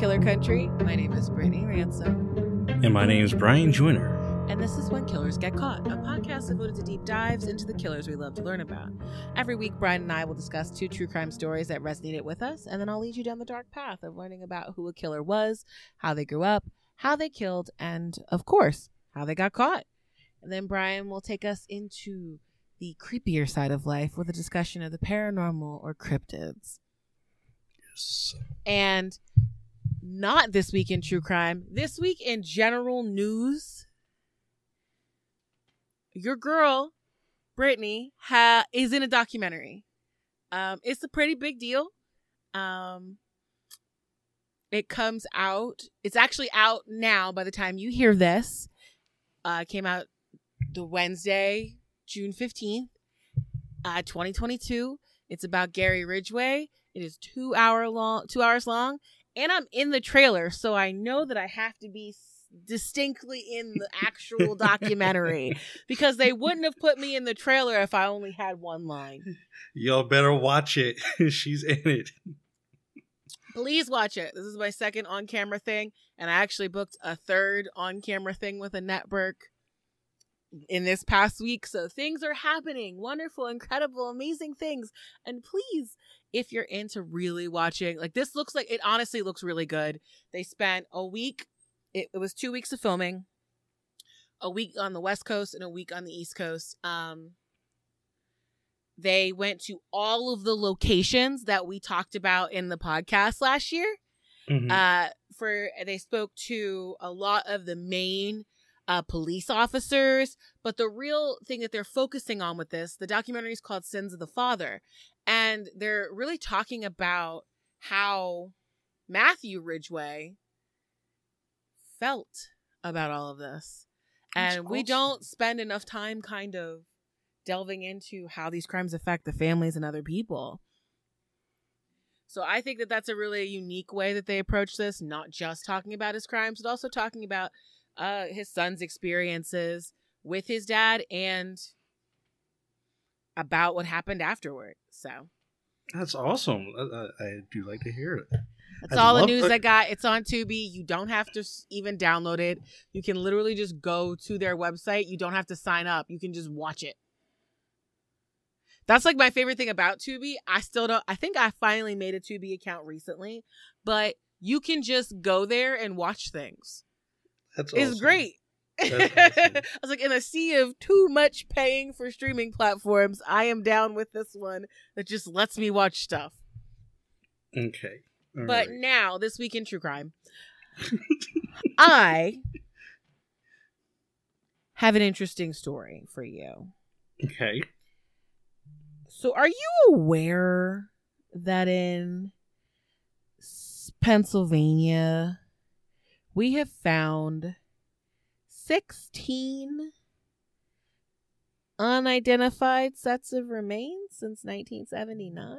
killer country. My name is Brittany Ransom. And my name is Brian Joyner. And this is When Killers Get Caught, a podcast devoted to deep dives into the killers we love to learn about. Every week, Brian and I will discuss two true crime stories that resonated with us, and then I'll lead you down the dark path of learning about who a killer was, how they grew up, how they killed, and, of course, how they got caught. And then Brian will take us into the creepier side of life with a discussion of the paranormal or cryptids. Yes. And not this week in true crime, this week in general news. Your girl, Brittany, ha- is in a documentary. Um, it's a pretty big deal. Um, it comes out. It's actually out now. By the time you hear this, uh, came out the Wednesday, June fifteenth, uh, twenty twenty two. It's about Gary Ridgway. It is two hour long, two hours long, and I'm in the trailer, so I know that I have to be distinctly in the actual documentary because they wouldn't have put me in the trailer if I only had one line. Y'all better watch it. She's in it. Please watch it. This is my second on camera thing, and I actually booked a third on camera thing with a network in this past week. So things are happening. Wonderful, incredible, amazing things. And please, if you're into really watching, like this looks like it honestly looks really good. They spent a week, it, it was two weeks of filming, a week on the West Coast and a week on the East Coast. Um, they went to all of the locations that we talked about in the podcast last year. Mhm. Uh, for they spoke to a lot of the main uh, police officers, but the real thing that they're focusing on with this, the documentary is called Sins of the Father, and they're really talking about how Matthew Ridgway felt about all of this, That's and we don't spend enough time kind of delving into how these crimes affect the families and other people. So I think that that's a really unique way that they approach this, not just talking about his crimes, but also talking about uh, his son's experiences with his dad and about what happened afterward. So That's awesome. I, I, I do like to hear it. that's I'd all the news I got. It's on Tubi. You don't have to even download it. You can literally just go to their website. You don't have to sign up. You can just watch it. That's like my favorite thing about Tubi. I still don't. I think I finally made a Tubi account recently, but you can just go there and watch things. That's It's awesome. great. That's I was like, in a sea of too much paying for streaming platforms, I am down with this one that just lets me watch stuff. Okay. All But right. now, this week in true crime, I have an interesting story for you. Okay. So, are you aware that in Pennsylvania we have found 16 unidentified sets of remains since 1979?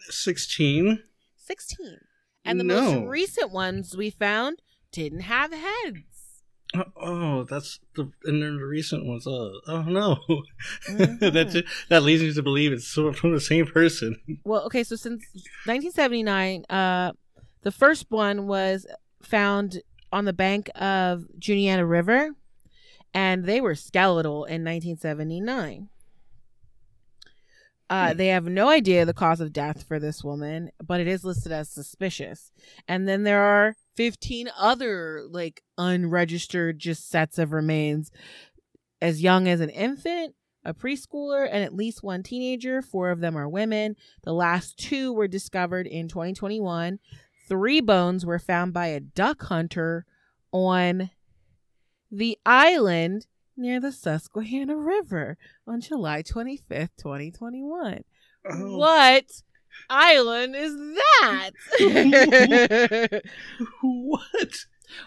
16. 16. And the most recent ones we found didn't have heads. Oh, oh, that's the and then the recent ones. Oh, oh no, Mhm. that that leads me to believe it's from the same person. Well, okay, so since 1979, uh, the first one was found on the bank of Juniata River, and they were skeletal in 1979. Uh, Hmm. They have no idea the cause of death for this woman, but it is listed as suspicious. And then there are 15 other like unregistered just sets of remains as young as an infant, a preschooler, and at least one teenager. Four of them are women. The last two were discovered in 2021. Three bones were found by a duck hunter on the island near the Susquehanna River on July 25th, 2021. Oh, What island is that? what?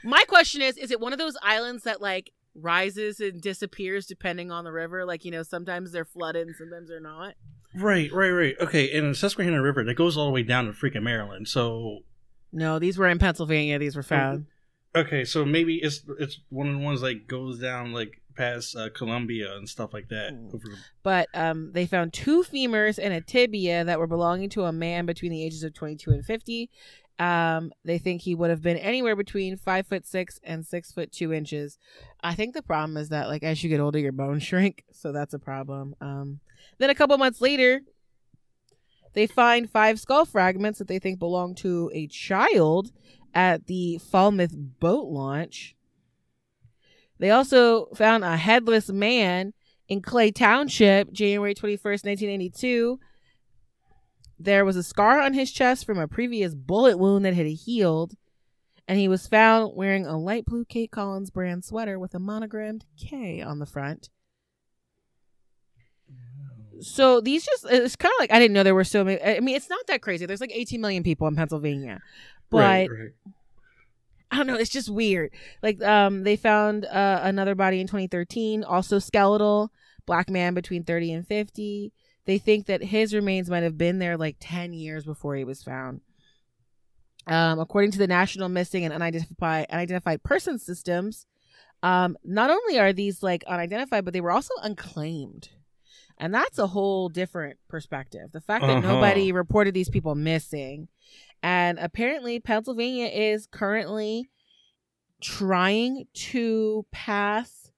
My question is is it one of those islands that like rises and disappears depending on the river? Like, you know, sometimes they're flooded and sometimes they're not. Right, right, right. Okay, and the Susquehanna River that goes all the way down to freaking Maryland. So No, these were in Pennsylvania. These were found. okay, so maybe it's it's one of the ones that goes down like past uh, Columbia and stuff like that. Mm. Over But um, they found two femurs and a tibia that were belonging to a man between the ages of 22 and 50. Um, they think he would have been anywhere between five foot six and six foot two inches. I think the problem is that, like, as you get older, your bones shrink, so that's a problem. Um, then a couple months later, they find five skull fragments that they think belong to a child at the Falmouth boat launch. They also found a headless man in Clay Township, January 21st, 1982. There was a scar on his chest from a previous bullet wound that had healed, and he was found wearing a light blue Kate Collins brand sweater with a monogrammed K on the front. So these just, it's kind of like, I didn't know there were so many. I mean, it's not that crazy. There's like 18 million people in Pennsylvania. But right, right. I don't know. It's just weird. Like, um, they found uh, another body in 2013, also skeletal, black man between 30 and 50. They think that his remains might have been there like 10 years before he was found. Um, according to the National Missing and Unidentified Unidentified Person Systems, um, not only are these like unidentified, but they were also unclaimed. And that's a whole different perspective. The fact that Uh-huh. nobody reported these people missing. And apparently, Pennsylvania is currently trying to pass.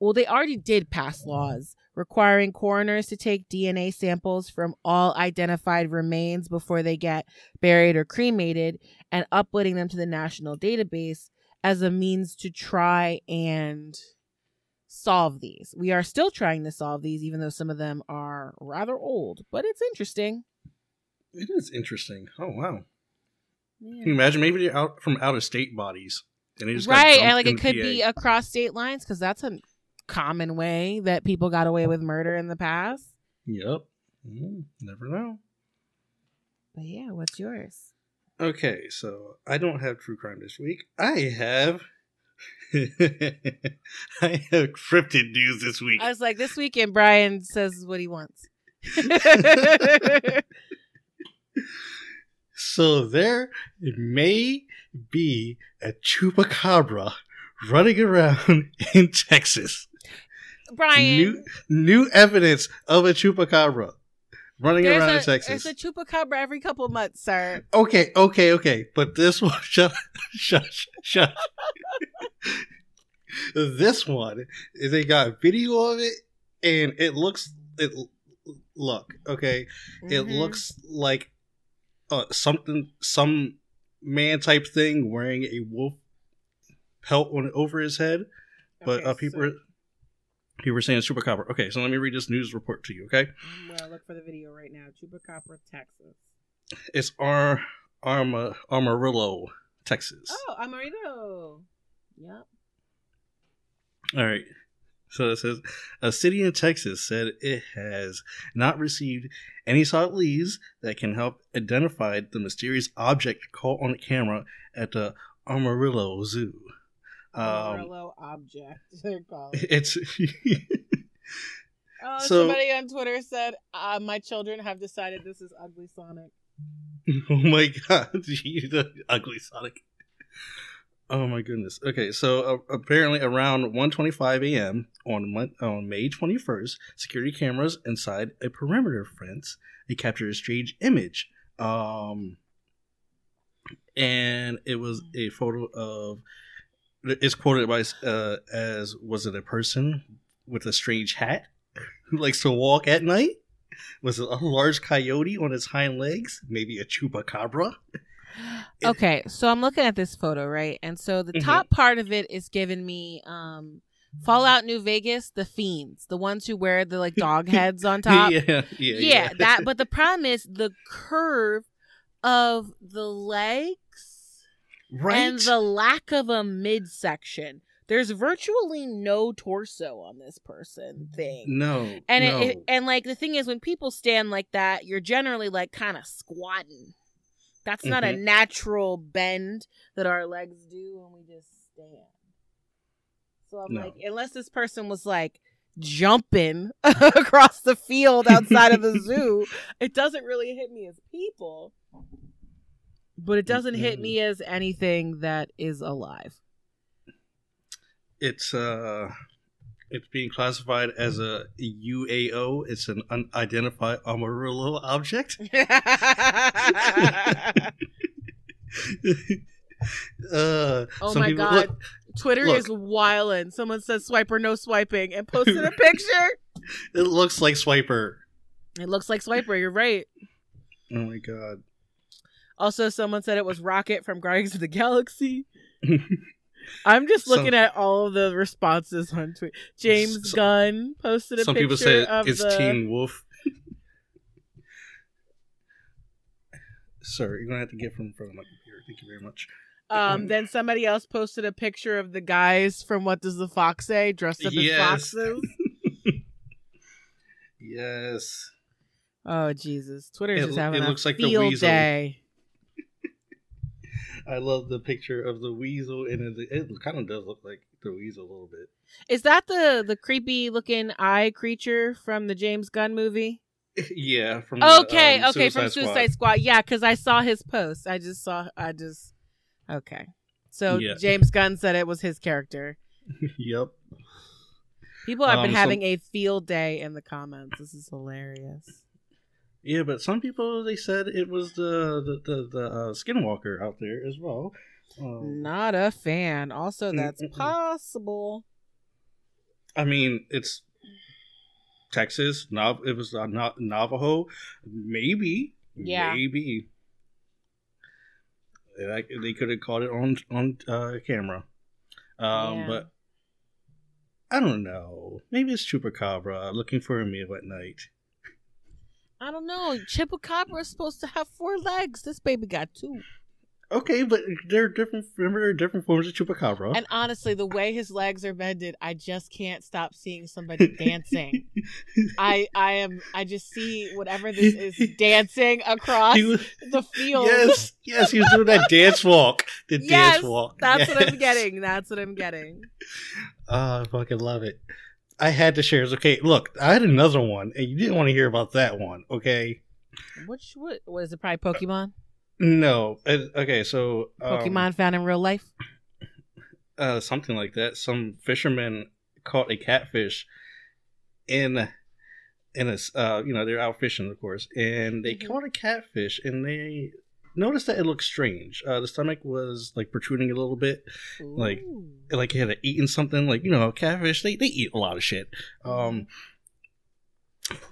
Well, they already did pass laws requiring coroners to take DNA samples from all identified remains before they get buried or cremated and uploading them to the national database as a means to try and solve these. We are still trying to solve these, even though some of them are rather old, but it's interesting. It is interesting. Oh wow! Yeah. Can you imagine? Maybe they're out from out of state bodies, and they just right and like it could PA. be across state lines because that's a common way that people got away with murder in the past Yep. Mm, never know. but yeah what's yours Okay, so I don't have true crime this week. I have. I have cryptid news this week. i was like this weekend brian says what he wants So there may be a chupacabra running around in Texas. brian New new evidence of a chupacabra running there's around a, in Texas. there's a chupacabra every couple months sir Okay, okay, okay. But this one, shut, shush, shush. this one is they got video of it, and it looks it. Look, okay, it Mhm. looks like uh, something, some man type thing wearing a wolf pelt on over his head. But Okay, uh, people, so people were saying chupacabra. Okay, so let me read this news report to you. Okay, i'm gonna look for the video right now chupacabra texas it's Ar Arma Amarillo, Texas. oh amarillo yep All right. So it says a city in Texas said it has not received any solid leads that can help identify the mysterious object caught on camera at the Amarillo Zoo. Um, amarillo object they're called it's Oh, So- somebody on Twitter said, uh, "My children have decided this is ugly Sonic." oh my god, the ugly Sonic. Oh my goodness. Okay, so uh, apparently around 1:25 a.m. on Mon- on May 21st, security cameras inside a perimeter fence they captured a strange image. Um, and it was a photo of. It's quoted by uh, as was it a person with a strange hat who likes to walk at night? Was it a large coyote on its hind legs? Maybe a chupacabra? Okay, so I'm looking at this photo, right? And so the Mhm. top part of it is giving me um Fallout New Vegas, the fiends, the ones who wear the like dog heads on top. yeah, yeah, yeah, yeah. that but the problem is the curve of the legs right. and the lack of a midsection. There's virtually no torso on this person thing. no, And no. it, it and like the thing is when people stand like that, you're generally like kind of squatting. That's not a mm-hmm. natural bend that our legs do when we just stand. So I'm No. like, unless this person was like jumping across the field outside of the zoo, it doesn't really hit me as people. But it doesn't hit Mm-mm. me as anything that is alive. it's uh It's being classified as a UAO. It's an unidentified Amarillo object. uh, oh my people- god. look, Twitter look. is wildin'. Someone says swipe or no swiping and posted a picture. it looks like Swiper. It looks like Swiper, you're right. Oh my god. Also, someone said it was Rocket from Guardians of the Galaxy. I'm just looking Some- at all of the responses on Twitter. James Some- Gunn posted a Some picture people say of it's the. Teen Wolf. Sorry, you're gonna have to get from in front of my computer. Thank you very much. Um, then somebody else posted a picture of the guys from What Does the Fox Say dressed up Yes. as foxes. Yes. Oh Jesus! Twitter It- just having it a looks like the field weasel. day. I love the picture of the weasel, and it, it kind of does look like the weasel a little bit. Is that the the creepy looking eye creature from the James Gunn movie? yeah. From the, Okay, um, okay, from Suicide Suicide Squad. Yeah, because I saw his post. I just saw. I just. Okay. So Yeah. James Gunn said it was his character. Yep. People have been Um, so- having a field day in the comments. This is hilarious. Yeah, but some people they said it was the the the, the uh, Skinwalker out there as well. Um, Not a fan. Also, Mm, that's mm, mm. possible. I mean, it's Texas. Nav- it was uh, Na- Navajo. Maybe. Yeah. Maybe. Like, they could have caught it on on uh, camera. Um, Yeah. But I don't know. Maybe it's Chupacabra looking for a meal at night. I don't know. Chupacabra is supposed to have four legs. This baby got two. Okay, but there are different. Remember, there are different forms of Chupacabra. And honestly, the way his legs are bended, I just can't stop seeing somebody dancing. I I am I just see whatever this is dancing across was- the field. yes, yes, he was doing that dance walk. The Yes, dance walk. That's what I'm getting. That's what I'm getting. Oh, I fucking love it. I had to share. Okay, look, I had another one, and you didn't want to hear about that one. Okay, Which what was it? Probably Pokemon. no, uh, okay, so um, Pokemon found in real life. uh, something like that. Some fishermen caught a catfish in in a uh, you know they're out fishing, of course, and they Mhm. caught a catfish, and they noticed that it looked strange. Uh, the stomach was like protruding a little bit, like- Ooh. like it had eaten something. Like you know, catfish they they eat a lot of shit. Um,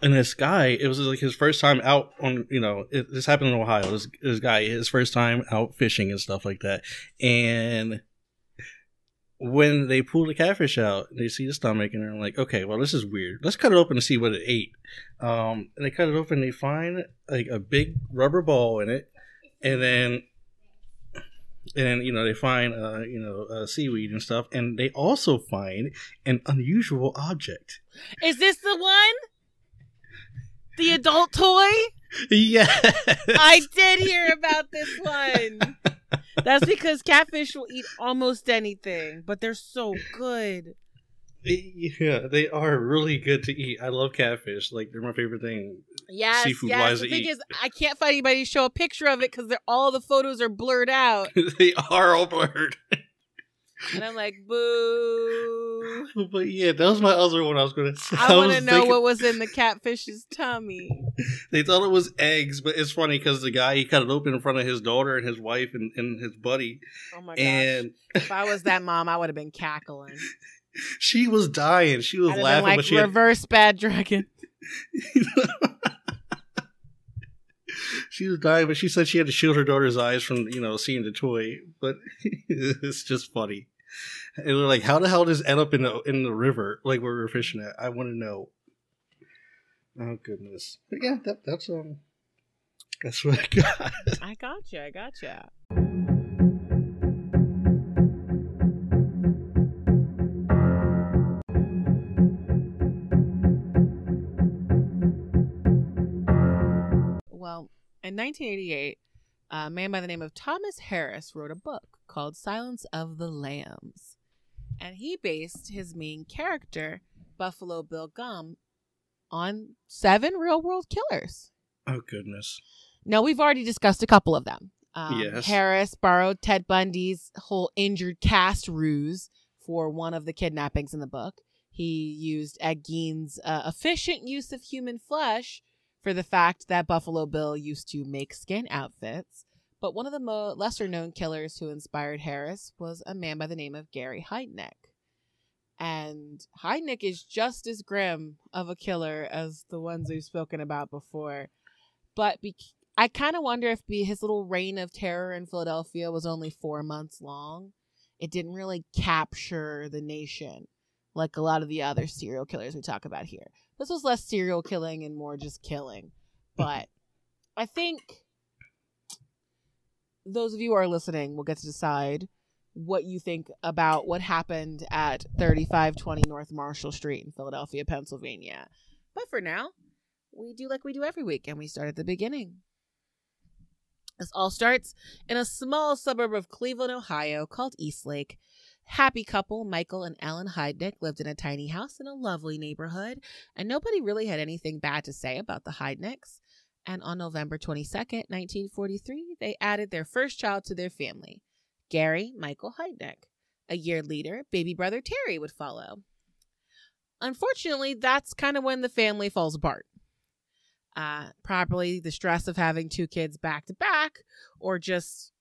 and this guy, it was like his first time out on, you know, it, this happened in Ohio. This, this guy, his first time out fishing and stuff like that. And when they pull the catfish out, they see the stomach and they're like, okay, well, this is weird. Let's cut it open to see what it ate. Um, and they cut it open, they find like a big rubber ball in it. And then, and then, you know, they find, uh, you know, uh, seaweed and stuff. And they also find an unusual object. Is this the one? The adult toy? Yeah. I did hear about this one. That's because catfish will eat almost anything, but they're so good. Yeah, they are really good to eat. I love catfish. Like they're my favorite thing. Yes, Seafood yes. wise The thing eat. is, I can't find anybody to show a picture of it because all the photos are blurred out, they are all blurred. and I'm like, boo. but yeah, that was my other one. I was going to say. I want to know thinking- what was in the catfish's tummy. They thought it was eggs, but it's funny because the guy he cut it open in front of his daughter and his wife and, and his buddy, Oh my gosh! and if I was that mom, I would have been cackling. she was dying. She was laughing, like but she had, reverse bad dragon. she was dying, but she said she had to shield her daughter's eyes from you know seeing the toy. But it's just funny. And they're like, how the hell does it end up in the in the river like where we were fishing at? I want to know. Oh goodness! But yeah, that, that's um, that's what I got. I got you. I gotcha. Well, in 1988, a man by the name of Thomas Harris wrote a book called Silence of the Lambs. And he based his main character, Buffalo Bill Gumb, on seven real world killers. Oh goodness! No, we've already discussed a couple of them. Um, Yes. Harris borrowed Ted Bundy's whole injured cast ruse for one of the kidnappings in the book. He used Ed Gein's uh, efficient use of human flesh for the fact that Buffalo Bill used to make skin outfits. But one of the mo- lesser known killers who inspired Harris was a man by the name of Gary Heidnik. And Heidnik is just as grim of a killer as the ones we've spoken about before. But be- I kind of wonder if be- his little reign of terror in Philadelphia was only four months long. It didn't really capture the nation like a lot of the other serial killers we talk about here. This was less serial killing and more just killing. But I think those of you who are listening will get to decide what you think about what happened at 3520 North Marshall Street in Philadelphia, Pennsylvania. But for now, we do like we do every week and we start at the beginning. This all starts in a small suburb of Cleveland, Ohio called Eastlake. Happy couple Michael and Ellen Heidnik lived in a tiny house in a lovely neighborhood, and nobody really had anything bad to say about the Heidniks. And on November 22nd, 1943, they added their first child to their family, Gary Michael Heidnik. A year later, baby brother Terry would follow. Unfortunately, that's kind of when the family falls apart. Uh, probably the stress of having two kids back to back, or just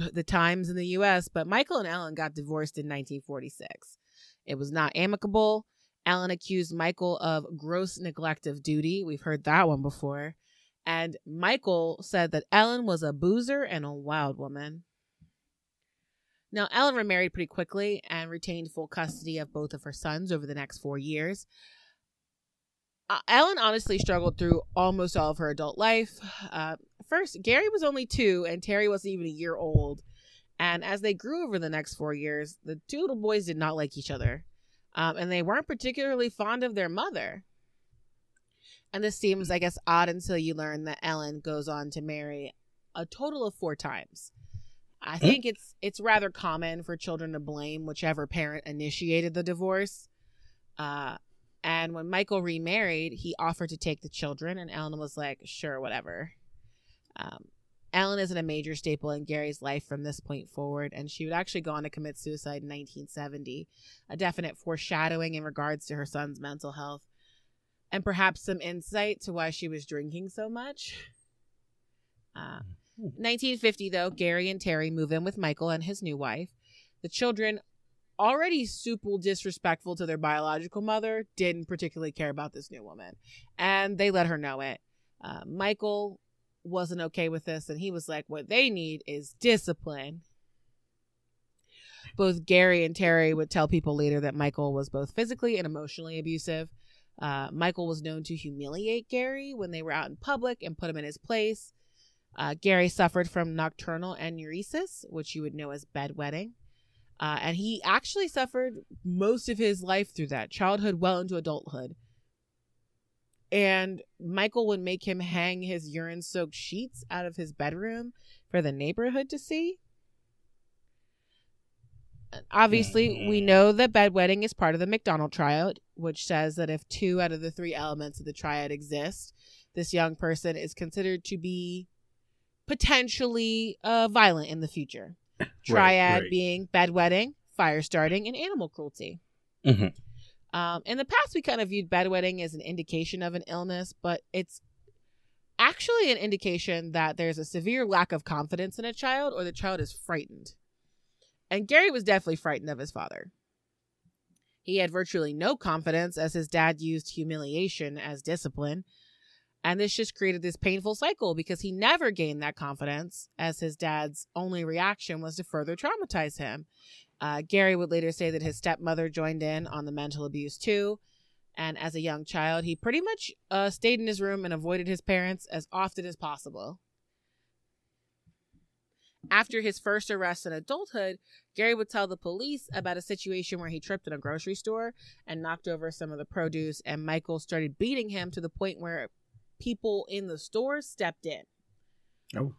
the times in the US, but Michael and Ellen got divorced in 1946. It was not amicable. Ellen accused Michael of gross neglect of duty. We've heard that one before. And Michael said that Ellen was a boozer and a wild woman. Now, Ellen remarried pretty quickly and retained full custody of both of her sons over the next four years. Uh, Ellen honestly struggled through almost all of her adult life. Uh, first, Gary was only two, and Terry wasn't even a year old. And as they grew over the next four years, the two little boys did not like each other. Um, and they weren't particularly fond of their mother. And this seems, I guess, odd until you learn that Ellen goes on to marry a total of four times. I think it's it's rather common for children to blame whichever parent initiated the divorce. Uh, and when Michael remarried, he offered to take the children, and Ellen was like, "Sure, whatever." Um, Ellen isn't a major staple in Gary's life from this point forward, and she would actually go on to commit suicide in 1970, a definite foreshadowing in regards to her son's mental health, and perhaps some insight to why she was drinking so much. Uh, 1950, though, Gary and Terry move in with Michael and his new wife. The children, already super disrespectful to their biological mother, didn't particularly care about this new woman, and they let her know it. Uh, Michael wasn't okay with this, and he was like, What they need is discipline. Both Gary and Terry would tell people later that Michael was both physically and emotionally abusive. Uh, Michael was known to humiliate Gary when they were out in public and put him in his place. Uh, Gary suffered from nocturnal enuresis, which you would know as bedwetting. Uh, and he actually suffered most of his life through that, childhood well into adulthood. And Michael would make him hang his urine soaked sheets out of his bedroom for the neighborhood to see. Obviously, we know that bedwetting is part of the McDonald triad, which says that if two out of the three elements of the triad exist, this young person is considered to be potentially uh, violent in the future. Triad right. being bedwetting, fire starting, and animal cruelty. Mhm. Um, in the past, we kind of viewed bedwetting as an indication of an illness, but it's actually an indication that there's a severe lack of confidence in a child or the child is frightened. And Gary was definitely frightened of his father. He had virtually no confidence as his dad used humiliation as discipline. And this just created this painful cycle because he never gained that confidence, as his dad's only reaction was to further traumatize him. Uh, Gary would later say that his stepmother joined in on the mental abuse too. And as a young child, he pretty much uh, stayed in his room and avoided his parents as often as possible. After his first arrest in adulthood, Gary would tell the police about a situation where he tripped in a grocery store and knocked over some of the produce, and Michael started beating him to the point where people in the store stepped in. Oh.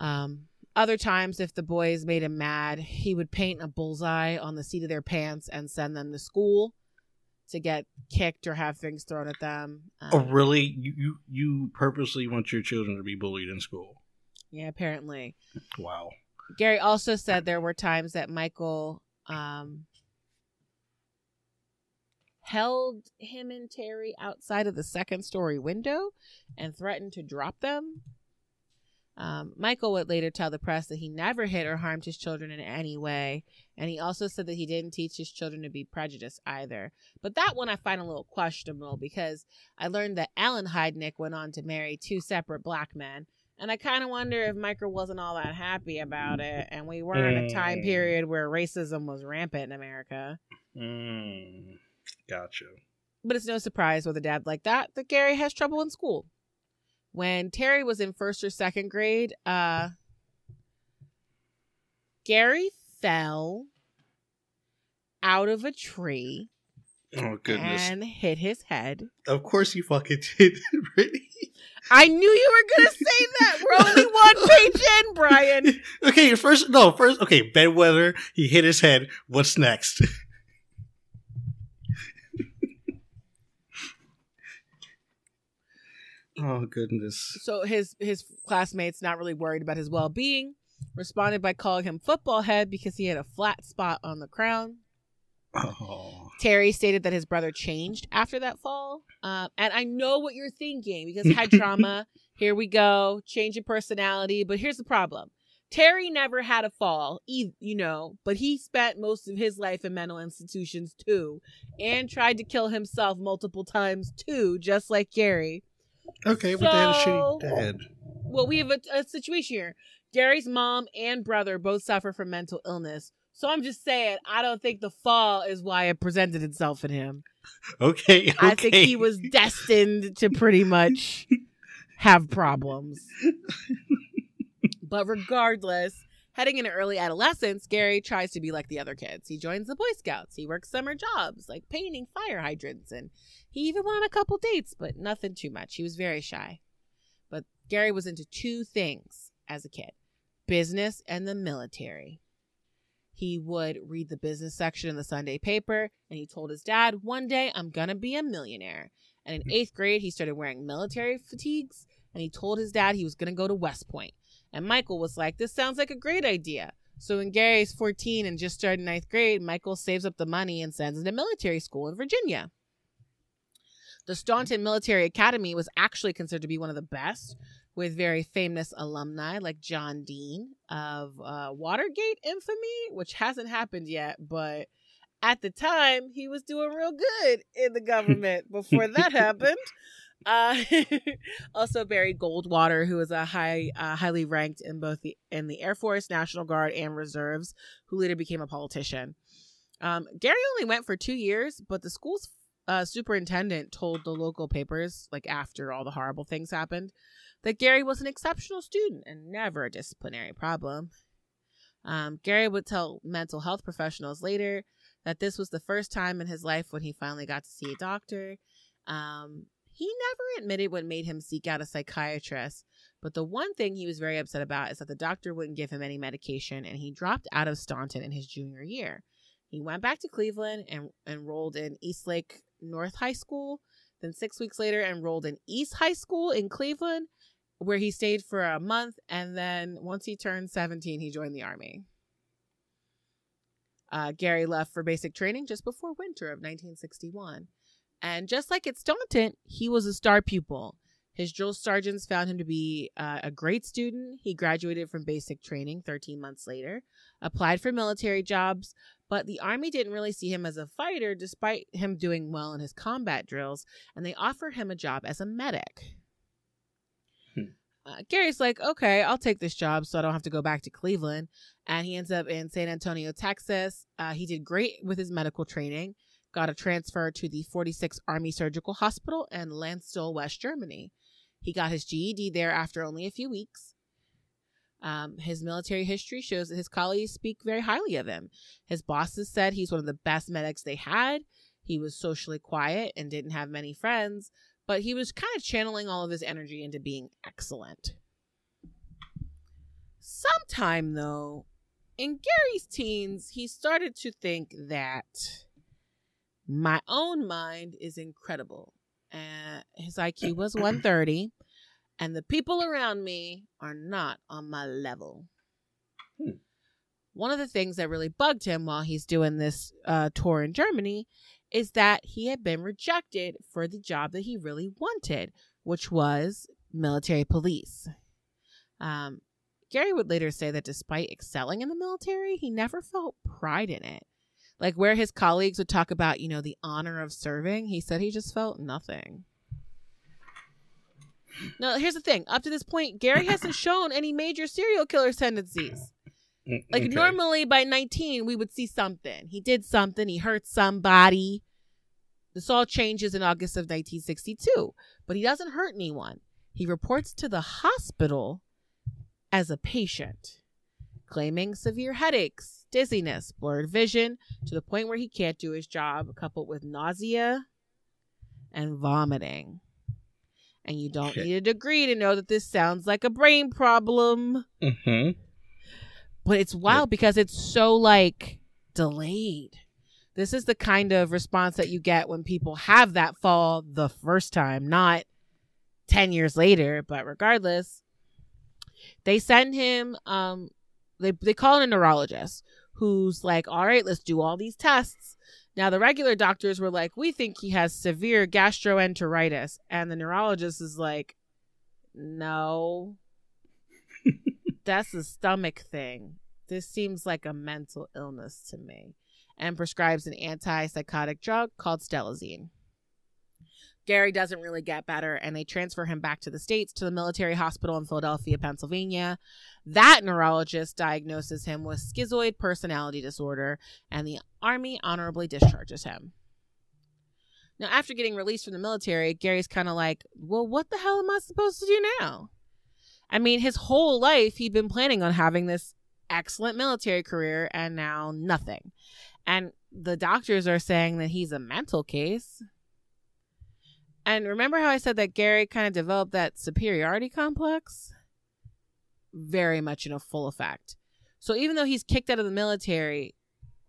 Um, other times, if the boys made him mad, he would paint a bullseye on the seat of their pants and send them to school to get kicked or have things thrown at them. Oh, Um, really? You, you you purposely want your children to be bullied in school? Yeah, apparently. Wow. Gary also said there were times that Michael um, held him and Terry outside of the second story window and threatened to drop them. Um, Michael would later tell the press that he never hit or harmed his children in any way, and he also said that he didn't teach his children to be prejudiced either. But that one I find a little questionable because I learned that Ellen Heidnik went on to marry two separate black men, and I kind of wonder if Michael wasn't all that happy about it, and we were in a time Mm. period where racism was rampant in America. Mm, gotcha. But it's no surprise with a dad like that that Gary has trouble in school. When Terry was in first or second grade, uh, Gary fell out of a tree Oh goodness! and hit his head. Of course you fucking did, Brittany. I knew you were gonna say that. We're only one page in, Brian. Okay, first no, first okay, bedwetter. He hit his head. What's next? oh goodness. So his his classmates, not really worried about his well being, responded by calling him football head because he had a flat spot on the crown. Oh. Terry stated that his brother changed after that fall. Um, and I know what you're thinking because head trauma. Here we go, change in personality. But here's the problem Terry never had a fall, you know, but he spent most of his life in mental institutions too and tried to kill himself multiple times too, just like Gary. Okay, but they had a So- shitty dad. Well, we have a, a situation here. Gary's mom and brother both suffer from mental illness. So I'm just saying, I don't think the fall is why it presented itself in him. Okay, okay. I think he was destined to pretty much have problems. but regardless, heading into early adolescence, Gary tries to be like the other kids. He joins the Boy Scouts. He works summer jobs like painting fire hydrants, and he even went on a couple dates, but nothing too much. He was very shy. But Gary was into two things as a kid business and the military. He would read the business section in the Sunday paper, and he told his dad, One day I'm gonna be a millionaire. And in eighth grade, he started wearing military fatigues, and he told his dad he was gonna go to West Point. And Michael was like, This sounds like a great idea. So when Gary's 14 and just started ninth grade, Michael saves up the money and sends him to military school in Virginia. The Staunton Military Academy was actually considered to be one of the best, with very famous alumni like John Dean of uh, Watergate infamy, which hasn't happened yet, but at the time he was doing real good in the government before that happened. Uh, also Barry Goldwater, who was a high, uh, highly ranked in both the in the Air Force, National Guard, and reserves, who later became a politician. Um, Gary only went for two years, but the school's uh, superintendent told the local papers, like after all the horrible things happened, that Gary was an exceptional student and never a disciplinary problem. Um, Gary would tell mental health professionals later that this was the first time in his life when he finally got to see a doctor. Um, he never admitted what made him seek out a psychiatrist, but the one thing he was very upset about is that the doctor wouldn't give him any medication and he dropped out of Staunton in his junior year. He went back to Cleveland and enrolled in Eastlake North High School. Then, six weeks later, enrolled in East High School in Cleveland, where he stayed for a month. And then, once he turned 17, he joined the Army. Uh, Gary left for basic training just before winter of 1961. And just like at Staunton, he was a star pupil. His drill sergeants found him to be uh, a great student. He graduated from basic training 13 months later, applied for military jobs, but the Army didn't really see him as a fighter despite him doing well in his combat drills, and they offered him a job as a medic. Hmm. Uh, Gary's like, okay, I'll take this job so I don't have to go back to Cleveland. And he ends up in San Antonio, Texas. Uh, he did great with his medical training, got a transfer to the 46th Army Surgical Hospital in Landstuhl, West Germany. He got his GED there after only a few weeks. Um, his military history shows that his colleagues speak very highly of him. His bosses said he's one of the best medics they had. He was socially quiet and didn't have many friends, but he was kind of channeling all of his energy into being excellent. Sometime, though, in Gary's teens, he started to think that my own mind is incredible. Uh, his IQ was 130, and the people around me are not on my level. Hmm. One of the things that really bugged him while he's doing this uh, tour in Germany is that he had been rejected for the job that he really wanted, which was military police. Um, Gary would later say that despite excelling in the military, he never felt pride in it. Like where his colleagues would talk about, you know, the honor of serving, he said he just felt nothing. Now, here's the thing. Up to this point, Gary hasn't shown any major serial killer tendencies. Mm, Like okay. normally by 19, we would see something. He did something, he hurt somebody. This all changes in August of 1962, but he doesn't hurt anyone. He reports to the hospital as a patient, claiming severe headaches, dizziness, blurred vision, to the point where he can't do his job, coupled with nausea and vomiting. And you don't Okay. need a degree to know that this sounds like a brain problem. Mhm. But it's wild because it's so like delayed. This is the kind of response that you get when people have that fall the first time, not 10 years later. But regardless, they send him, um, they, they call in a neurologist who's like, all right, let's do all these tests. Now, the regular doctors were like, we think he has severe gastroenteritis. And the neurologist is like, no, that's a stomach thing. This seems like a mental illness to me. And prescribes an antipsychotic drug called Stelazine. Gary doesn't really get better, and they transfer him back to the States to the military hospital in Philadelphia, Pennsylvania. That neurologist diagnoses him with schizoid personality disorder, and the Army honorably discharges him. Now, after getting released from the military, Gary's kind of like, well, what the hell am I supposed to do now? I mean, his whole life he'd been planning on having this excellent military career, and now nothing. And the doctors are saying that he's a mental case. And remember how I said that Gary kind of developed that superiority complex? Very much in a full effect. So even though he's kicked out of the military,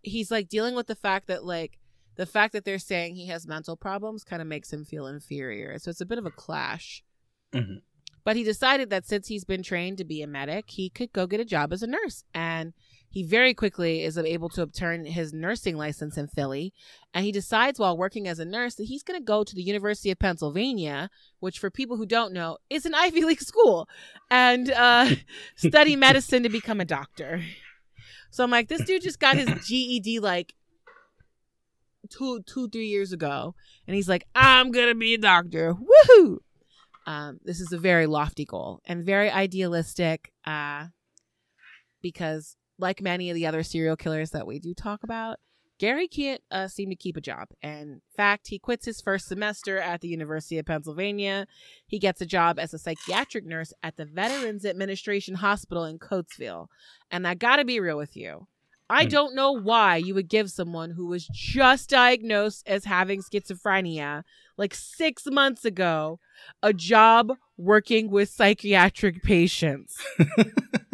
he's like dealing with the fact that like the fact that they're saying he has mental problems kind of makes him feel inferior. So it's a bit of a clash. Mhm. But he decided that since he's been trained to be a medic, he could go get a job as a nurse. And he very quickly is able to obtain his nursing license in Philly. And he decides while working as a nurse that he's going to go to the University of Pennsylvania, which, for people who don't know, is an Ivy League school, and uh, study medicine to become a doctor. So I'm like, this dude just got his GED like two, two, three years ago, and he's like, I'm gonna be a doctor. Woohoo! Um, this is a very lofty goal and very idealistic, uh, because like many of the other serial killers that we do talk about, Gary can't uh, seem to keep a job. And in fact, he quits his first semester at the University of Pennsylvania. He gets a job as a psychiatric nurse at the Veterans Administration Hospital in Coatesville. And I gotta be real with you. I Hmm. don't know why you would give someone who was just diagnosed as having schizophrenia like six months ago a job working with psychiatric patients.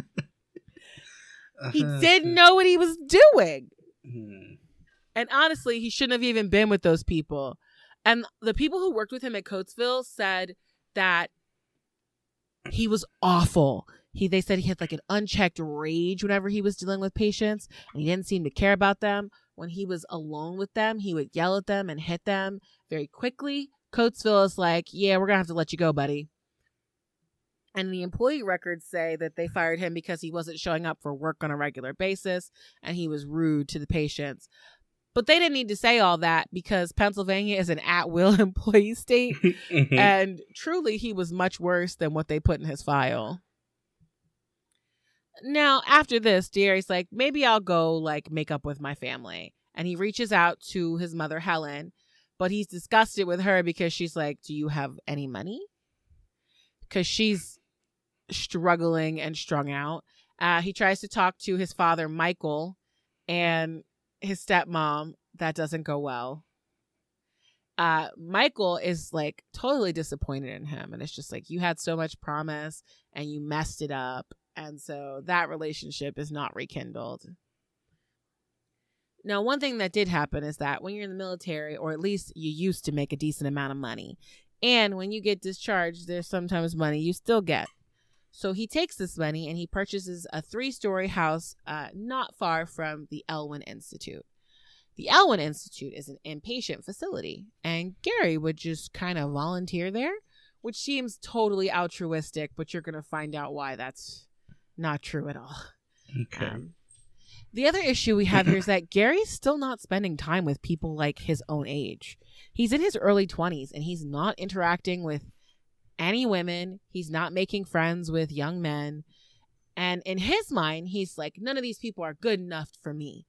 He Uh-huh. didn't know what he was doing. Hmm. And honestly, he shouldn't have even been with those people. And the people who worked with him at Coatesville said that he was awful. He they said he had like an unchecked rage whenever he was dealing with patients and he didn't seem to care about them. When he was alone with them, he would yell at them and hit them very quickly. Coatesville is like, "Yeah, we're going to have to let you go, buddy." And the employee records say that they fired him because he wasn't showing up for work on a regular basis and he was rude to the patients. But they didn't need to say all that because Pennsylvania is an at will employee state. Mhm. And truly, he was much worse than what they put in his file. Now, after this, Gary's like, maybe I'll go like make up with my family. And he reaches out to his mother, Helen, but he's disgusted with her because she's like, Do you have any money? Because she's struggling and strung out. Uh, he tries to talk to his father, Michael, and his stepmom. That doesn't go well. Uh, Michael is like totally disappointed in him, and it's just like you had so much promise and you messed it up, and so that relationship is not rekindled. Now, one thing that did happen is that when you're in the military, or at least you used to make a decent amount of money, and when you get discharged, there's sometimes money you still get. So he takes this money and he purchases a three story house uh, not far from the Elwyn Institute. The Elwyn Institute is an inpatient facility, and Gary would just kind of volunteer there, which seems totally altruistic, but you're going to find out why that's not true at all. Okay. Um, the other issue we have here is that Gary's still not spending time with people like his own age. He's in his early 20s and he's not interacting with any women. He's not making friends with young men. And in his mind, he's like, none of these people are good enough for me.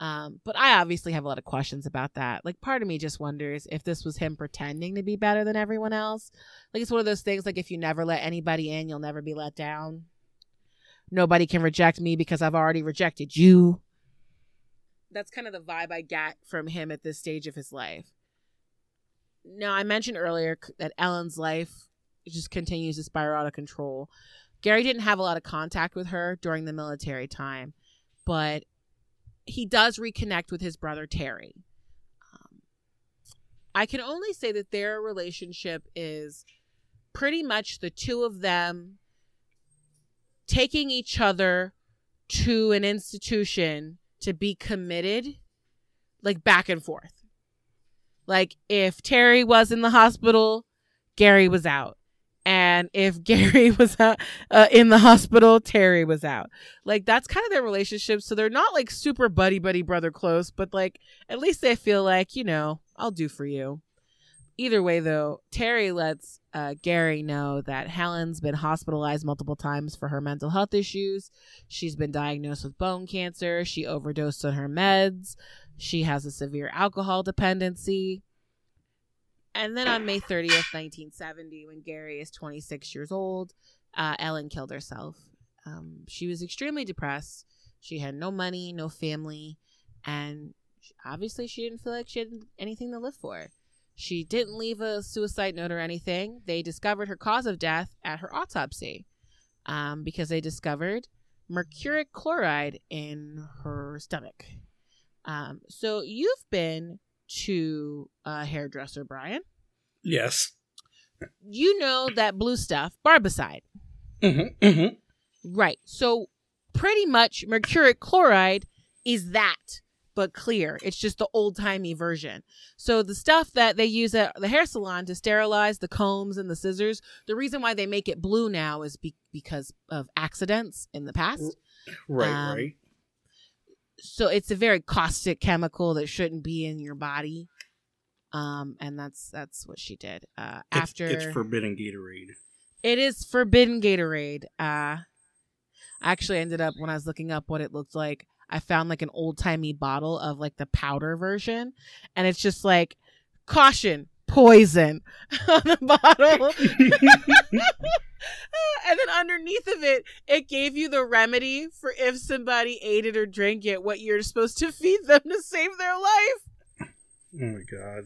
Um, but I obviously have a lot of questions about that. Like, part of me just wonders if this was him pretending to be better than everyone else. Like, it's one of those things like, if you never let anybody in, you'll never be let down. Nobody can reject me because I've already rejected you. That's kind of the vibe I get from him at this stage of his life. Now, I mentioned earlier that Ellen's life just continues to spiral out of control. Gary didn't have a lot of contact with her during the military time, but he does reconnect with his brother Terry. Um, I can only say that their relationship is pretty much the two of them taking each other to an institution to be committed, like back and forth. Like if Terry was in the hospital, Gary was out. And if Gary was uh, uh, in the hospital, Terry was out. Like that's kind of their relationship. So they're not like super buddy buddy brother close, but like at least they feel like you know I'll do for you. Either way, though, Terry lets uh, Gary know that Ellen's been hospitalized multiple times for her mental health issues. She's been diagnosed with bone cancer. She overdosed on her meds. She has a severe alcohol dependency. And then on May 30th, 1970, when Gary is 26 years old, uh, Ellen killed herself. Um, she was extremely depressed. She had no money, no family, and obviously she didn't feel like she had anything to live for. She didn't leave a suicide note or anything. They discovered her cause of death at her autopsy um, because they discovered mercuric chloride in her stomach. Um, so you've been to a hairdresser, Brian. Yes. You know that blue stuff, barbicide. Mm-hmm. Mm-hmm. Right. So pretty much mercuric chloride is that, but clear. It's just the old timey version. So the stuff that they use at the hair salon to sterilize the combs and the scissors, the reason why they make it blue now is be- because of accidents in the past. Right. Um, right. So it's a very caustic chemical that shouldn't be in your body. Um, and that's that's what she did. Uh, It's- after it's, forbidden Gatorade. It is forbidden Gatorade. Uh I actually ended up when I was looking up what it looked like, I found like an old timey bottle of like the powder version, and it's just like caution, poison on the bottle. and then underneath of it, it gave you the remedy for if somebody ate it or drank it, what you're supposed to feed them to save their life. Oh my god.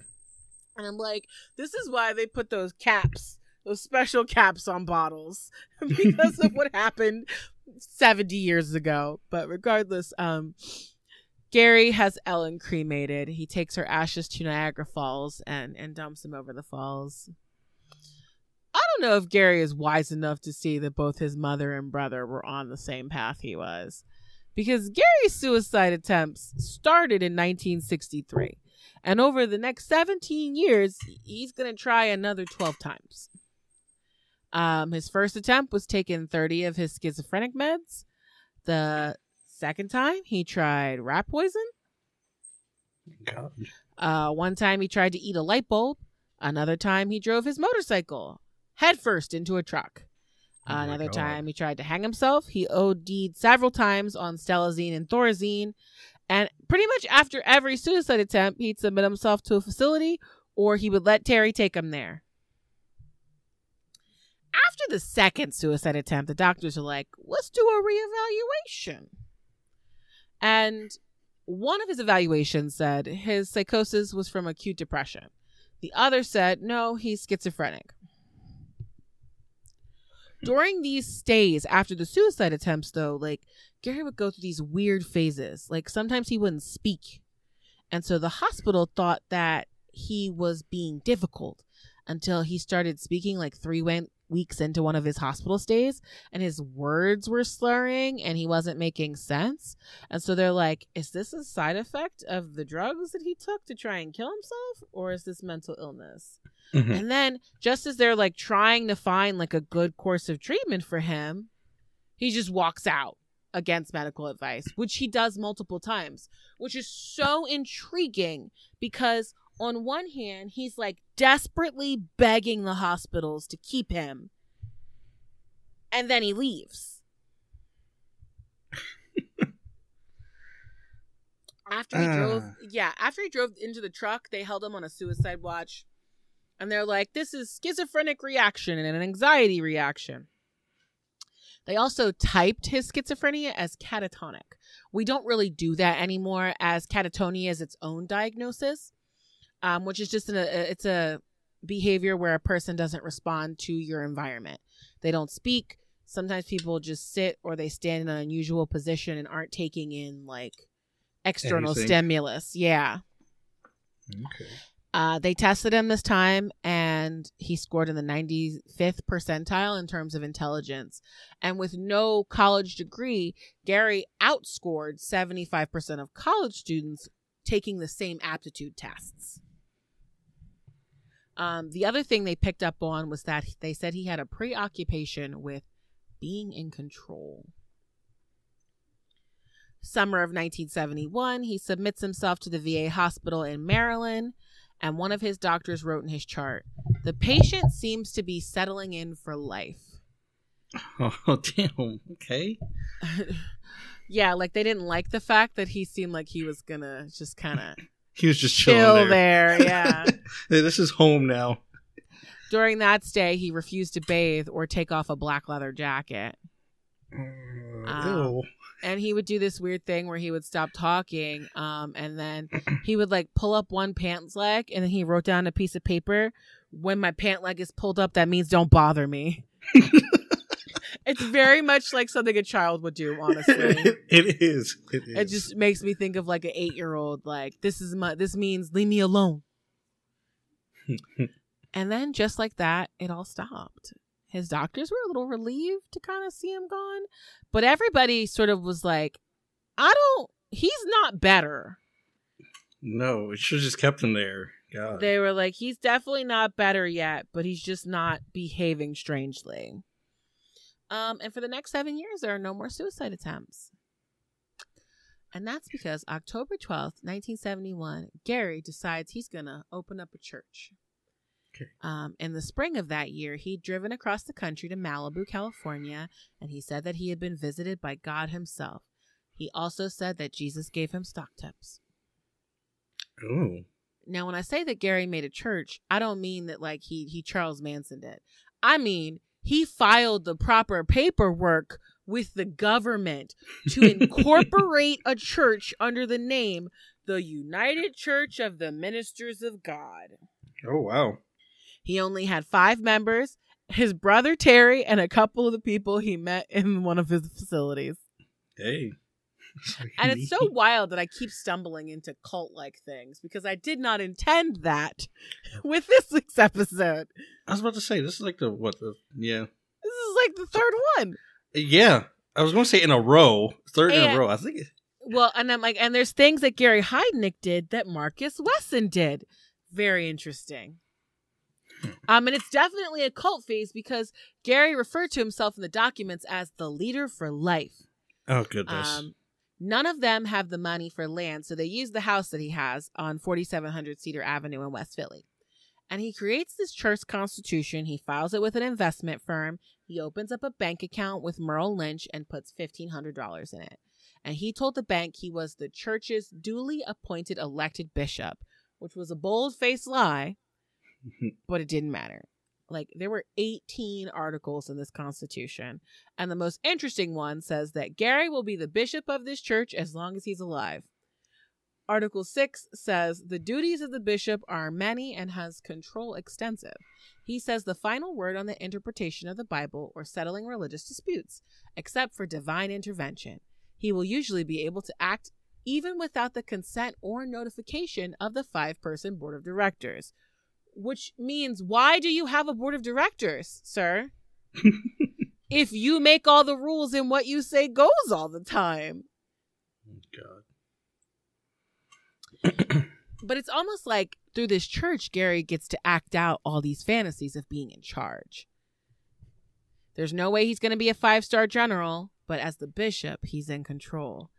And I'm like, this is why they put those caps, those special caps on bottles because of what happened 70 years ago. But regardless, um, Gary has Ellen cremated. He takes her ashes to Niagara Falls and, and dumps them over the falls. I don't know if Gary is wise enough to see that both his mother and brother were on the same path he was. Because Gary's suicide attempts started in 1963. And over the next 17 years, he's going to try another 12 times. Um, his first attempt was taking 30 of his schizophrenic meds. The second time, he tried rat poison. God. Uh, one time, he tried to eat a light bulb. Another time, he drove his motorcycle headfirst into a truck. Oh Another God. time, he tried to hang himself. He OD'd several times on stelazine and thorazine. And pretty much after every suicide attempt, he'd submit himself to a facility or he would let Terry take him there. After the second suicide attempt, the doctors are like, let's do a reevaluation. And one of his evaluations said his psychosis was from acute depression. The other said, no, he's schizophrenic. During these stays after the suicide attempts, though, like Gary would go through these weird phases. Like sometimes he wouldn't speak. And so the hospital thought that he was being difficult until he started speaking like three weeks into one of his hospital stays and his words were slurring and he wasn't making sense. And so they're like, is this a side effect of the drugs that he took to try and kill himself or is this mental illness? Mhm. And then just as they're like trying to find like a good course of treatment for him, he just walks out against medical advice, which he does multiple times, which is so intriguing because on one hand, he's like desperately begging the hospitals to keep him. And then he leaves. after he drove, Ah. yeah, after he drove into the truck, they held him on a suicide watch. And they're like, this is schizophrenic reaction and an anxiety reaction. They also typed his schizophrenia as catatonic. We don't really do that anymore, as catatonia is its own diagnosis, um, which is just an, a, it's a behavior where a person doesn't respond to your environment. They don't speak. Sometimes people just sit or they stand in an unusual position and aren't taking in like external Anything. stimulus. Yeah. Okay. Uh, they tested him this time and he scored in the 95th percentile in terms of intelligence. And with no college degree, Gary outscored 75% of college students taking the same aptitude tests. Um, the other thing they picked up on was that they said he had a preoccupation with being in control. Summer of 1971, he submits himself to the VA hospital in Maryland and one of his doctors wrote in his chart the patient seems to be settling in for life. Oh damn. Okay. yeah, like they didn't like the fact that he seemed like he was gonna just kind of He was just chill chilling there. Yeah. Hey, this is home now. During that stay, he refused to bathe or take off a black leather jacket. Ew. ew. and he would do this weird thing where he would stop talking um and then he would like pull up one pants leg and then he wrote down a piece of paper when my pant leg is pulled up that means don't bother me it's very much like something a child would do honestly it is. It is. it just makes me think of like an eight year old like this is my this means leave me alone and then just like that it all stopped his doctors were a little relieved to kind of see him gone but everybody sort of was like i don't he's not better no. It should have just kept him there. God. they were like he's definitely not better yet but he's just not behaving strangely um and for the next seven years there are no more suicide attempts and that's because october 12th 1971 gary decides he's gonna open up a church Okay. um, in the spring of that year, he'd driven across the country to Malibu, California, and he said that he had been visited by God himself. He also said that Jesus gave him stock tips. oh. Now, when I say that Gary made a church, I don't mean that like he he Charles Manson did. I mean he filed the proper paperwork with the government to incorporate a church under the name the United Church of the Ministers of God. Oh wow. He only had five members, his brother Terry, and a couple of the people he met in one of his facilities. Hey. And it's so wild that I keep stumbling into cult like things because I did not intend that with this week's episode. I was about to say this is like the what the yeah This is like the third one. yeah. I was going to say in a row, third in a row. I think. it- Well, and I'm like, and there's things that Gary Heidnik did that Marcus Wesson did. Very interesting. Um, and it's definitely a cult phase because Gary referred to himself in the documents as the leader for life. Oh goodness. Um, none of them have the money for land, so they use the house that he has on 4700 Cedar Avenue in West Philly. And he creates this church constitution. He files it with an investment firm. He opens up a bank account with Merrill Lynch and puts $1,500 in it. And he told the bank he was the church's duly appointed elected bishop, which was a bold faced lie, but it didn't matter. Like, there were 18 articles in this constitution. And the most interesting one says that Gary will be the bishop of this church as long as he's alive. Article 6 says the duties of the bishop are many and has control extensive. He says the final word on the interpretation of the Bible or settling religious disputes, except for divine intervention. He will usually be able to act even without the consent or notification of the five person board of directors. Which means, why do you have a board of directors, sir? if you make all the rules and what you say goes all the time. God. But it's almost like through this church, Gary gets to act out all these fantasies of being in charge. There's no way he's going to be a five star general, but as the bishop, he's in control.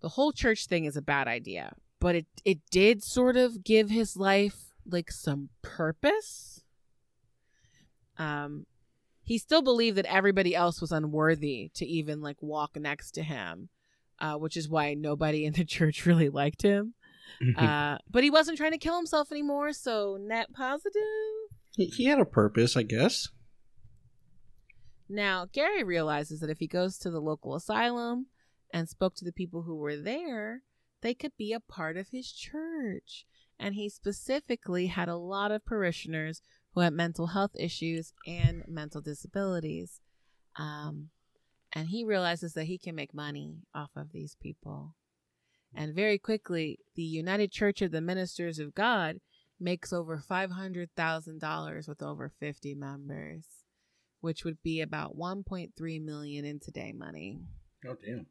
The whole church thing is a bad idea, but it, it did sort of give his life like some purpose. Um, he still believed that everybody else was unworthy to even like walk next to him, uh, which is why nobody in the church really liked him. Uh, but he wasn't trying to kill himself anymore, so net positive. he, he had a purpose, I guess. Now, Gary realizes that if he goes to the local asylum and spoke to the people who were there, they could be a part of his church. And he specifically had a lot of parishioners who had mental health issues and mental disabilities. Um, and he realizes that he can make money off of these people. And very quickly, the United Church of the Ministers of God makes over $500,000 with over 50 members, which would be about 1.3 million in today money. Oh damn.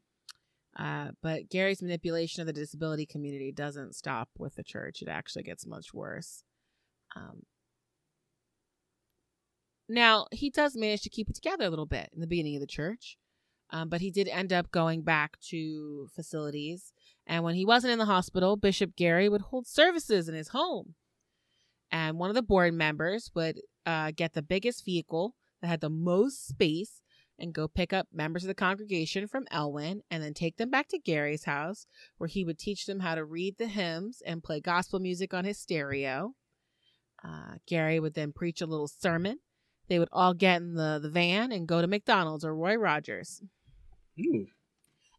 Uh, but Gary's manipulation of the disability community doesn't stop with the church. It actually gets much worse. Um, now, he does manage to keep it together a little bit in the beginning of the church, um, but he did end up going back to facilities. And when he wasn't in the hospital, Bishop Gary would hold services in his home. And one of the board members would uh, get the biggest vehicle that had the most space and go pick up members of the congregation from Elwyn and then take them back to Gary's house where he would teach them how to read the hymns and play gospel music on his stereo. Uh, Gary would then preach a little sermon. They would all get in the, the van and go to McDonald's or Roy Rogers. Ooh.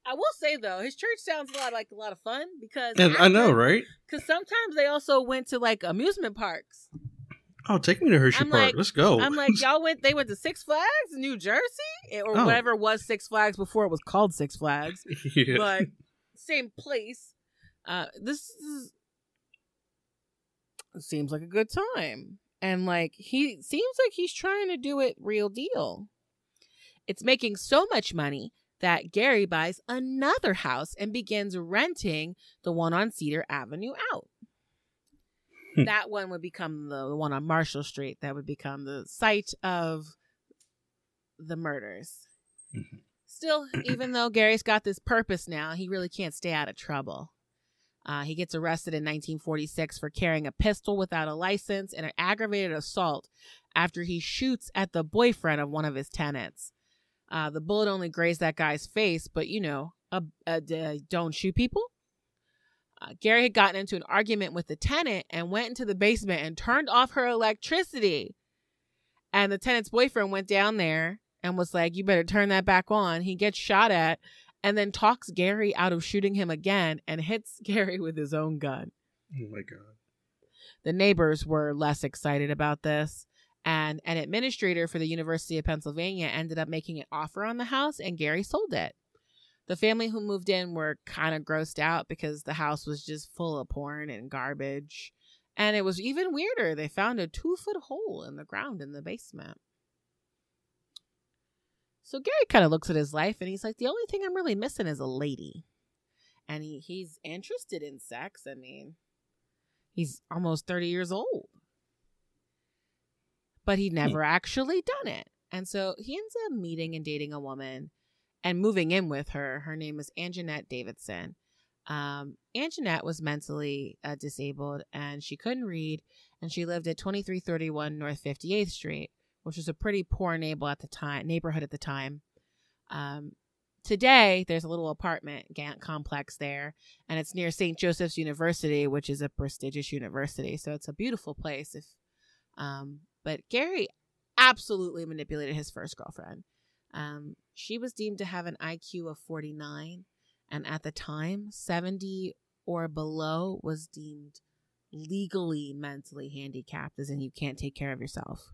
I will say though, his church sounds a lot like a lot of fun because And I know, right? Because sometimes they also went to like amusement parks. Oh, take me to Hershey I'm Park. like- Let's go. I'm like, y'all went. They went to Six Flags, New Jersey, or Oh. whatever was Six Flags before it was called Six Flags. yeah. but same place. Uh, this is seems like a good time, and like he seems like he's trying to do it real deal. It's making so much money that Gary buys another house and begins renting the one on Cedar Avenue out. Hmm. that one would become the, the one on Marshall Street. That would become the site of the murders. Mhm. Still, even though Gary's got this purpose now, he really can't stay out of trouble. Uh, he gets arrested in 1946 for carrying a pistol without a license and an aggravated assault after he shoots at the boyfriend of one of his tenants. Uh, the bullet only grazed that guy's face, but you know, a, a, a- don't shoot people. Uh, Gary had gotten into an argument with the tenant and went into the basement and turned off her electricity. And the tenant's boyfriend went down there and was like, You better turn that back on. He gets shot at and then talks Gary out of shooting him again and hits Gary with his own gun. oh my god. The neighbors were less excited about this. And an administrator for the University of Pennsylvania ended up making an offer on the house, and Gary sold it. The family who moved in were kind of grossed out because the house was just full of porn and garbage. And it was even weirder. They found a two foot hole in the ground in the basement. So Gary kind of looks at his life and he's like, the only thing I'm really missing is a lady. And he, he's interested in sex. I mean, he's almost 30 years old. But he hmm. never actually done it. And so he ends up meeting and dating a woman and moving in with her. Her name is Anjanette Davidson. Um, Anjanette was mentally uh, disabled and she couldn't read, and she lived at 2331 North 58th Street, which was a pretty poor neighbor at the time, neighborhood at the time. Um, today, there's a little apartment complex there, and it's near St. Joseph's University, which is a prestigious university. So it's a beautiful place. If, um, but Gary absolutely manipulated his first girlfriend. Um, she was deemed to have an IQ of 49, and at the time, 70 or below was deemed legally mentally handicapped, as in you can't take care of yourself.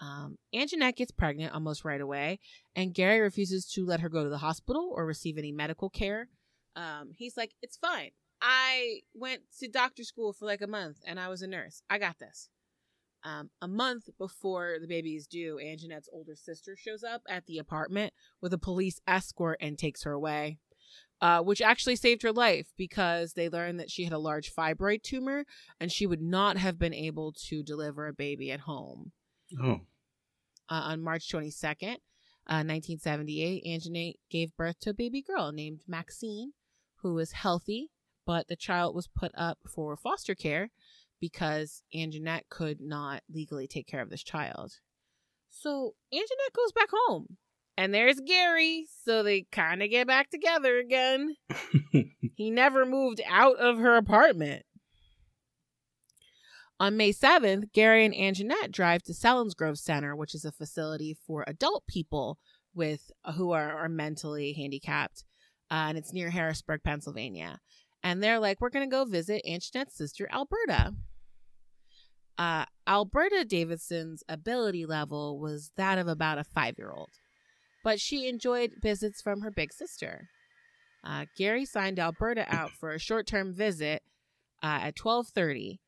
Um, Anjanette gets pregnant almost right away, and Gary refuses to let her go to the hospital or receive any medical care. Um, he's like, It's fine. I went to doctor school for like a month and I was a nurse. I got this. Um, a month before the baby is due, Anjanette's older sister shows up at the apartment with a police escort and takes her away, uh, which actually saved her life because they learned that she had a large fibroid tumor and she would not have been able to deliver a baby at home. Oh. Uh, on March 22nd, uh, 1978, Anjanette gave birth to a baby girl named Maxine, who was healthy, but the child was put up for foster care because Anjanette could not legally take care of this child. So Anjanette goes back home. And there's Gary, so they kind of get back together again. he never moved out of her apartment. On May 7th, Gary and Anjanette drive to Selinsgrove Center, which is a facility for adult people with who are, are mentally handicapped, uh, and it's near Harrisburg, Pennsylvania. And they're like, "We're gonna go visit Anjanette's sister, Alberta." Uh, Alberta Davidson's ability level was that of about a five-year-old, but she enjoyed visits from her big sister. Uh, Gary signed Alberta out for a short-term visit uh, at twelve thirty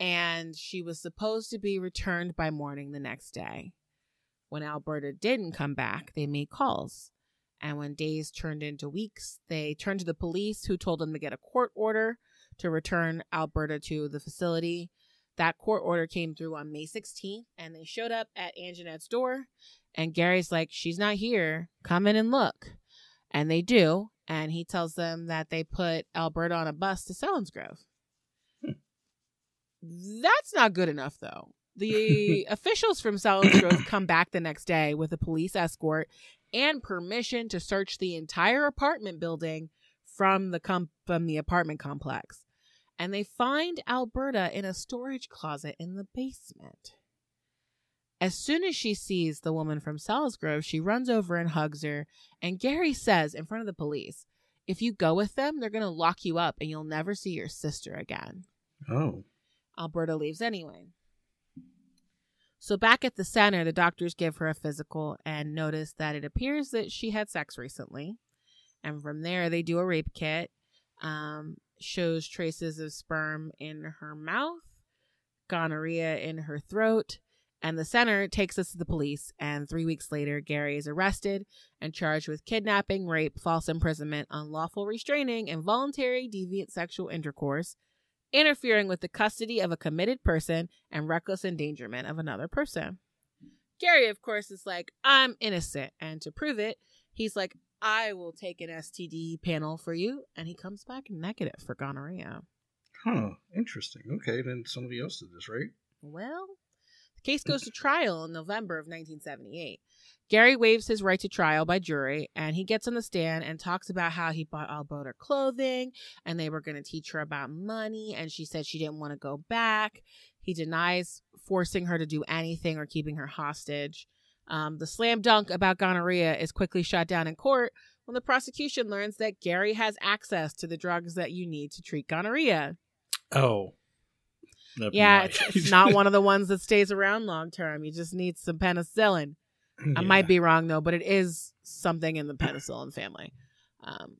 and she was supposed to be returned by morning the next day. When Alberta didn't come back, they made calls. And when days turned into weeks, they turned to the police, who told them to get a court order to return Alberta to the facility. That court order came through on May 16th, and they showed up at Anjanette's door. And Gary's like, She's not here. Come in and look. And they do. And he tells them that they put Alberta on a bus to Selinsgrove. Hmm. That's not good enough, though. The officials from Selinsgrove come back the next day with a police escort and permission to search the entire apartment building from the com- from the apartment complex. And they find Alberta in a storage closet in the basement. As soon as she sees the woman from Selinsgrove, she runs over and hugs her. And Gary says in front of the police, if you go with them, they're going to lock you up and you'll never see your sister again. Oh. Alberta leaves anyway. So back at the center, the doctors give her a physical and notice that it appears that she had sex recently. And from there, they do a rape kit, um, shows traces of sperm in her mouth, gonorrhea in her throat, and the center takes us to the police. And three weeks later, Gary is arrested and charged with kidnapping, rape, false imprisonment, unlawful restraining, involuntary deviant sexual intercourse, interfering with the custody of a committed person and reckless endangerment of another person. Gary, of course, is like, I'm innocent. And to prove it, he's like, I will take an STD panel for you. And he comes back negative for gonorrhea. Huh. Interesting. Okay, then somebody else did this, right? Well, case goes to trial in November of 1978. Gary waives his right to trial by jury and he gets on the stand and talks about how he bought Alberta clothing and they were going to teach her about money and she said she didn't want to go back. He denies forcing her to do anything or keeping her hostage. Um, the slam dunk about gonorrhea is quickly shot down in court when the prosecution learns that Gary has access to the drugs that you need to treat gonorrhea. Oh. Yeah, it's, it's not one of the ones that stays around long term. You just need some penicillin. Yeah. I might be wrong though, but it is something in the penicillin family. Um,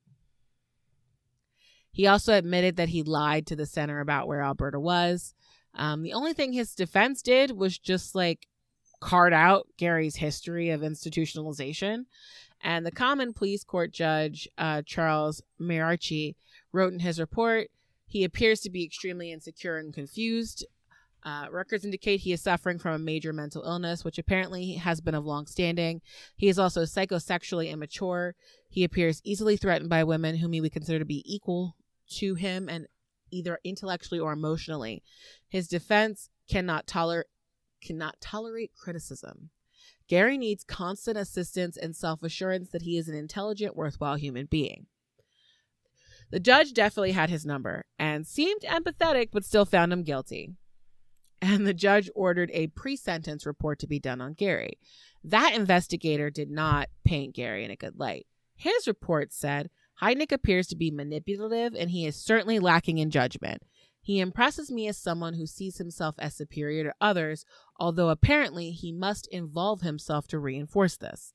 he also admitted that he lied to the center about where Alberta was. Um, the only thing his defense did was just like card out Gary's history of institutionalization. And the common pleas court judge, uh, Charles Mirarchi, wrote in his report he appears to be extremely insecure and confused uh, records indicate he is suffering from a major mental illness, which apparently has been of long standing. He is also psychosexually immature. He appears easily threatened by women whom he would consider to be equal to him and either intellectually or emotionally. His defense cannot tolerate cannot tolerate criticism. Gary needs constant assistance and self assurance that he is an intelligent, worthwhile human being. The judge definitely had his number and seemed empathetic, but still found him guilty and the judge ordered a pre sentence report to be done on Gary. That investigator did not paint Gary in a good light. His report said Heidnik appears to be manipulative and he is certainly lacking in judgment. He impresses me as someone who sees himself as superior to others, although apparently he must involve himself to reinforce this.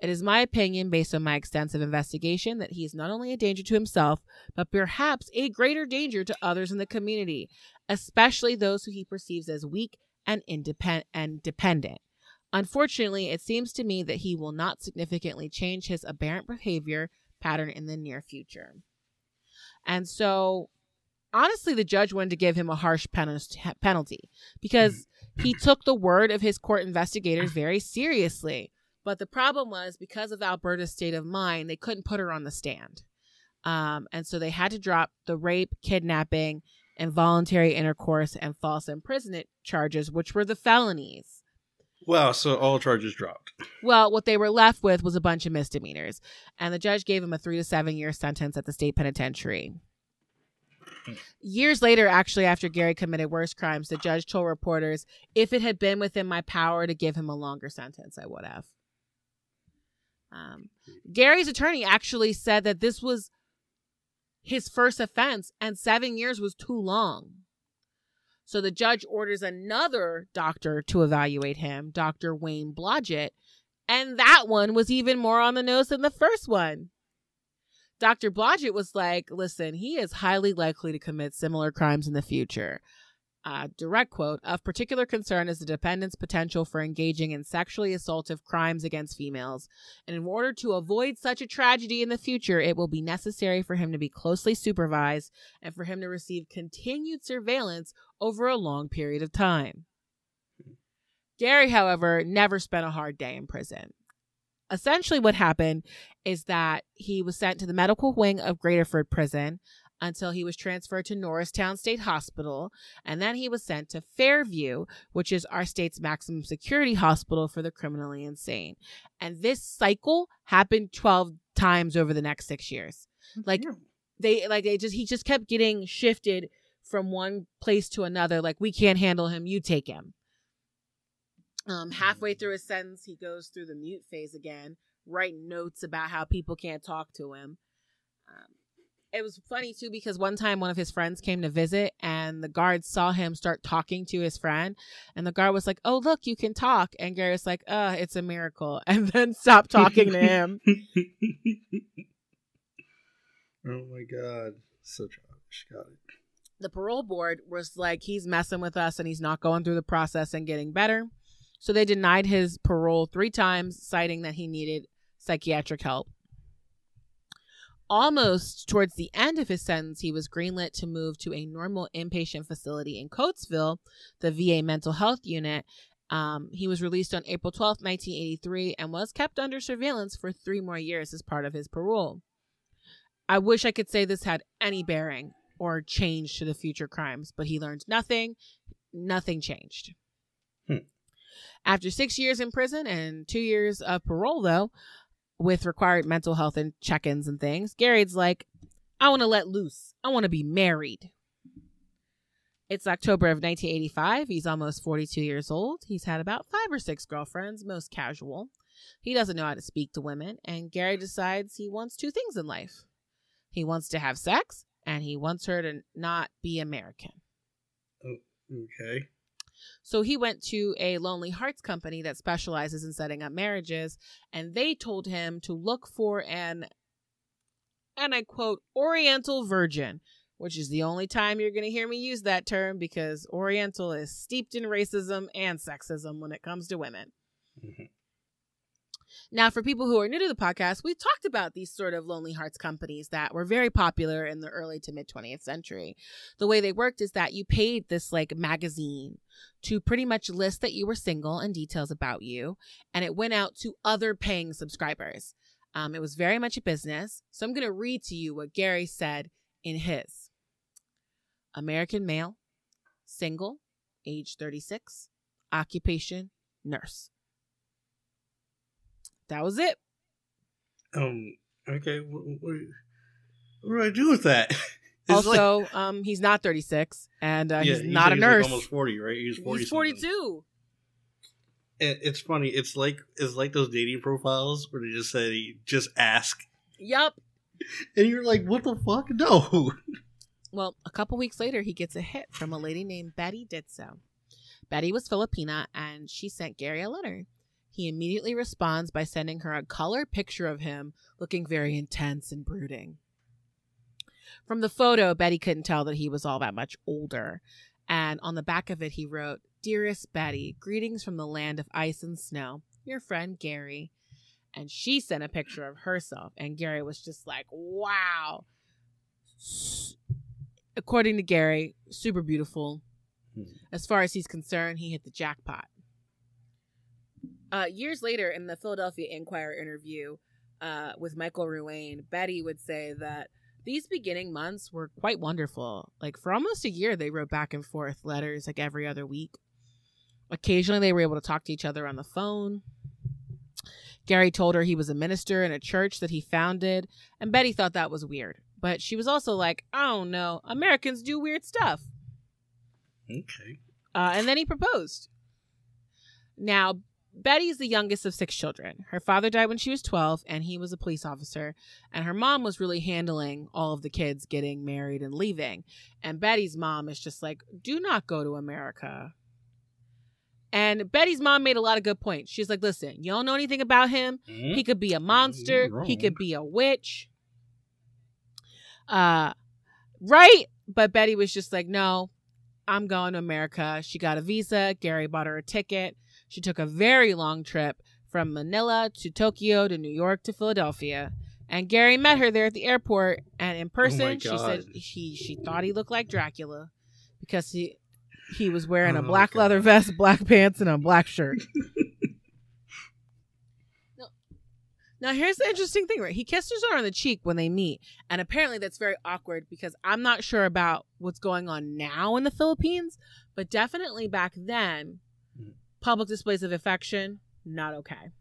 It is my opinion, based on my extensive investigation, that he is not only a danger to himself, but perhaps a greater danger to others in the community, especially those who he perceives as weak and independent and dependent. Unfortunately, it seems to me that he will not significantly change his aberrant behavior pattern in the near future. And so, honestly, the judge wanted to give him a harsh penalty because mm-hmm. he took the word of his court investigators very seriously. But the problem was because of Alberta's state of mind, they couldn't put her on the stand. Um, and so they had to drop the rape, kidnapping, involuntary intercourse, and false imprisonment charges, which were the felonies. Wow, so all charges dropped. Well, what they were left with was a bunch of misdemeanors, and the judge gave him a three to seven year sentence at the state penitentiary. Years later, actually, after Gary committed worse crimes, the judge told reporters, if it had been within my power to give him a longer sentence, I would have. Um, Gary's attorney actually said that this was his first offense and seven years was too long. So the judge orders another doctor to evaluate him, Dr. Wayne Blodgett, and that one was even more on the nose than the first one. Dr. Blodgett was like, listen, he is highly likely to commit similar crimes in the future uh, direct quote, of particular concern is the dependent's potential for engaging in sexually assaultive crimes against females. And in order to avoid such a tragedy in the future, it will be necessary for him to be closely supervised and for him to receive continued surveillance over a long period of time. Gary, however, never spent a hard day in prison. Essentially, what happened is that he was sent to the medical wing of Graterford Prison, until he was transferred to Norristown State Hospital, and then he was sent to Fairview, which is our state's maximum security hospital for the criminally insane. And this cycle happened 12 times over the next 6 years. Like they like they just he just kept getting shifted from one place to another like we can't handle him, you take him. Um halfway through his sentence, he goes through the mute phase again, writing notes about how people can't talk to him. Um, it was funny too because one time one of his friends came to visit and the guard saw him start talking to his friend and the guard was like oh look you can talk. And gary was like uh it's a miracle and then stopped talking to him. Oh my god. So trash got it. The parole board was like he's messing with us and he's not going through the process and getting better. So they denied his parole three times citing that he needed psychiatric help almost towards the end of his sentence, he was greenlit to move to a normal inpatient facility in Coatesville, the VA mental health unit. Um, he was released on April 12, 1983, and was kept under surveillance for three more years as part of his parole. I wish I could say this had any bearing or change to the future crimes, but he learned nothing. Nothing changed. Hmm. After six years in prison and two years of parole, though, with required mental health and check ins and things, Gary's like, I want to let loose. I want to be married. It's October of 1985. He's almost 42 years old. He's had about five or six girlfriends, most casual. He doesn't know how to speak to women, and Gary decides he wants two things in life he wants to have sex, and he wants her to not be American. Oh, okay. So he went to a Lonely Hearts company that specializes in setting up marriages, and they told him to look for an, and I quote, Oriental virgin, which is the only time you're going to hear me use that term because Oriental is steeped in racism and sexism when it comes to women. Mm-hmm. Now, for people who are new to the podcast, we've talked about these sort of Lonely Hearts companies that were very popular in the early to mid 20th century. The way they worked is that you paid this like magazine to pretty much list that you were single and details about you, and it went out to other paying subscribers. Um, it was very much a business. So I'm going to read to you what Gary said in his American male, single, age 36, occupation, nurse. That was it. Um. Okay. What, what, what do I do with that? also, like, um, he's not 36, and uh, yeah, he's not a he's nurse. Like almost 40, right? He's 40. He's 42. it's funny. It's like it's like those dating profiles where they just say just ask. Yep. And you're like, what the fuck? No. Well, a couple weeks later, he gets a hit from a lady named Betty Disto. Betty was Filipina, and she sent Gary a letter. He immediately responds by sending her a color picture of him looking very intense and brooding. From the photo, Betty couldn't tell that he was all that much older. And on the back of it, he wrote, Dearest Betty, greetings from the land of ice and snow. Your friend Gary. And she sent a picture of herself. And Gary was just like, wow. According to Gary, super beautiful. Hmm. As far as he's concerned, he hit the jackpot. Uh, years later, in the Philadelphia Inquirer interview uh, with Michael Ruane, Betty would say that these beginning months were quite wonderful. Like for almost a year, they wrote back and forth letters like every other week. Occasionally, they were able to talk to each other on the phone. Gary told her he was a minister in a church that he founded, and Betty thought that was weird. But she was also like, oh no, Americans do weird stuff. Okay. Uh, and then he proposed. Now, Betty's the youngest of six children. Her father died when she was 12, and he was a police officer. And her mom was really handling all of the kids getting married and leaving. And Betty's mom is just like, do not go to America. And Betty's mom made a lot of good points. She's like, listen, you don't know anything about him. Mhm. He could be a monster. He could be a witch. Uh, right? But Betty was just like, no, I'm going to America. She got a visa. Gary bought her a ticket. She took a very long trip from Manila to Tokyo to New York to Philadelphia. And Gary met her there at the airport. And in person, she said she she thought he looked like Dracula because he he was wearing a Oh, black leather vest, black pants, and a black shirt. Now, here's the interesting thing, right? He kisses her on the cheek when they meet. And apparently that's very awkward because I'm not sure about what's going on now in the Philippines, but definitely back then. Public displays of affection, not okay.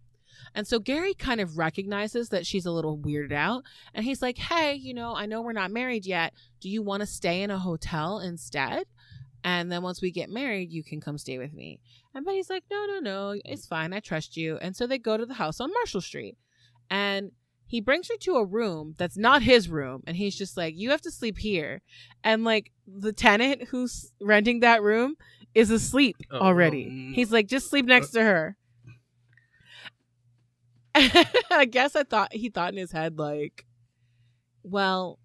And so Gary kind of recognizes that she's a little weirded out. And he's like, hey, you know, I know we're not married yet. Do you want to stay in a hotel instead? And then once we get married, you can come stay with me. And Betty's like, no, no, no, it's fine. I trust you. And so they go to the house on Marshall Street. And he brings her to a room that's not his room. And he's just like, you have to sleep here. And like the tenant who's renting that room is asleep Oh, already. um, he's like, just sleep next to her. I guess I thought he thought in his head, like, well,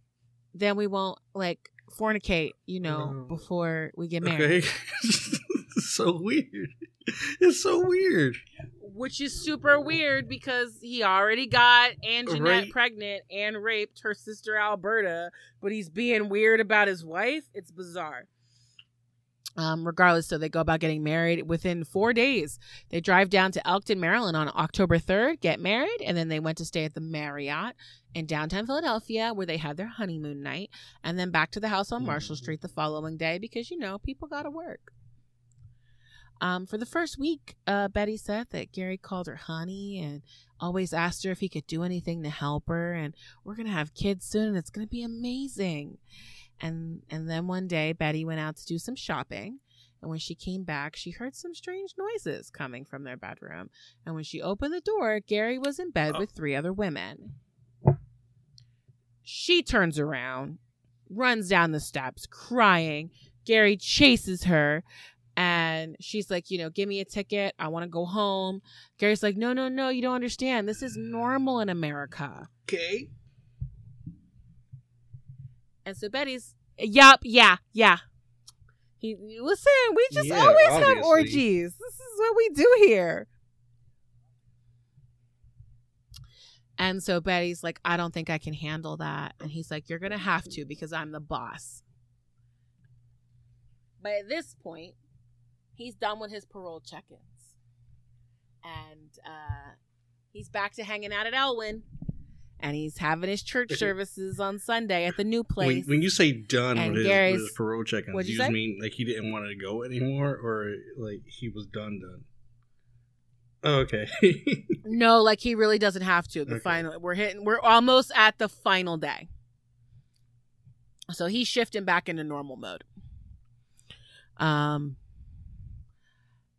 then we won't like fornicate, you know, Oh. before we get married. Okay. so weird. It's so weird. which is super weird because he already got Anjanette Right. pregnant and raped her sister Alberta, but he's being weird about his wife. It's bizarre. Um, regardless, so they go about getting married within four days. They drive down to Elkton, Maryland on October 3rd, get married, and then they went to stay at the Marriott in downtown Philadelphia where they had their honeymoon night, and then back to the house on Marshall Mhm. Street the following day because, you know, people got to work. Um, for the first week, uh, Betty said that Gary called her honey and always asked her if he could do anything to help her. And we're gonna have kids soon, and it's gonna be amazing. And and then one day, Betty went out to do some shopping. And when she came back, she heard some strange noises coming from their bedroom. And when she opened the door, Gary was in bed Oh. with three other women. She turns around, runs down the steps, crying. Gary chases her, and she's like, you know, give me a ticket. I want to go home. Gary's like, no, no, no, you don't understand. This is normal in America. Okay. And so Betty's, yup, yeah, yeah. He, listen, we just Yeah, always have orgies. This is what we do here. And so Betty's like, I don't think I can handle that. And he's like, You're going to have to because I'm the boss. But at this point, he's done with his parole check ins. And uh, he's back to hanging out at Elwyn. And he's having his church services on Sunday at the new place. when you say done And with his, with his parole What'd do you you say? mean like he didn't want to go anymore, or like he was done done? Oh, okay. No, like he really doesn't have to. The Okay. final we're hitting we're almost at the final day. So he's shifting back into normal mode. Um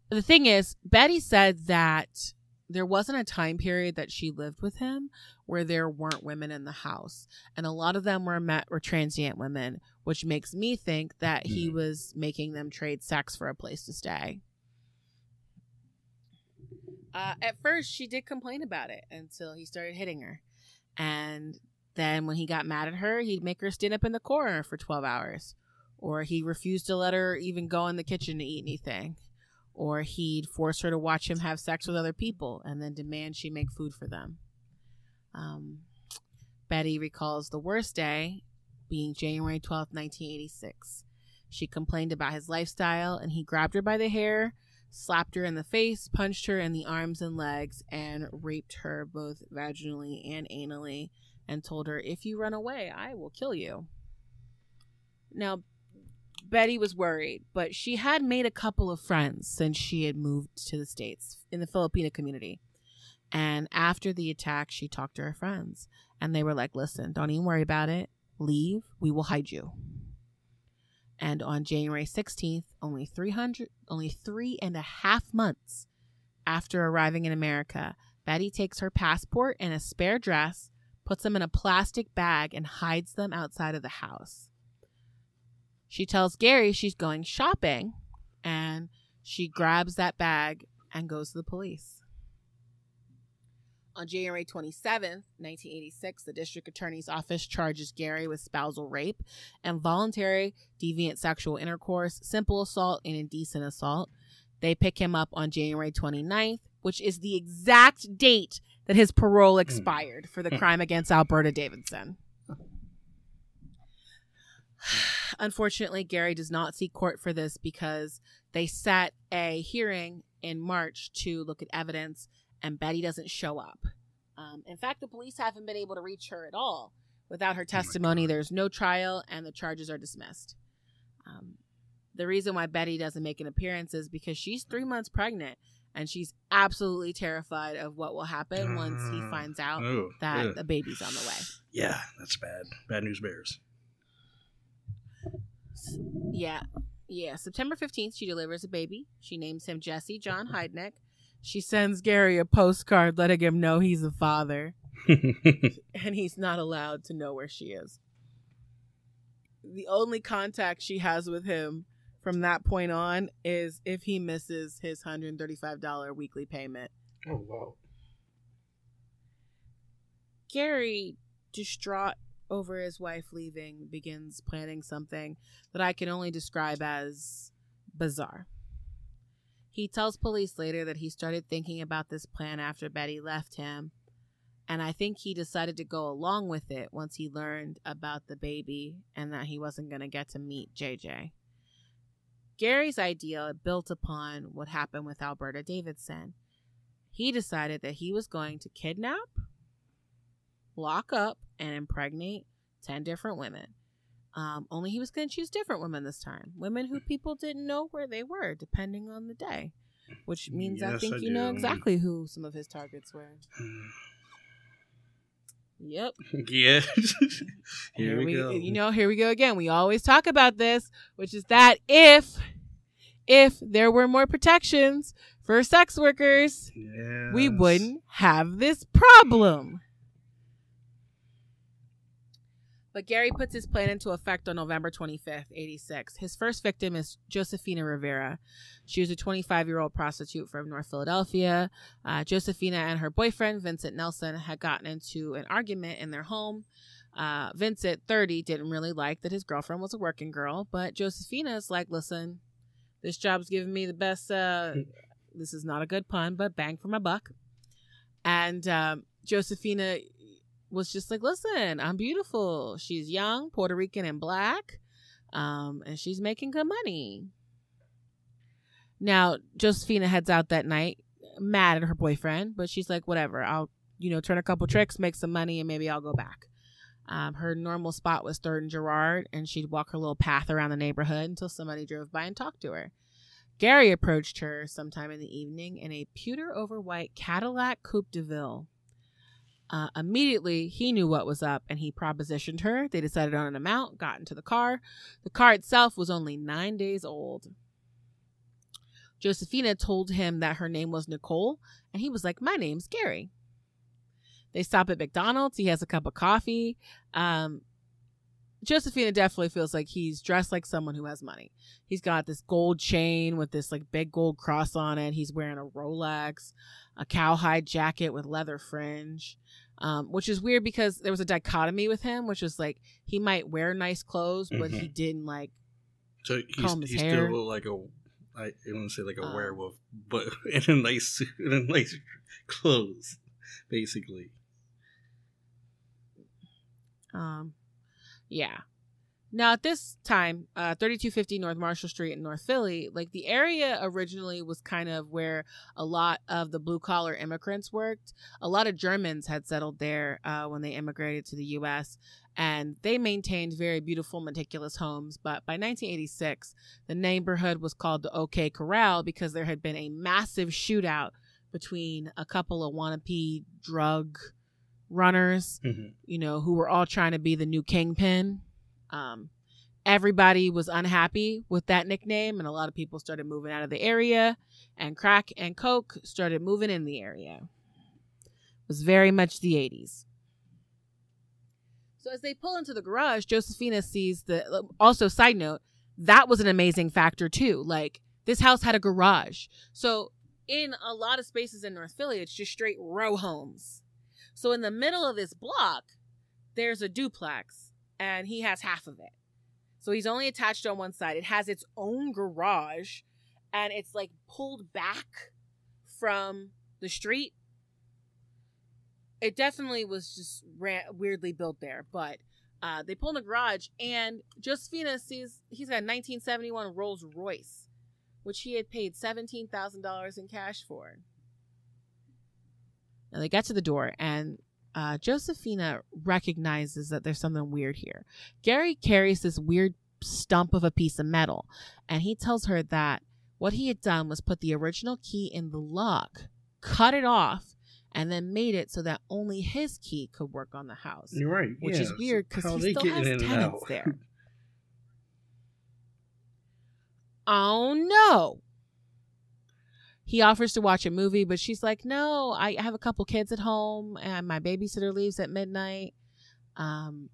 the thing is, Betty said that there wasn't a time period that she lived with him where there weren't women in the house. And a lot of them were met were transient women, which makes me think that he Hmm. was making them trade sex for a place to stay. Uh, at first, she did complain about it until he started hitting her. And then when he got mad at her, he'd make her stand up in the corner for 12 hours. Or he refused to let her even go in the kitchen to eat anything. Or he'd force her to watch him have sex with other people and then demand she make food for them. Um, Betty recalls the worst day being January 12, 1986. She complained about his lifestyle and he grabbed her by the hair, slapped her in the face, punched her in the arms and legs, and raped her both vaginally and anally and told her, If you run away, I will kill you. Now, Betty was worried, but she had made a couple of friends since she had moved to the States in the Filipino community. And after the attack, she talked to her friends, and they were like, Listen, don't even worry about it. Leave. We will hide you. And on January 16th, only 300, only three and a half months after arriving in America, Betty takes her passport and a spare dress, puts them in a plastic bag, and hides them outside of the house. She tells Gary she's going shopping, and she grabs that bag and goes to the police. On January 27th, 1986, the district attorney's office charges Gary with spousal rape and voluntary deviant sexual intercourse, simple assault, and indecent assault. They pick him up on January 29th, which is the exact date that his parole expired for the crime against Alberta Davidson. Unfortunately, Gary does not seek court for this because they set a hearing in March to look at evidence and Betty doesn't show up. Um, in fact, the police haven't been able to reach her at all. Without her testimony, there's no trial and the charges are dismissed. Um, the reason why Betty doesn't make an appearance is because she's three months pregnant and she's absolutely terrified of what will happen once he Uh, finds out oh, that ugh. the baby's on the way. Yeah, that's bad. Bad news bears. Yeah. Yeah. September 15th, she delivers a baby. She names him Jesse John Heidnik. She sends Gary a postcard letting him know he's a father and he's not allowed to know where she is. The only contact she has with him from that point on is if he misses his $135 weekly payment. oh wow. Gary, distraught over his wife leaving, begins planning something that I can only describe as bizarre. He tells police later that he started thinking about this plan after Betty left him, and I think he decided to go along with it once he learned about the baby and that he wasn't going to get to meet JJ. Gary's idea built upon what happened with Alberta Davidson. He decided that he was going to kidnap, lock up and impregnate 10 different women. Um, only he was going to choose different women this time. Women who people didn't know where they were, depending on the day. Which means I think I you know exactly who some of his targets were. Yep. yeah. Here, we, go. You know, here we go again. We always talk about this, which is that if if there were more protections for sex workers, we wouldn't have this problem. But Gary puts his plan into effect on November 25th, 86. His first victim is Josefina Rivera. She was a 25 year old prostitute from North Philadelphia. Uh, Josefina and her boyfriend, Vincent Nelson, had gotten into an argument in their home. Uh, Vincent, 30, didn't really like that his girlfriend was a working girl, but Josefina is like, listen, this job's giving me the best, uh, this is not a good pun, but bang for my buck. And um, Josefina was just like, listen, I'm beautiful. She's young, Puerto Rican, and black. Um, and she's making good money. Now, Josefina heads out that night, mad at her boyfriend, but she's like, whatever, I'll, you know, turn a couple tricks, make some money, and maybe I'll go back. Um, her normal spot was Third and Girard, and she'd walk her little path around the neighborhood until somebody drove by and talked to her. Gary approached her sometime in the evening in a pewter over white Cadillac Coupe de Ville. Uh, immediately, he knew what was up and he propositioned her. They decided on an amount, got into the car. The car itself was only nine days old. Josefina told him that her name was Nicole, and he was like, My name's Gary. They stop at McDonald's. He has a cup of coffee. Um, Josefina definitely feels like he's dressed like someone who has money. He's got this gold chain with this like big gold cross on it. He's wearing a Rolex, a cowhide jacket with leather fringe, um, which is weird because there was a dichotomy with him, which was like he might wear nice clothes, but he Mhm. didn't like. So he's, comb his he's hair. still like a, I to say like a Um, werewolf, but in a nice suit, in a nice clothes, basically. Um, yeah. Now at this time, uh, 3250 North Marshall Street in North Philly, like the area originally was kind of where a lot of the blue collar immigrants worked. A lot of Germans had settled there uh, when they immigrated to the U.S. and they maintained very beautiful, meticulous homes. But by 1986, the neighborhood was called the OK Corral because there had been a massive shootout between a couple of wannabe drug runners Mhm. you know, who were all trying to be the new kingpin. Um, everybody was unhappy with that nickname, and a lot of people started moving out of the area, and crack and coke started moving in the area. It was very much the 80s. So as they pull into the garage, Josefina sees the. Also, side note, that was an amazing factor too. Like this house had a garage, so in a lot of spaces in North Philly, it's just straight row homes. So in the middle of this block, there's a duplex, and he has half of it. So he's only attached on one side. It has its own garage, and it's like pulled back from the street. It definitely was just weirdly built there, but uh, they pull in the garage, and Josefina sees he's got a 1971 Rolls Royce, which he had paid $17,000 in cash for. Now they get to the door, and uh, Josefina recognizes that there's something weird here. Gary carries this weird stump of a piece of metal, and he tells her that what he had done was put the original key in the lock, cut it off, and then made it so that only his key could work on the house. You're right. Which is weird because he still has tenants there. Oh no. He offers to watch a movie, but she's like, "No, I have a couple kids at home, and my babysitter leaves at midnight." Um,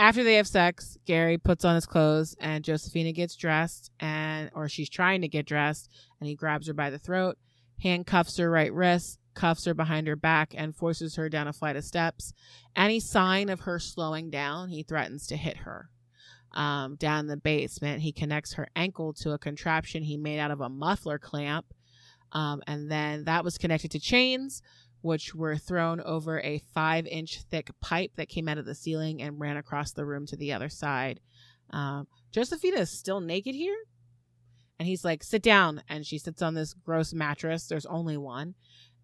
after they have sex, Gary puts on his clothes, and Josefina gets dressed, and or she's trying to get dressed, and he grabs her by the throat, handcuffs her right wrist, cuffs her behind her back, and forces her down a flight of steps. Any sign of her slowing down, he threatens to hit her um, down the basement. He connects her ankle to a contraption he made out of a muffler clamp. Um, and then that was connected to chains, which were thrown over a five inch thick pipe that came out of the ceiling and ran across the room to the other side. Um, Josefina is still naked here. And he's like, sit down. And she sits on this gross mattress. There's only one.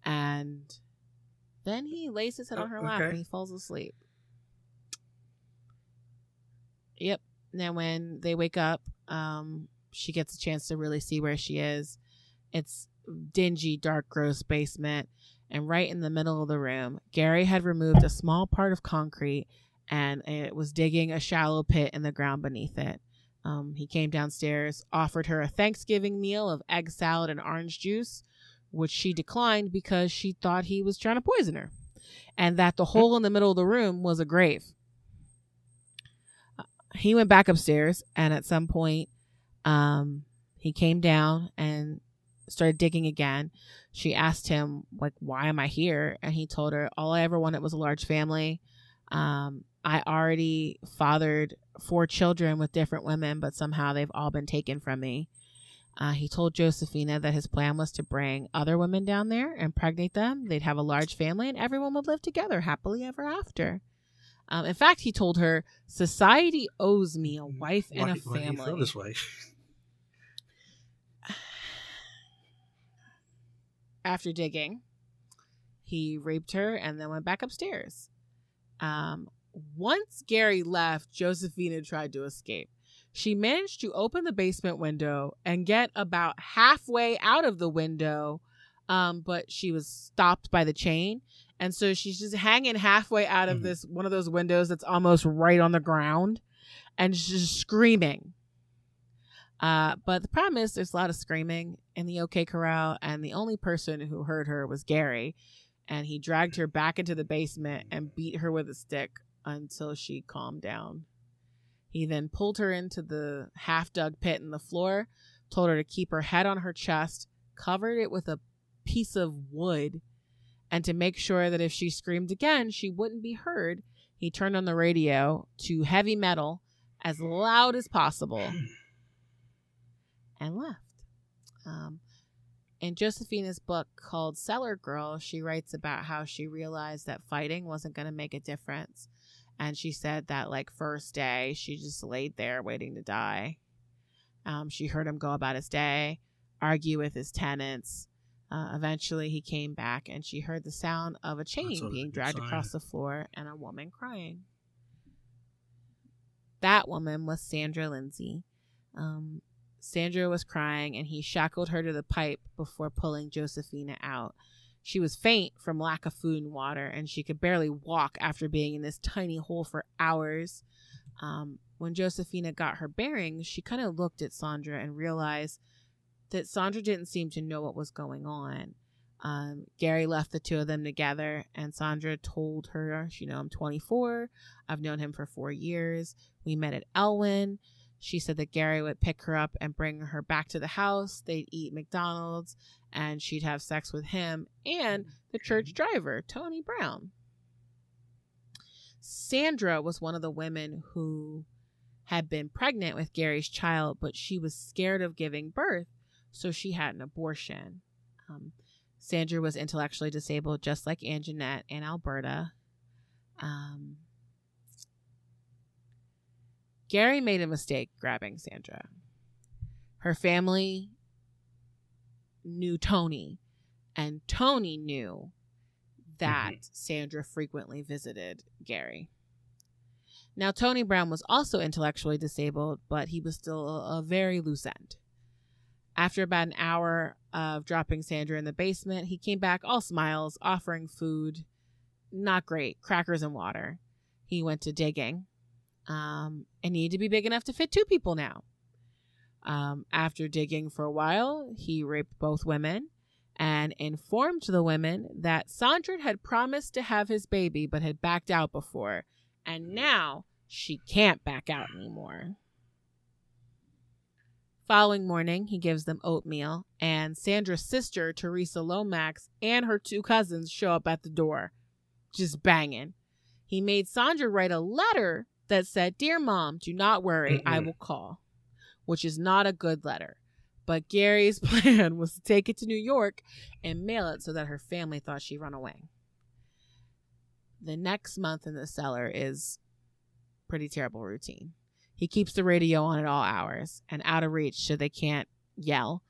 And then he lays his head Oh, on her lap okay. and he falls asleep. Yep. Then when they wake up, um, she gets a chance to really see where she is. It's dingy, dark, gross basement, and right in the middle of the room, Gary had removed a small part of concrete and it was digging a shallow pit in the ground beneath it. Um, he came downstairs, offered her a Thanksgiving meal of egg salad and orange juice, which she declined because she thought he was trying to poison her, and that the hole in the middle of the room was a grave he went back upstairs and at some point um he came down and started digging again. She asked him like why am i here? And he told her all i ever wanted was a large family. Um i already fathered four children with different women but somehow they've all been taken from me. Uh, he told josefina that his plan was to bring other women down there and impregnate them. They'd have a large family and everyone would live together happily ever after um, in fact, he told her, "Society owes me a wife and why, a Why do you feel family." this way? After digging, he raped her and then went back upstairs. Um, once Gary left, Josefina tried to escape. She managed to open the basement window and get about halfway out of the window, um, but she was stopped by the chain. And so she's just hanging halfway out of Mhm. this one of those windows that's almost right on the ground and she's just screaming. Uh, but the problem is there's a lot of screaming in the OK Corral, and the only person who heard her was Gary. And he dragged her back into the basement and beat her with a stick until she calmed down. He then pulled her into the half dug pit in the floor, told her to keep her head on her chest, covered it with a piece of wood, and to make sure that if she screamed again, she wouldn't be heard, he turned on the radio to heavy metal as loud as possible and left. Um, in Josefina's book called Cellar Girl, she writes about how she realized that fighting wasn't going to make a difference. And she said that, like, first day, she just laid there waiting to die. Um, she heard him go about his day, argue with his tenants. Uh, eventually, he came back and she heard the sound of a chain being dragged sign. across the floor and a woman crying. That woman was Sandra Lindsay. Um, Sandra was crying and he shackled her to the pipe before pulling Josefina out. She was faint from lack of food and water, and she could barely walk after being in this tiny hole for hours. Um, when Josefina got her bearings, she kind of looked at Sandra and realized that Sandra didn't seem to know what was going on. Um, Gary left the two of them together, and Sandra told her, You know, I'm 24. I've known him for four years. We met at Elwyn. She said that Gary would pick her up and bring her back to the house. They'd eat McDonald's and she'd have sex with him and the church driver, Tony Brown. Sandra was one of the women who had been pregnant with Gary's child, but she was scared of giving birth, so she had an abortion. Um, Sandra was intellectually disabled, just like Anjanette and Alberta. Um, Gary made a mistake grabbing Sandra. Her family knew Tony, and Tony knew that mm-hmm. Sandra frequently visited Gary. Now, Tony Brown was also intellectually disabled, but he was still a, a very loose end. After about an hour of dropping Sandra in the basement, he came back all smiles, offering food. Not great, crackers and water. He went to digging um, and needed to be big enough to fit two people now. Um, after digging for a while, he raped both women and informed the women that Sandra had promised to have his baby but had backed out before, and now she can't back out anymore. Following morning, he gives them oatmeal, and Sandra's sister, Teresa Lomax, and her two cousins show up at the door, just banging. He made Sandra write a letter that said, Dear mom, do not worry, I will call, which is not a good letter. But Gary's plan was to take it to New York and mail it so that her family thought she'd run away. The next month in the cellar is pretty terrible routine. He keeps the radio on at all hours and out of reach so they can't yell.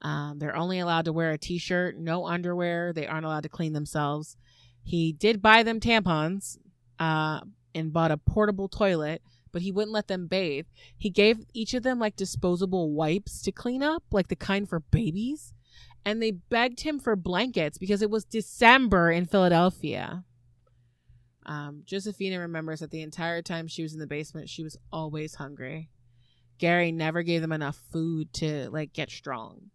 Um, they're only allowed to wear a t shirt, no underwear. They aren't allowed to clean themselves. He did buy them tampons, uh, and bought a portable toilet, but he wouldn't let them bathe. He gave each of them like disposable wipes to clean up, like the kind for babies. And they begged him for blankets because it was December in Philadelphia. Um, Josephina remembers that the entire time she was in the basement, she was always hungry. Gary never gave them enough food to like get strong,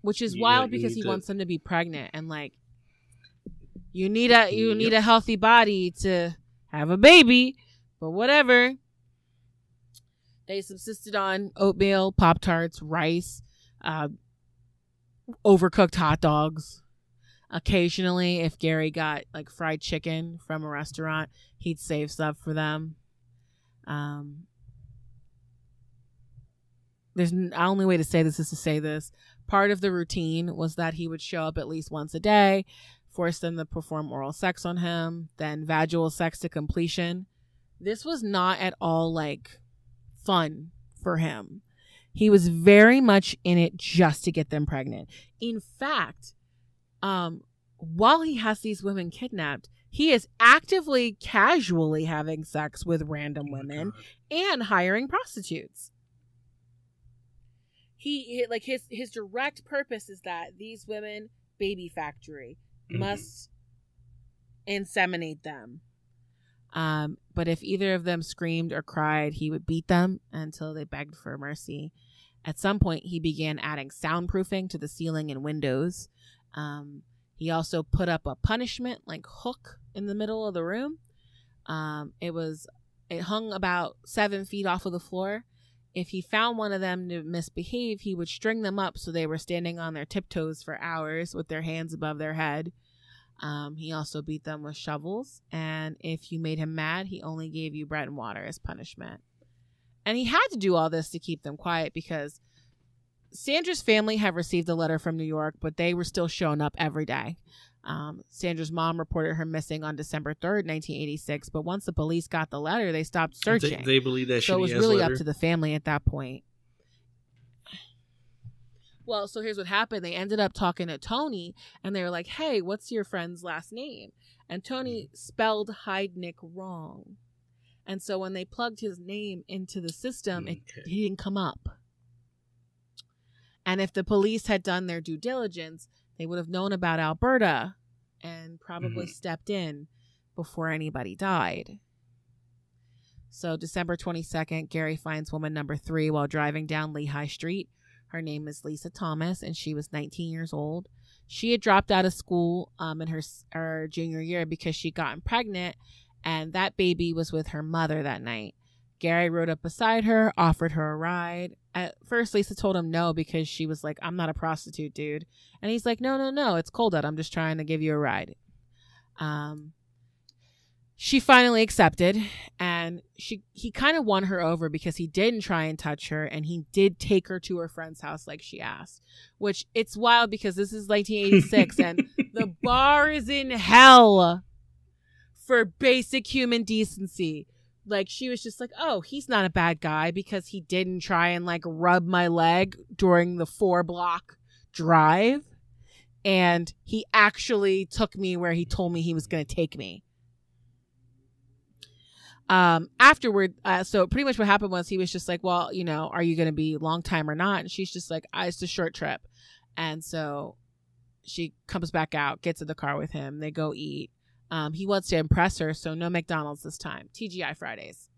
which is wild because he to... wants them to be pregnant and like you need a you need a healthy body to have a baby, but whatever. They subsisted on oatmeal, Pop Tarts, rice, uh, overcooked hot dogs. Occasionally, if Gary got like fried chicken from a restaurant, he'd save stuff for them. Um, there's the only way to say this is to say this. Part of the routine was that he would show up at least once a day, force them to perform oral sex on him, then vaginal sex to completion. This was not at all like fun for him. He was very much in it just to get them pregnant. In fact, um, while he has these women kidnapped, he is actively casually having sex with random oh women and hiring prostitutes. He like his his direct purpose is that these women baby factory mm-hmm. must inseminate them. Um, but if either of them screamed or cried, he would beat them until they begged for mercy. At some point, he began adding soundproofing to the ceiling and windows. Um, he also put up a punishment like hook in the middle of the room. Um, it was it hung about seven feet off of the floor. If he found one of them to misbehave, he would string them up so they were standing on their tiptoes for hours with their hands above their head. Um, he also beat them with shovels, and if you made him mad, he only gave you bread and water as punishment. And he had to do all this to keep them quiet because Sandra's family had received a letter from New York, but they were still showing up every day. Um, Sandra's mom reported her missing on December 3rd, 1986, but once the police got the letter, they stopped searching. They, they believe that so it was shitty-ass really letter. up to the family at that point. Well, so here's what happened. They ended up talking to Tony, and they were like, "Hey, what's your friend's last name?" And Tony spelled Heidnik wrong, and so when they plugged his name into the system, it, he didn't come up. And if the police had done their due diligence, they would have known about Alberta and probably Mhm. stepped in before anybody died. So, December 22nd, Gary finds woman number three while driving down Lehigh Street. Her name is Lisa Thomas, and she was 19 years old. She had dropped out of school um, in her, her junior year because she'd gotten pregnant, and that baby was with her mother that night. Gary rode up beside her, offered her a ride. At first, Lisa told him no because she was like, I'm not a prostitute, dude. And he's like, No, no, no, it's cold out. I'm just trying to give you a ride. Um, she finally accepted, and she he kind of won her over because he didn't try and touch her, and he did take her to her friend's house like she asked. Which it's wild because this is 1986, and the bar is in hell for basic human decency. Like she was just like, "Oh, he's not a bad guy because he didn't try and like rub my leg during the four block drive." And he actually took me where he told me he was going to take me. Um, afterward, uh, so pretty much what happened was he was just like, well, you know, are you going to be long time or not? And she's just like, it's a short trip. And so she comes back out, gets in the car with him. They go eat. Um, he wants to impress her, so no McDonald's this time. TGI Fridays.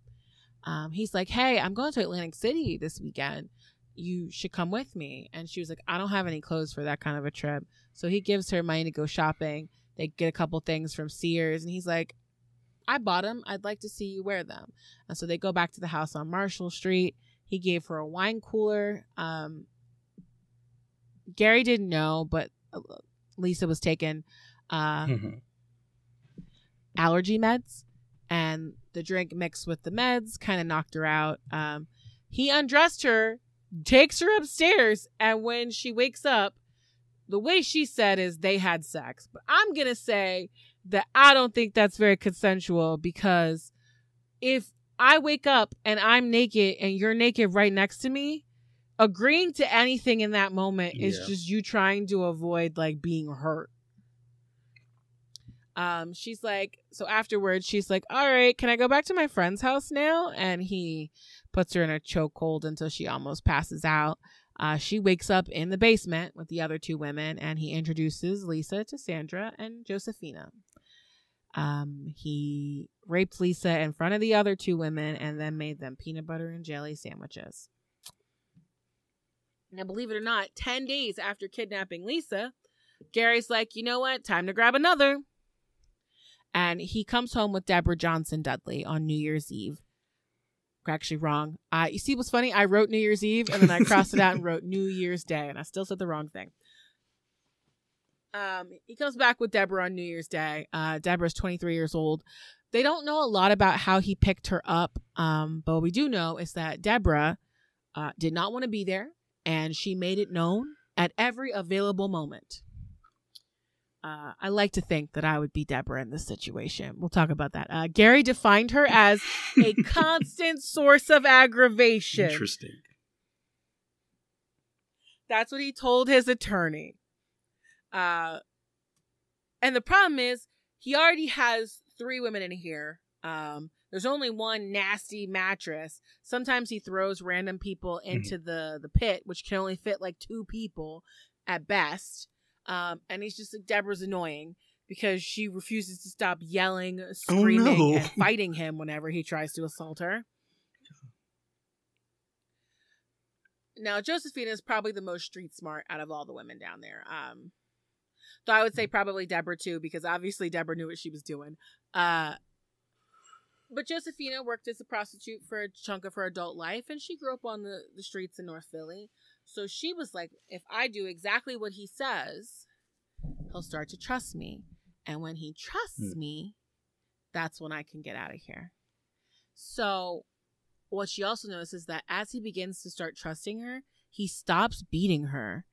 Um, he's like, hey, I'm going to Atlantic City this weekend. You should come with me. And she was like, I don't have any clothes for that kind of a trip. So he gives her money to go shopping. They get a couple things from Sears, and he's like, I bought them. I'd like to see you wear them. And so they go back to the house on Marshall Street. He gave her a wine cooler. Um, Gary didn't know, but uh, Lisa was taken. uh, Mhm. Allergy meds, and the drink mixed with the meds kind of knocked her out. Um, he undressed her, takes her upstairs, and when she wakes up, the way she said is they had sex. But I'm gonna say that I don't think that's very consensual because if I wake up and I'm naked and you're naked right next to me, agreeing to anything in that moment is just you trying to avoid like being hurt. Um, she's like, so afterwards, she's like, all right, can I go back to my friend's house now? And he puts her in a chokehold until she almost passes out. Uh, she wakes up in the basement with the other two women, and he introduces Lisa to Sandra and Josefina. Um, he raped Lisa in front of the other two women and then made them peanut butter and jelly sandwiches. Now, believe it or not, 10 days after kidnapping Lisa, Gary's like, you know what? Time to grab another. And he comes home with Deborah Johnson Dudley on New Year's Eve. Actually, wrong. Uh, you see what's funny? I wrote New Year's Eve and then I crossed it out and wrote New Year's Day, and I still said the wrong thing. Um, he comes back with Deborah on New Year's Day. Uh, Deborah's 23 years old. They don't know a lot about how he picked her up, um, but what we do know is that Deborah uh, did not want to be there, and she made it known at every available moment. Uh, I like to think that I would be Deborah in this situation. We'll talk about that. Uh, Gary defined her as a constant source of aggravation. Interesting. That's what he told his attorney. Uh, and the problem is, he already has three women in here. Um, there's only one nasty mattress. Sometimes he throws random people into the the pit, which can only fit like two people at best. Um, and he's just like Deborah's annoying because she refuses to stop yelling, screaming, no. and fighting him whenever he tries to assault her. Now, Josefina is probably the most street smart out of all the women down there. Um, though I would say probably Deborah too, because obviously Deborah knew what she was doing. Uh, but Josefina worked as a prostitute for a chunk of her adult life, and she grew up on the, the streets in North Philly. So she was like, if I do exactly what he says, he'll start to trust me. And when he trusts Hmm. me, that's when I can get out of here. So, what she also notices is that as he begins to start trusting her, he stops beating her.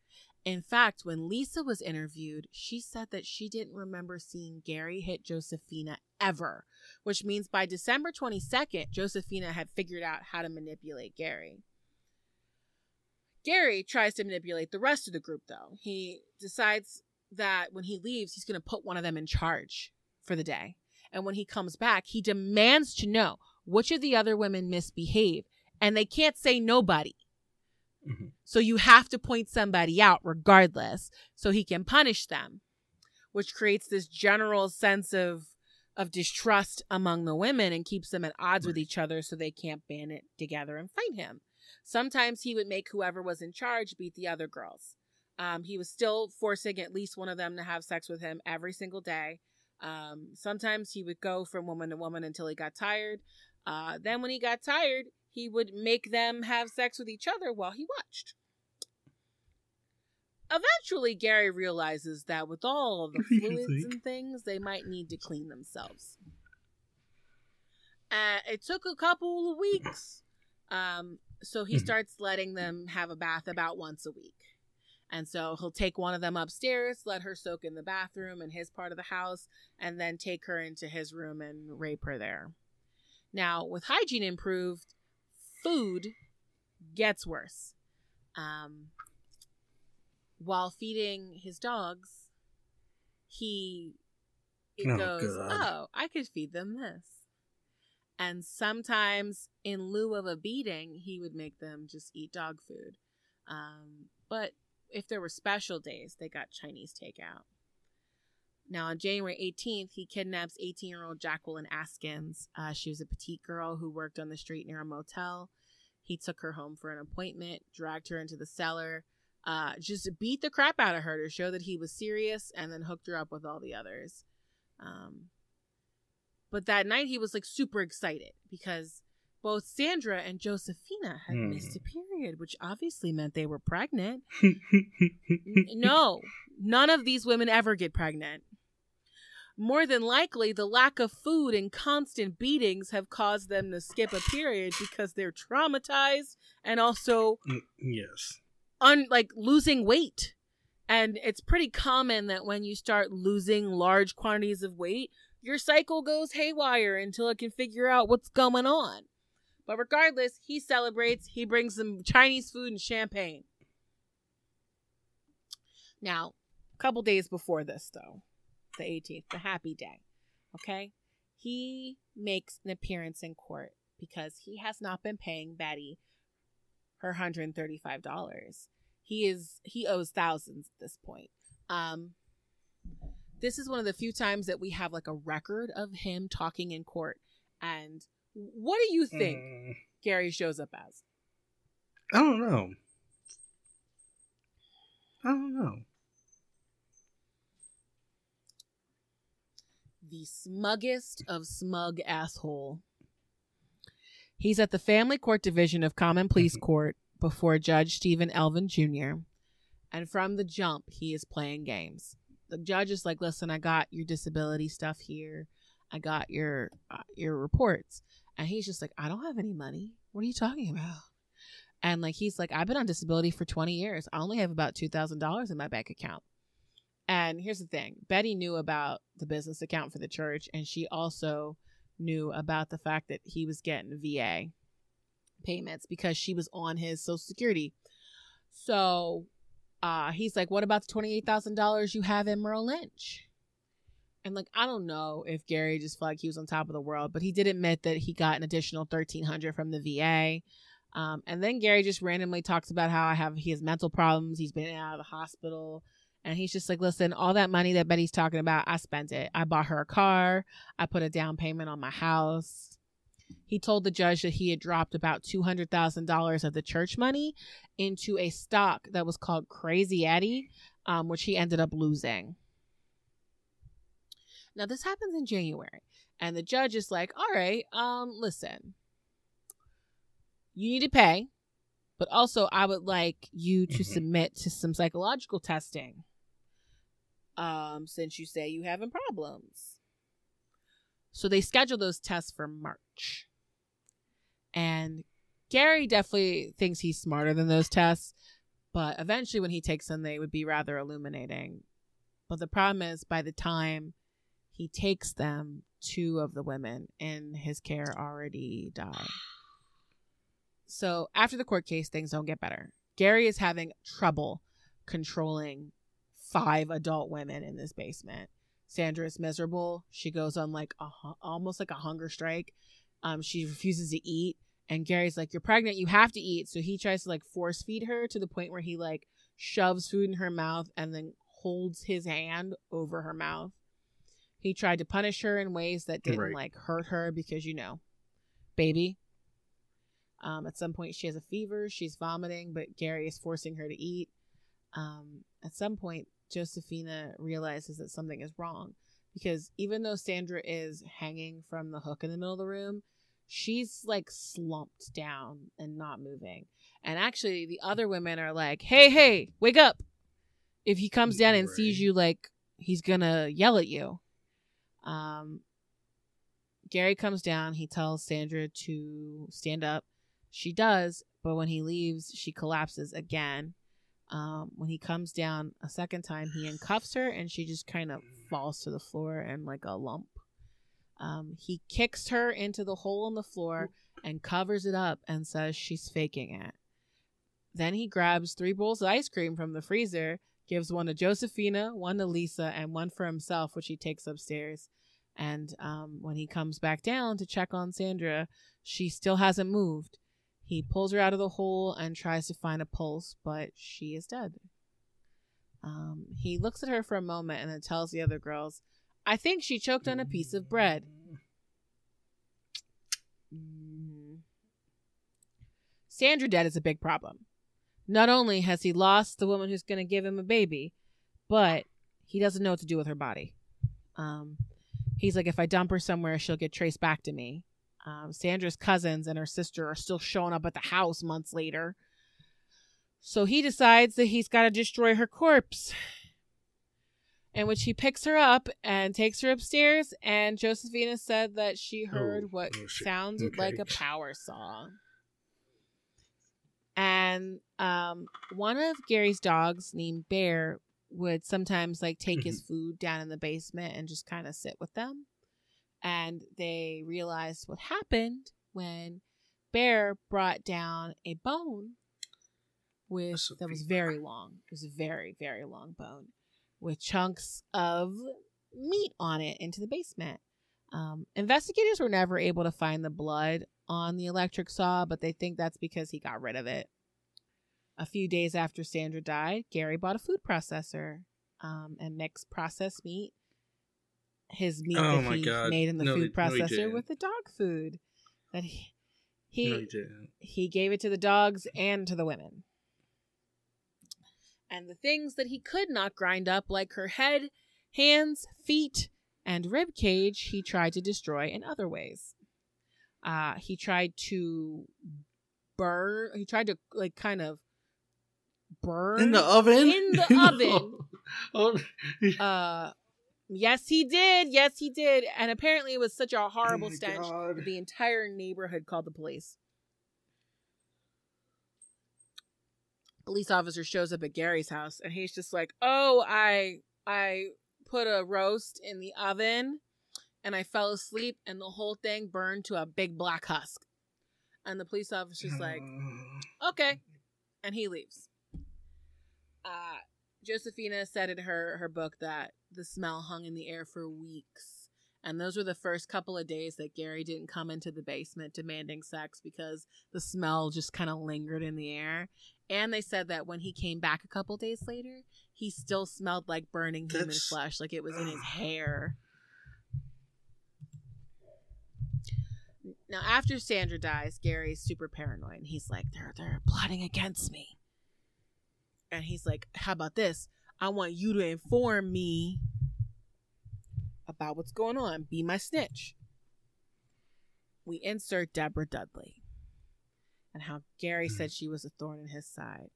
In fact, when Lisa was interviewed, she said that she didn't remember seeing Gary hit Josefina ever, which means by December 22nd, Josefina had figured out how to manipulate Gary. Gary tries to manipulate the rest of the group, though. He decides that when he leaves, he's going to put one of them in charge for the day. And when he comes back, he demands to know which of the other women misbehave. And they can't say nobody. Mhm. So you have to point somebody out regardless so he can punish them, which creates this general sense of of distrust among the women and keeps them at odds with each other so they can't band it together and fight him. Sometimes he would make whoever was in charge beat the other girls. Um, he was still forcing at least one of them to have sex with him every single day. Um, sometimes he would go from woman to woman until he got tired. Uh, then, when he got tired, he would make them have sex with each other while he watched. Eventually, Gary realizes that with all of the fluids and things, they might need to clean themselves. Uh, it took a couple of weeks. Um, so he Mhm. starts letting them have a bath about once a week. And so he'll take one of them upstairs, let her soak in the bathroom in his part of the house, and then take her into his room and rape her there. Now, with hygiene improved, food gets worse. Um, while feeding his dogs, he it Oh, goes, God. "Oh, I could feed them this." And sometimes, in lieu of a beating, he would make them just eat dog food. Um, but if there were special days, they got Chinese takeout. Now, on January 18th, he kidnaps 18 year old Jacqueline Askins. Uh, she was a petite girl who worked on the street near a motel. He took her home for an appointment, dragged her into the cellar, uh, just beat the crap out of her to show that he was serious, and then hooked her up with all the others. Um, but that night, he was like super excited because both Sandra and Josefina had Hmm. missed a period, which obviously meant they were pregnant. No, none of these women ever get pregnant. More than likely, the lack of food and constant beatings have caused them to skip a period because they're traumatized and also yes. un like losing weight. And it's pretty common that when you start losing large quantities of weight, your cycle goes haywire until it can figure out what's going on. But regardless, he celebrates. He brings them Chinese food and champagne. Now, a couple days before this, though, the 18th, the happy day, okay, he makes an appearance in court because he has not been paying Betty her $135. He is he owes thousands at this point. Um this is one of the few times that we have like a record of him talking in court. And what do you think Mm, Gary shows up as? I don't know. I don't know. The smuggest of smug asshole. He's at the Family Court Division of Common Pleas Mhm. Court before Judge Stephen Elvin Jr. And from the jump, he is playing games. The judge is like, "Listen, I got your disability stuff here. I got your uh, your reports." And he's just like, "I don't have any money. What are you talking about?" And like he's like, "I've been on disability for 20 years. I only have about $2,000 in my bank account." And here's the thing Betty knew about the business account for the church, and she also knew about the fact that he was getting VA payments because she was on his Social Security. So uh, he's like, What about the $28,000 you have in Merrill Lynch? And like, I don't know if Gary just felt like he was on top of the world, but he did admit that he got an additional 1300 from the VA. Um, and then Gary just randomly talks about how I have he has mental problems. He's been out of the hospital. And he's just like, listen, all that money that Betty's talking about, I spent it. I bought her a car. I put a down payment on my house. He told the judge that he had dropped about $200,000 of the church money into a stock that was called Crazy Eddie, um, which he ended up losing. Now, this happens in January. And the judge is like, all right, um, listen, you need to pay, but also I would like you to Mhm. submit to some psychological testing. Um, since you say you having problems. So they schedule those tests for March. And Gary definitely thinks he's smarter than those tests, but eventually when he takes them, they would be rather illuminating. But the problem is, by the time he takes them, two of the women in his care already die. So after the court case, things don't get better. Gary is having trouble controlling five adult women in this basement. Sandra is miserable. She goes on like a almost like a hunger strike. Um, she refuses to eat, and Gary's like, "You're pregnant. You have to eat." So he tries to like force feed her to the point where he like shoves food in her mouth and then holds his hand over her mouth. He tried to punish her in ways that didn't Right. like hurt her because you know, baby. Um, at some point, she has a fever. She's vomiting, but Gary is forcing her to eat. Um, at some point, Josefina realizes that something is wrong because even though Sandra is hanging from the hook in the middle of the room, she's like slumped down and not moving. And actually, the other women are like, "Hey, hey, wake up!" If he comes down and sees you, like he's gonna yell at you. Um, Gary comes down. He tells Sandra to stand up. She does, but when he leaves, she collapses again. Um, when he comes down a second time, he uncuffs her and she just kind of falls to the floor and like a lump. Um, he kicks her into the hole in the floor and covers it up and says she's faking it. Then he grabs three bowls of ice cream from the freezer, gives one to Josefina, one to Lisa, and one for himself, which he takes upstairs. And um, when he comes back down to check on Sandra, she still hasn't moved. He pulls her out of the hole and tries to find a pulse, but she is dead. Um, he looks at her for a moment and then tells the other girls, I think she choked on a piece of bread. Sandra dead is a big problem. Not only has he lost the woman who's going to give him a baby, but he doesn't know what to do with her body. Um, he's like, if I dump her somewhere, she'll get traced back to me. Um, Sandra's cousins and her sister are still showing up at the house months later. So he decides that he's got to destroy her corpse. In which he picks her up and takes her upstairs, and Josefina said that she heard Oh, what oh, sounded Okay. like a power saw. And um, one of Gary's dogs, named Bear, would sometimes like take his food down in the basement and just kind of sit with them. And they realized what happened when Bear brought down a bone with that was very long. It was a very very long bone with chunks of meat on it into the basement. Um, investigators were never able to find the blood on the electric saw, but they think that's because he got rid of it. A few days after Sandra died, Gary bought a food processor um, and mixed processed meat, his meat Oh that he God. made in the No, food he- no, processor didn't. with the dog food that he he, no, didn't. he gave it to the dogs and to the women. And the things that he could not grind up, like her head, hands, feet, and rib cage, he tried to destroy in other ways. Uh, he tried to burn. He tried to like kind of burn In the oven? In the oven. oh, Uh, yes, he did. Yes, he did. And apparently, it was such a horrible Oh stench. God. that The entire neighborhood called the police. Police officer shows up at Gary's house, and he's just like, "Oh, I I put a roast in the oven, and I fell asleep, and the whole thing burned to a big black husk." And the police officer's like, okay and he leaves uh josefina said in her her book that the smell hung in the air for weeks and those were the first couple of days that gary didn't come into the basement demanding sex because the smell just kind of lingered in the air and they said that when he came back a couple days later he still smelled like burning human That's- flesh like it was in his hair Now, after Sandra dies, Gary's super paranoid. And he's like, they're they're plotting against me. And he's like, how about this? I want you to inform me about what's going on. Be my snitch. we insert Deborah Dudley and how Gary said she was a thorn in his side.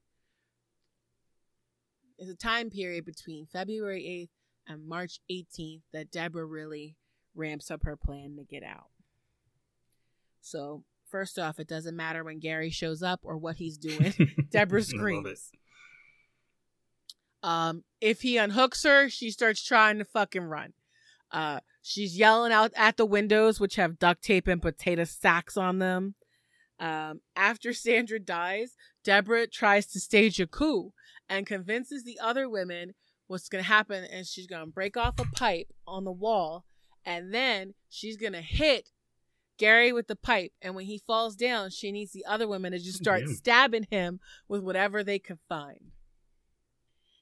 It's a time period between February 8th and March 18th that Deborah really ramps up her plan to get out. So, first off, it doesn't matter when Gary shows up or what he's doing. Deborah I love it. screams. Um, if he unhooks her, she starts trying to fucking run. Uh, she's yelling out at the windows, which have duct tape and potato sacks on them. Um, after Sandra dies, Deborah tries to stage a coup and convinces the other women what's going to happen, and she's going to break off a pipe on the wall, and then she's going to hit Gary with the pipe. And when he falls down, she needs the other women to just start stabbing him with whatever they can find.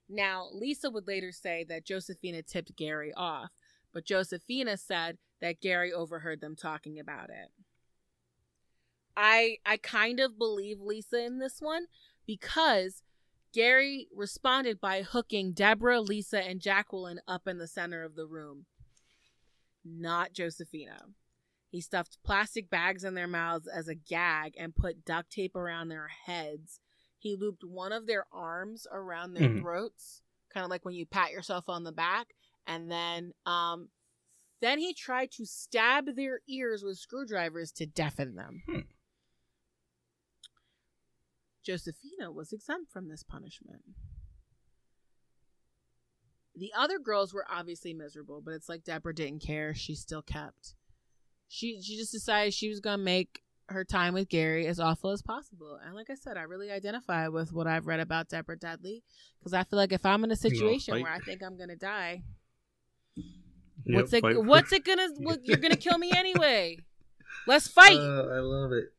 Now, Lisa would later say that Josefina tipped Gary off, but Josefina said that Gary overheard them talking about it. I I kind of believe Lisa in this one because Gary responded by hooking Deborah, Lisa, and Jacqueline up in the center of the room. Not Josefina. He stuffed plastic bags in their mouths as a gag and put duct tape around their heads. He looped one of their arms around their Mhm. throats, kind of like when you pat yourself on the back, and then um then he tried to stab their ears with screwdrivers to deafen them. Hmm. Josefina was exempt from this punishment. The other girls were obviously miserable, but it's like Deborah didn't care. She still kept. She she just decided she was gonna make her time with Gary as awful as possible. And like I said, I really identify with what I've read about Deborah Dudley because I feel like if I'm in a situation fight. where I think I'm gonna die, Yep, what's it for- what's it gonna what, you're gonna kill me anyway? Let's fight. Uh, I love it.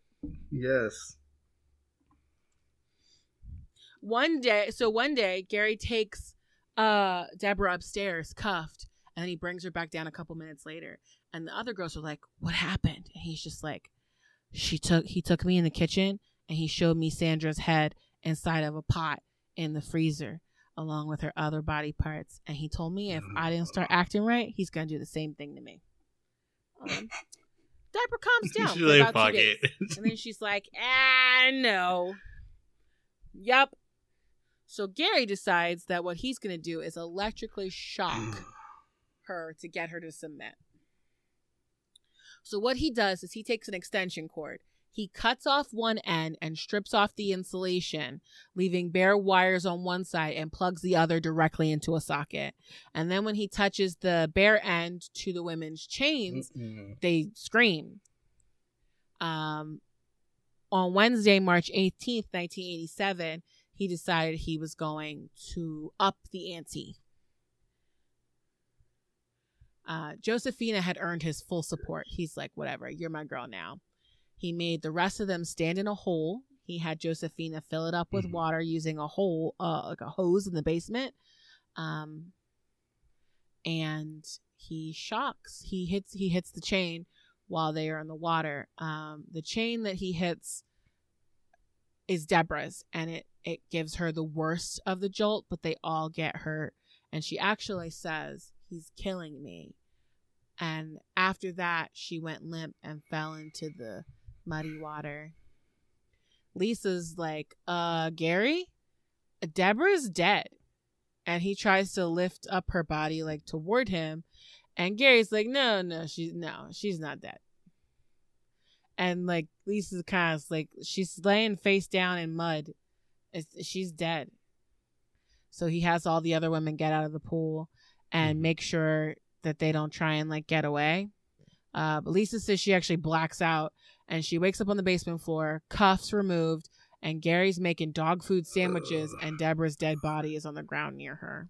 Yes. one day so one day gary takes uh deborah upstairs cuffed and then he brings her back down a couple minutes later and the other girls are like what happened and he's just like she took he took me in the kitchen and he showed me sandra's head inside of a pot in the freezer along with her other body parts and he told me if i didn't start acting right he's gonna do the same thing to me um, deborah calms down She's for like, about fuck two days. it. And then she's like, ah, no. Yep. So Gary decides that what he's going to do is electrically shock her to get her to submit. So what he does is he takes an extension cord. He cuts off one end and strips off the insulation, leaving bare wires on one side and plugs the other directly into a socket. And then when he touches the bare end to the women's chains, Mm-mm. they scream. Um, on Wednesday, March 18th, 1987, he decided he was going to up the ante. Uh, Josefina had earned his full support. He's like, whatever, you're my girl now. He made the rest of them stand in a hole. He had Josefina fill it up with Mhm. water using a hole, uh, like a hose in the basement. Um, and he shocks. He hits. He hits the chain while they are in the water. Um, the chain that he hits is Deborah's, and it it gives her the worst of the jolt. But they all get hurt, and she actually says, "He's killing me." And after that, she went limp and fell into the muddy water. Lisa's like, "Uh, Gary, Deborah's dead." And he tries to lift up her body like toward him, and Gary's like, "No, no, she's no, she's not dead." And like Lisa's kind of like she's laying face down in mud. It's, she's dead. So he has all the other women get out of the pool and Mhm. make sure that they don't try and like get away. Uh, but Lisa says she actually blacks out and she wakes up on the basement floor, cuffs removed, and Gary's making dog food sandwiches, and Deborah's dead body is on the ground near her.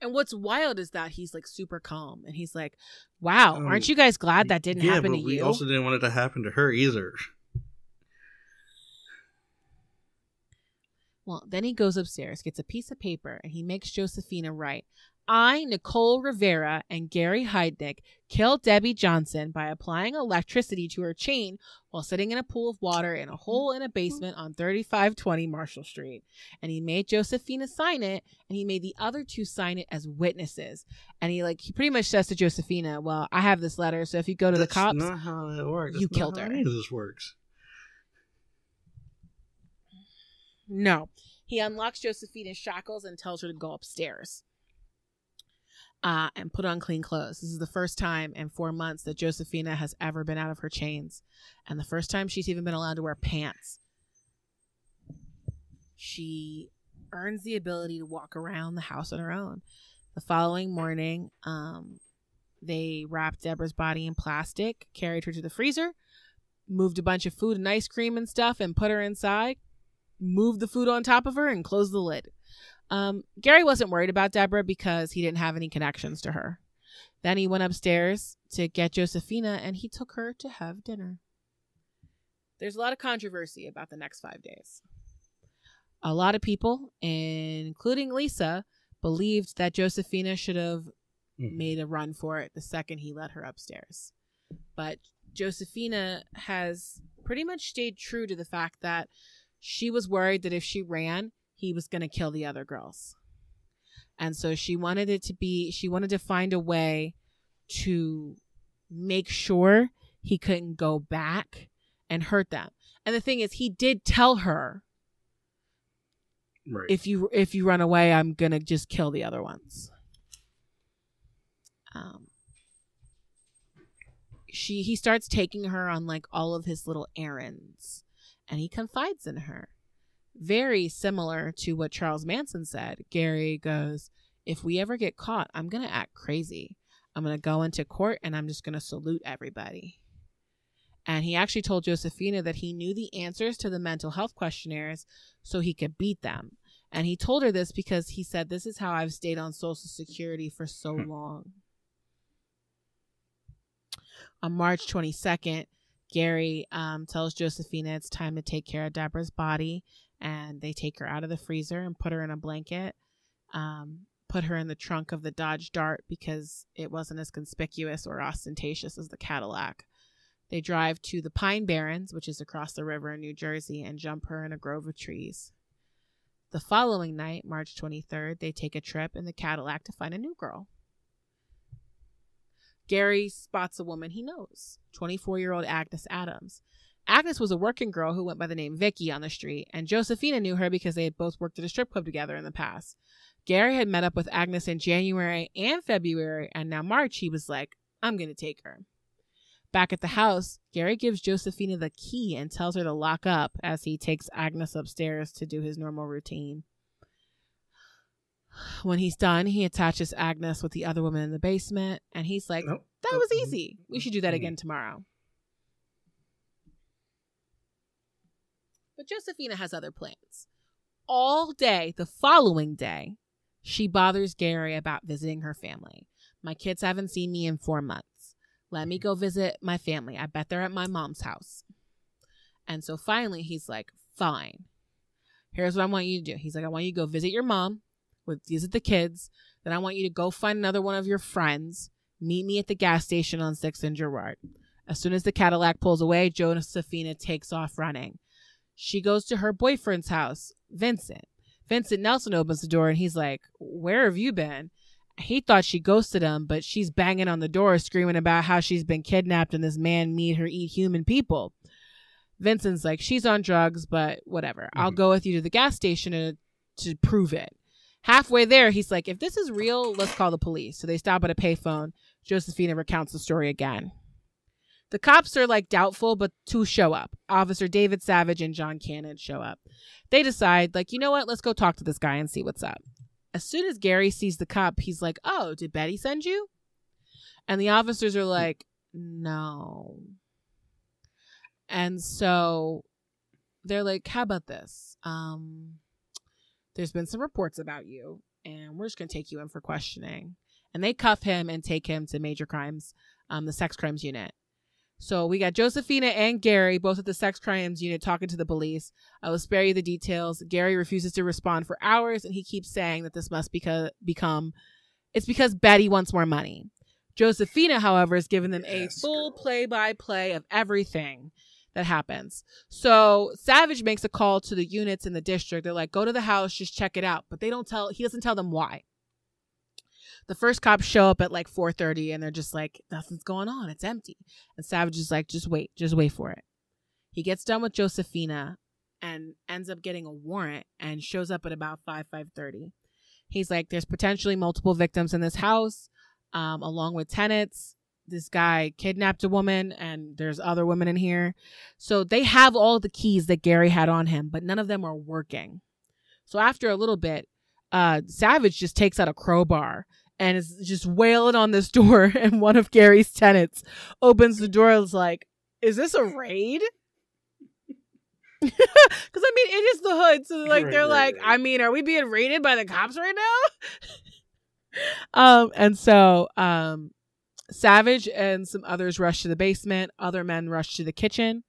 And what's wild is that he's like super calm and he's like, Wow, Um, aren't you guys glad that didn't yeah, happen but to we you? also didn't want it to happen to her either. Well, then he goes upstairs, gets a piece of paper, and he makes Josefina write, I, Nicole Rivera, and Gary Heidnik killed Debbie Johnson by applying electricity to her chain while sitting in a pool of water in a hole in a basement on 3520 Marshall Street. And he made Josefina sign it, and he made the other two sign it as witnesses. And he like he pretty much says to Josefina, "Well, I have this letter, so if you go to That's the cops, not how that works. you That's not killed how her. Any of this works. No. He unlocks Josefina's shackles and tells her to go upstairs uh, and put on clean clothes. This is the first time in four months that Josefina has ever been out of her chains, and the first time she's even been allowed to wear pants. She earns the ability to walk around the house on her own. The following morning, um, they wrapped Deborah's body in plastic, carried her to the freezer, moved a bunch of food and ice cream and stuff, and put her inside moved the food on top of her and closed the lid. Um, Gary wasn't worried about Deborah because he didn't have any connections to her. Then he went upstairs to get Josefina and he took her to have dinner. There's a lot of controversy about the next five days. A lot of people, including Lisa, believed that Josefina should have Mhm. made a run for it the second he led her upstairs. But Josefina has pretty much stayed true to the fact that she was worried that if she ran, he was going to kill the other girls. And so she wanted it to be, she wanted to find a way to make sure he couldn't go back and hurt them. And the thing is, he did tell her, Right. if you if you run away, I'm gonna just kill the other ones. Um, she he starts taking her on like all of his little errands, and he confides in her. Very similar to what Charles Manson said. Gary goes, "If we ever get caught, I'm gonna act crazy. I'm gonna go into court and I'm just gonna salute everybody." And he actually told Josefina that he knew the answers to the mental health questionnaires so he could beat them. And he told her this because he said, This is how I've stayed on Social Security for so Hmm. long. On March 22nd, Gary um, tells Josefina it's time to take care of Deborah's body. And they take her out of the freezer and put her in a blanket, um, put her in the trunk of the Dodge Dart because it wasn't as conspicuous or ostentatious as the Cadillac. They drive to the Pine Barrens, which is across the river in New Jersey, and jump her in a grove of trees. The following night, March 23rd, they take a trip in the Cadillac to find a new girl. Gary spots a woman he knows, 24 year old Agnes Adams. Agnes was a working girl who went by the name Vicky on the street, and Josefina knew her because they had both worked at a strip club together in the past. Gary had met up with Agnes in January and February, and now March he was like, I'm going to take her. Back at the house, Gary gives Josefina the key and tells her to lock up as he takes Agnes upstairs to do his normal routine. When he's done, he attaches Agnes with the other woman in the basement, and he's like. That was easy. We should do that Mhm. again tomorrow. But Josefina has other plans. All day, the following day, she bothers Gary about visiting her family. My kids haven't seen me in four months. Let me go visit my family. I bet they're at my mom's house. And so finally, he's like, Fine. Here's what I want you to do. He's like, I want you to go visit your mom, with visit the kids. Then I want you to go find another one of your friends. Meet me at the gas station on 6th and Girard. As soon as the Cadillac pulls away, Josefina takes off running. She goes to her boyfriend's house, Vincent. Vincent Nelson opens the door and he's like, Where have you been? He thought she ghosted him, but she's banging on the door, screaming about how she's been kidnapped and this man made her eat human people. Vincent's like, She's on drugs, but whatever. I'll Mhm. go with you to the gas station to, to prove it. Halfway there, he's like, If this is real, let's call the police. So they stop at a payphone. Josefina recounts the story again. The cops are like doubtful, but two show up. Officer David Savage and John Cannon show up. They decide, like, you know what? Let's go talk to this guy and see what's up. As soon as Gary sees the cop, he's like, oh, did Betty send you? And the officers are like, no. And so they're like, how about this? Um, there's been some reports about you, and we're just going to take you in for questioning. And they cuff him and take him to major crimes, um, the sex crimes unit. So we got Josefina and Gary both at the sex crimes unit talking to the police. I will spare you the details. Gary refuses to respond for hours, and he keeps saying that this must beca- become It's because Betty wants more money. Josefina, however, has given them a full play by play of everything that happens. So Savage makes a call to the units in the district. They're like, go to the house, just check it out. But they don't tell, he doesn't tell them why. The first cops show up at like 4:30 and they're just like, nothing's going on. It's empty. And Savage is like, just wait, just wait for it. He gets done with Josefina and ends up getting a warrant and shows up at about 5 5:30. He's like, there's potentially multiple victims in this house, um, along with tenants. This guy kidnapped a woman, and there's other women in here. So they have all the keys that Gary had on him, but none of them are working. So after a little bit, uh, Savage just takes out a crowbar and is just wailing on this door. And one of Gary's tenants opens the door and is like, Is this a raid? Because I mean, it is the hood. So like, Right, they're right, like, right. I mean, are we being raided by the cops right now? um, and so, um, Savage and some others rush to the basement. Other men rush to the kitchen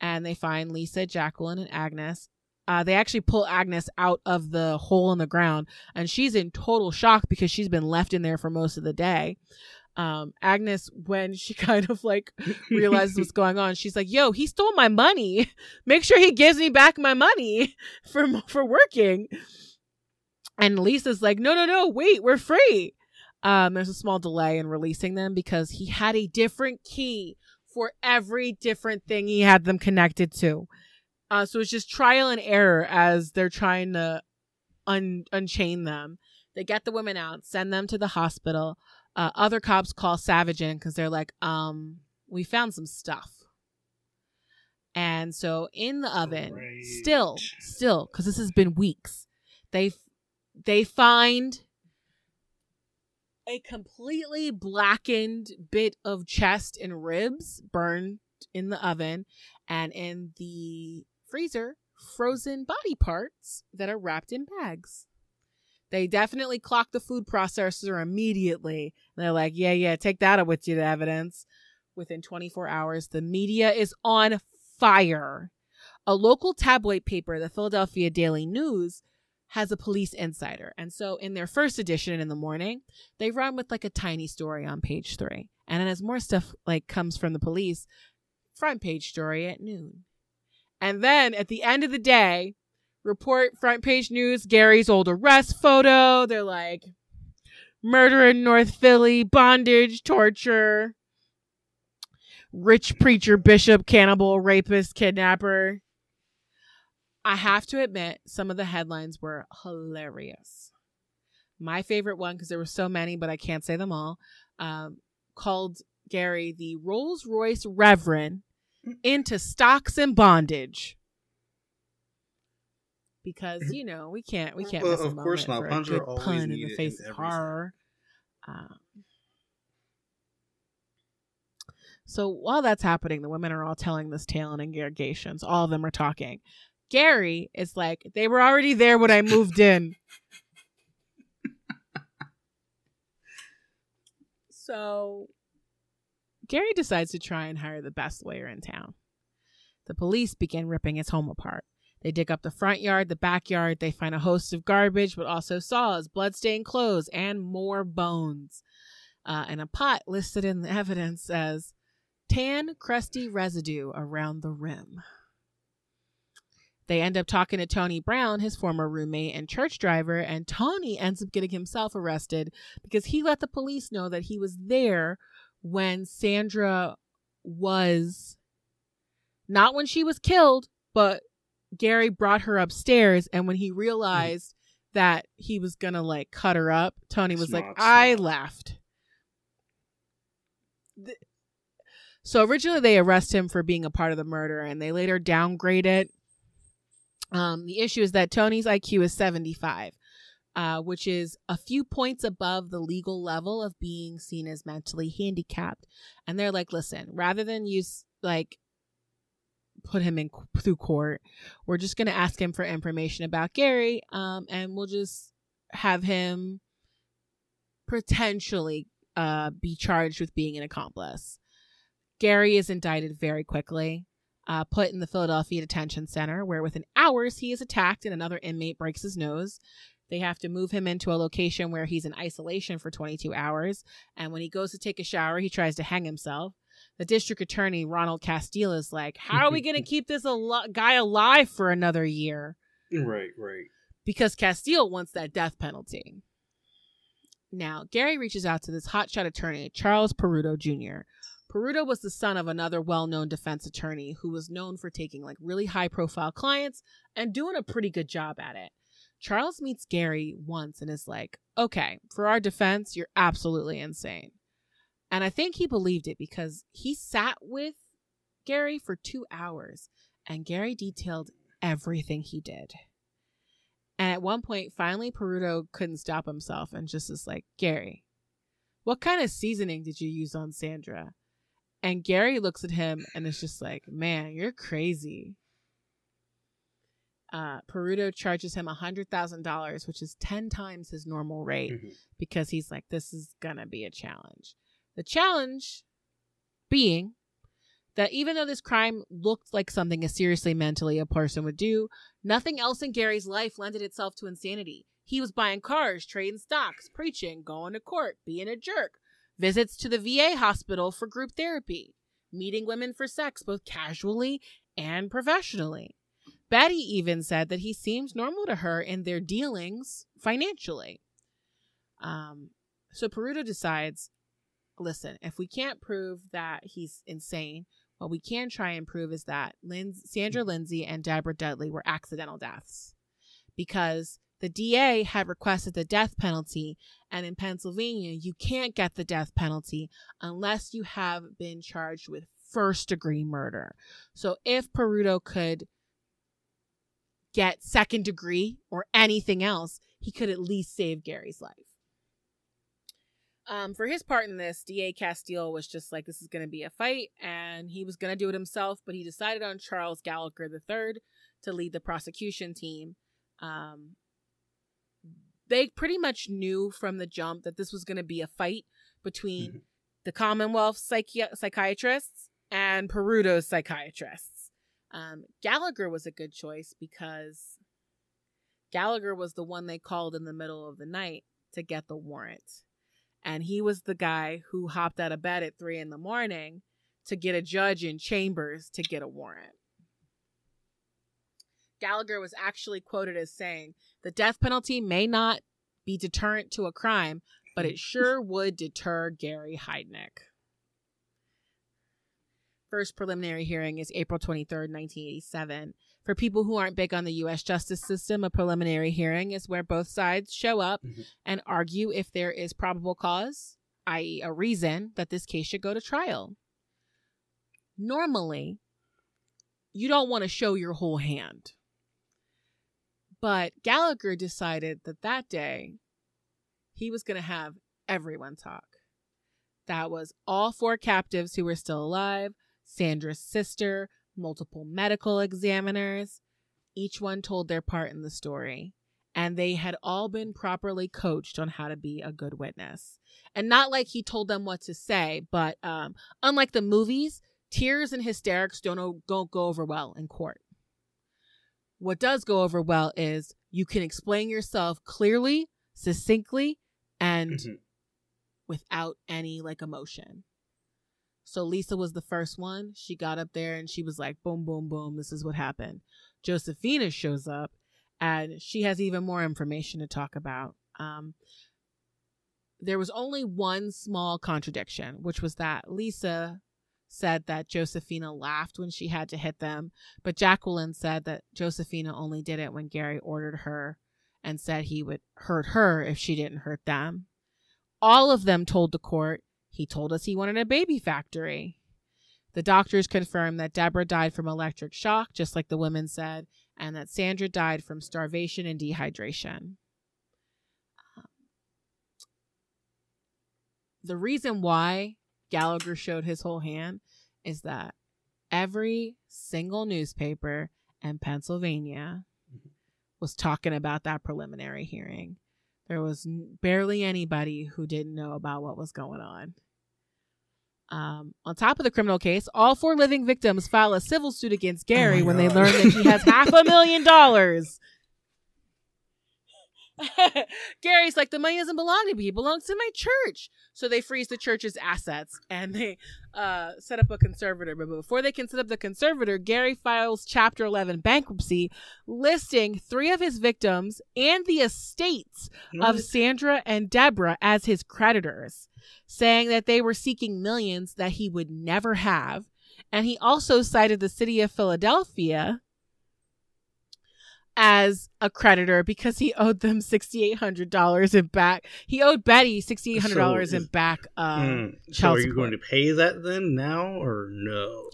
and they find Lisa, Jacqueline, and Agnes. Uh, they actually pull Agnes out of the hole in the ground, and she's in total shock because she's been left in there for most of the day. Um, Agnes, when she kind of like realizes what's going on, she's like, "Yo, he stole my money. Make sure he gives me back my money for for working." And Lisa's like, "No, no, no, wait, we're free." Um, there's a small delay in releasing them because he had a different key for every different thing he had them connected to. Uh, so it's just trial and error as they're trying to un- unchain them. They get the women out, send them to the hospital. Uh, other cops call Savage in because they're like, um, we found some stuff. And so in the oven, Great. still, still, because this has been weeks, they they find a completely blackened bit of chest and ribs burned in the oven, and in the freezer, frozen body parts that are wrapped in bags. They definitely clock the food processor immediately. They're like, yeah, yeah, take that with you, the evidence. Within 24 hours, the media is on fire. A local tabloid paper, the Philadelphia Daily News, has a police insider. And so in their first edition in the morning, they run with like a tiny story on page three. And then as more stuff like comes from the police, front page story at noon. And then at the end of the day, report front page news, Gary's old arrest photo. They're like, murder in North Philly, bondage, torture, rich preacher, bishop, cannibal, rapist, kidnapper. I have to admit, some of the headlines were hilarious. My favorite one, because there were so many, but I can't say them all, um, called Gary the Rolls Royce Reverend into stocks and bondage. Because you know we can't we can't Well, miss a of course not. Puns are always pun in the face of horror. Um, so while that's happening, the women are all telling this tale in interrogations. All of them are talking. Gary is like, they were already there when I moved in. so Gary decides to try and hire the best lawyer in town. The police begin ripping his home apart. They dig up the front yard, the backyard. They find a host of garbage, but also saws, bloodstained clothes, and more bones. Uh, and a pot listed in the evidence as tan, crusty residue around the rim. They end up talking to Tony Brown, his former roommate and church driver, and Tony ends up getting himself arrested because he let the police know that he was there when Sandra was not when she was killed, but Gary brought her upstairs and when he realized that he was gonna like cut her up, Tony was like, Smart, I laughed." Th- So originally they arrest him for being a part of the murder and they later downgrade it. Um, the issue is that Tony's IQ is 75, uh, which is a few points above the legal level of being seen as mentally handicapped. And they're like, listen, rather than use like put him in through court, we're just going to ask him for information about Gary, um, and we'll just have him potentially uh, be charged with being an accomplice. Gary is indicted very quickly, uh, put in the Philadelphia Detention Center, where within hours he is attacked and another inmate breaks his nose. They have to move him into a location where he's in isolation for 22 hours. And when he goes to take a shower, he tries to hang himself. The district attorney, Ronald Castille, is like, How are we going to keep this al- guy alive for another year? Right, right. Because Castille wants that death penalty. Now, Gary reaches out to this hotshot attorney, Charles Peruto Jr. Peruto was the son of another well known defense attorney who was known for taking like really high profile clients and doing a pretty good job at it. Charles meets Gary once and is like, okay, for our defense, you're absolutely insane. And I think he believed it because he sat with Gary for two hours and Gary detailed everything he did. And at one point, finally, Peruto couldn't stop himself and just is like, Gary, what kind of seasoning did you use on Sandra? And Gary looks at him and is just like, man, you're crazy. Uh, Peruto charges him $100,000, which is 10 times his normal rate, Mhm. because he's like, this is going to be a challenge. The challenge being that even though this crime looked like something a seriously mentally a person would do, nothing else in Gary's life lended itself to insanity. He was buying cars, trading stocks, preaching, going to court, being a jerk, visits to the VA hospital for group therapy, meeting women for sex, both casually and professionally. Betty even said that he seemed normal to her in their dealings financially. Um, so Peruto decides listen, if we can't prove that he's insane, what we can try and prove is that Sandra Lindsay and Deborah Dudley were accidental deaths because the DA had requested the death penalty, and in Pennsylvania, you can't get the death penalty unless you have been charged with first degree murder. So if Peruto could get second degree or anything else, he could at least save Gary's life. Um, for his part in this, DA Castille was just like, this is going to be a fight, and he was going to do it himself, but he decided on Charles Gallagher III to lead the prosecution team. Um, they pretty much knew from the jump that this was going to be a fight between Mhm. the Commonwealth psychi- psychiatrists and Peruto's psychiatrists. Um, Gallagher was a good choice because Gallagher was the one they called in the middle of the night to get the warrant. And he was the guy who hopped out of bed at three in the morning to get a judge in chambers to get a warrant. Gallagher was actually quoted as saying, The death penalty may not be deterrent to a crime, but it sure would deter Gary Heidnik. First preliminary hearing is April 23rd, 1987. For people who aren't big on the U.S. justice system, a preliminary hearing is where both sides show up Mhm. and argue if there is probable cause, i.e., a reason that this case should go to trial. Normally, you don't want to show your whole hand. But Gallagher decided that that day he was going to have everyone talk. That was all four captives who were still alive, Sandra's sister, multiple medical examiners. Each one told their part in the story, and they had all been properly coached on how to be a good witness. And not like he told them what to say, but um, unlike the movies, tears and hysterics don't, don't go over well in court. What does go over well is you can explain yourself clearly, succinctly, and Mhm. without any like emotion. So Lisa was the first one. She got up there and she was like, boom, boom, boom, this is what happened. Josefina shows up and she has even more information to talk about. Um, there was only one small contradiction, which was that Lisa said that Josefina laughed when she had to hit them, but Jacqueline said that Josefina only did it when Gary ordered her and said he would hurt her if she didn't hurt them. All of them told the court he told us he wanted a baby factory. The doctors confirmed that Deborah died from electric shock, just like the women said, and that Sandra died from starvation and dehydration. Um, the reason why Gallagher showed his whole hand is that every single newspaper in Pennsylvania mm-hmm. was talking about that preliminary hearing. There was n- barely anybody who didn't know about what was going on. Um, on top of the criminal case, all four living victims file a civil suit against Gary my when they learn that he has half a million dollars. Gary's like, the money doesn't belong to me; it belongs to my church. So they freeze the church's assets and they uh, set up a conservator. But before they can set up the conservator, Gary files Chapter 11 bankruptcy, listing three of his victims and the estates of Sandra and Deborah as his creditors, saying that they were seeking millions that he would never have. And he also cited the city of Philadelphia as a creditor because he owed them $6,800 in back. He owed Betty $6,800 So in back. Uh, Mm. So child are you support. going to pay that then now or no?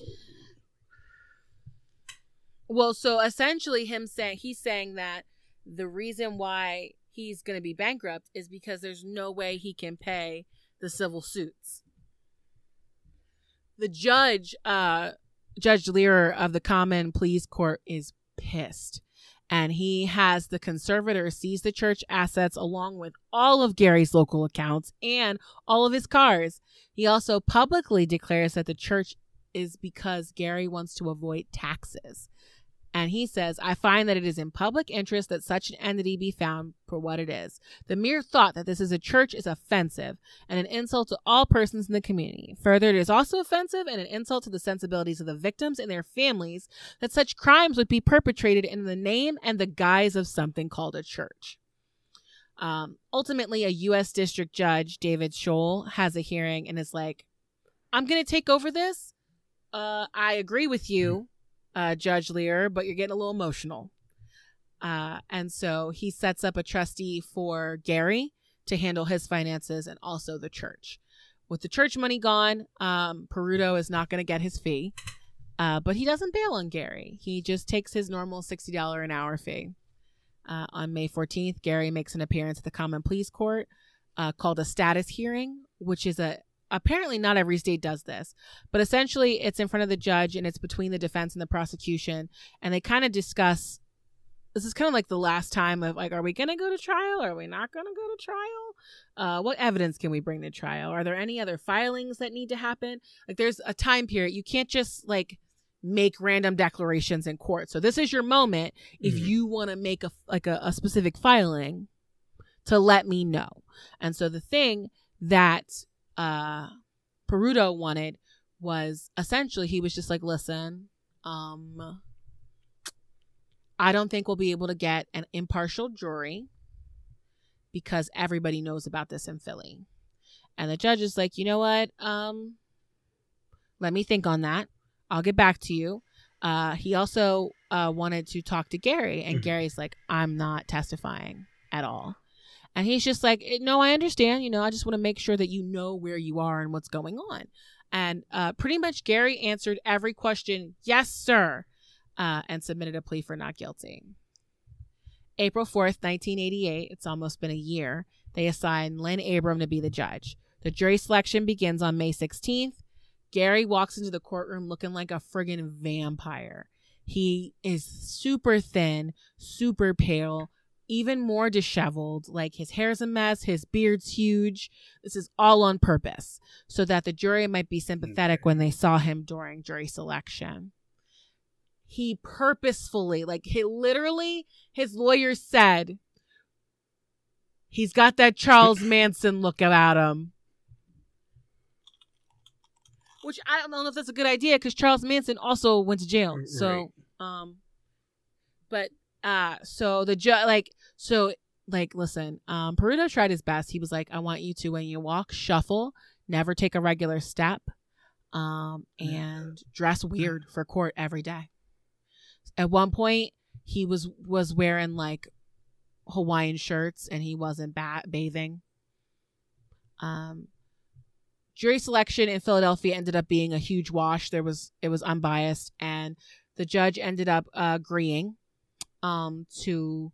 Well, so essentially, him saying he's saying that the reason why he's going to be bankrupt is because there's no way he can pay the civil suits. The judge, uh, Judge Lear of the Common Pleas Court, is pissed. And he has the conservator seize the church assets along with all of Gary's local accounts and all of his cars. He also publicly declares that the church is because Gary wants to avoid taxes. And he says, I find that it is in public interest that such an entity be found for what it is. The mere thought that this is a church is offensive and an insult to all persons in the community. Further, it is also offensive and an insult to the sensibilities of the victims and their families that such crimes would be perpetrated in the name and the guise of something called a church. Um, ultimately, a U.S. District Judge, David Scholl, has a hearing and is like, I'm going to take over this. Uh, I agree with you uh, Judge Lear, but you're getting a little emotional. Uh, and so he sets up a trustee for Gary to handle his finances and also the church. With the church money gone, um, Peruto is not going to get his fee, uh, but he doesn't bail on Gary. He just takes his normal $60 an hour fee. Uh, on May 14th, Gary makes an appearance at the Common Pleas Court uh, called a status hearing, which is a apparently not every state does this, but essentially it's in front of the judge and it's between the defense and the prosecution, and they kind of discuss. This is kind of like the last time of like, are we going to go to trial? Are we not going to go to trial? Uh, what evidence can we bring to trial? Are there any other filings that need to happen? Like, there's a time period. You can't just like make random declarations in court. So this is your moment if Mhm. you want to make a like a, a specific filing to let me know. And so the thing that uh Peruto wanted was essentially he was just like, listen, um I don't think we'll be able to get an impartial jury because everybody knows about this in Philly. And the judge is like, you know what? Um let me think on that. I'll get back to you. Uh he also uh wanted to talk to Gary and Mhm. Gary's like, I'm not testifying at all. And he's just like, "Eh, no, I understand. You know, I just want to make sure that you know where you are and what's going on. And uh, pretty much Gary answered every question, yes, sir, uh, and submitted a plea for not guilty. April 4th, 1988, it's almost been a year, they assign Lynne Abraham to be the judge. The jury selection begins on May 16th. Gary walks into the courtroom looking like a friggin' vampire. He is super thin, super pale, even more disheveled. Like his hair's a mess, his beard's huge. This is all on purpose so that the jury might be sympathetic when they saw him during jury selection. He purposefully, like he literally, his lawyer said, he's got that Charles Manson look about him. Which I don't know if that's a good idea because Charles Manson also went to jail. So, um, but uh, so the judge, like, so like, listen, um, Peruto tried his best. He was like, I want you to, when you walk, shuffle, never take a regular step, um, and dress weird for court every day. At one point, he was was wearing like Hawaiian shirts and he wasn't ba- bathing. Um, jury selection in Philadelphia ended up being a huge wash. There was it was unbiased, and the judge ended up uh, agreeing um, to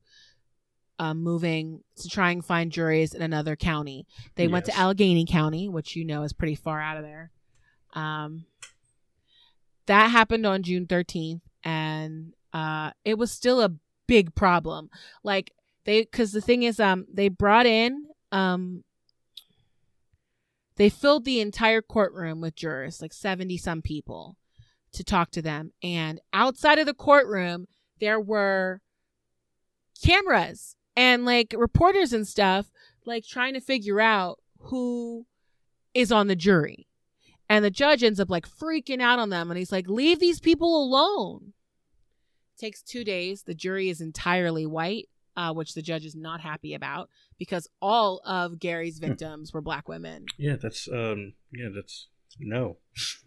uh, moving to try and find juries in another county. They went to Allegheny County, which you know is pretty far out of there. Um, that happened on June 13th, and uh, it was still a big problem. Like they, because the thing is, um, they brought in, um, they filled the entire courtroom with jurors, like 70 some people, to talk to them. And outside of the courtroom, there were cameras and like reporters and stuff like trying to figure out who is on the jury. And the judge ends up like freaking out on them and he's like, leave these people alone. Takes two days. The jury is entirely white, uh, which the judge is not happy about because all of Gary's Hmm. victims were black women. Yeah, that's um yeah, that's no.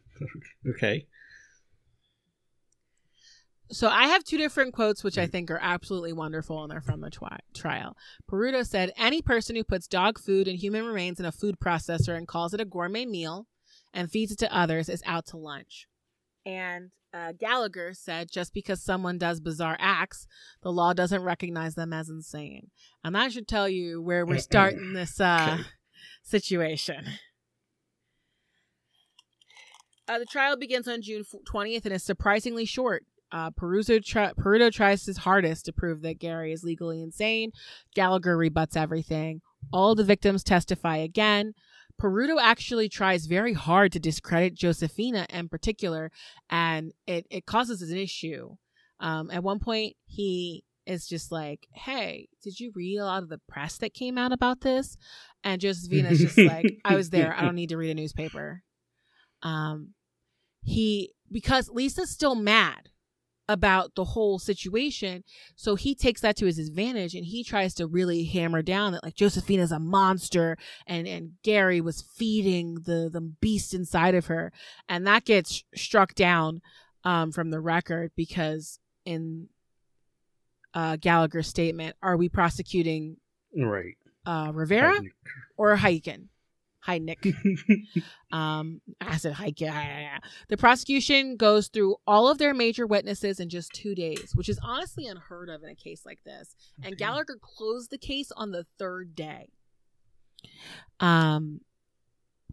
okay. So I have two different quotes, which Hmm. I think are absolutely wonderful, and they're from the twi- trial. Peruto said, "Any person who puts dog food and human remains in a food processor and calls it a gourmet meal and feeds it to others is out to lunch." And uh, Gallagher said, "Just because someone does bizarre acts, the law doesn't recognize them as insane." And that should tell you where we're starting this uh, situation. Uh, the trial begins on June 20th and is surprisingly short. Uh, try- Peruto tries his hardest to prove that Gary is legally insane. Gallagher rebuts everything. All the victims testify again. Peruto actually tries very hard to discredit Josefina in particular, and it, it causes an issue. Um, at one point, he is just like, Hey, did you read a lot of the press that came out about this? And Josefina's just like, I was there. I don't need to read a newspaper. Um, he, because Lisa's still mad about the whole situation. So he takes that to his advantage and he tries to really hammer down that like Josefina's a monster and and Gary was feeding the the beast inside of her and that gets struck down um from the record because in uh Gallagher's statement are we prosecuting Right. uh Rivera or Heiken? Heidnik. Um, I said Heike. The prosecution goes through all of their major witnesses in just two days, which is honestly unheard of in a case like this. And Okay. Gallagher closed the case on the third day. Um,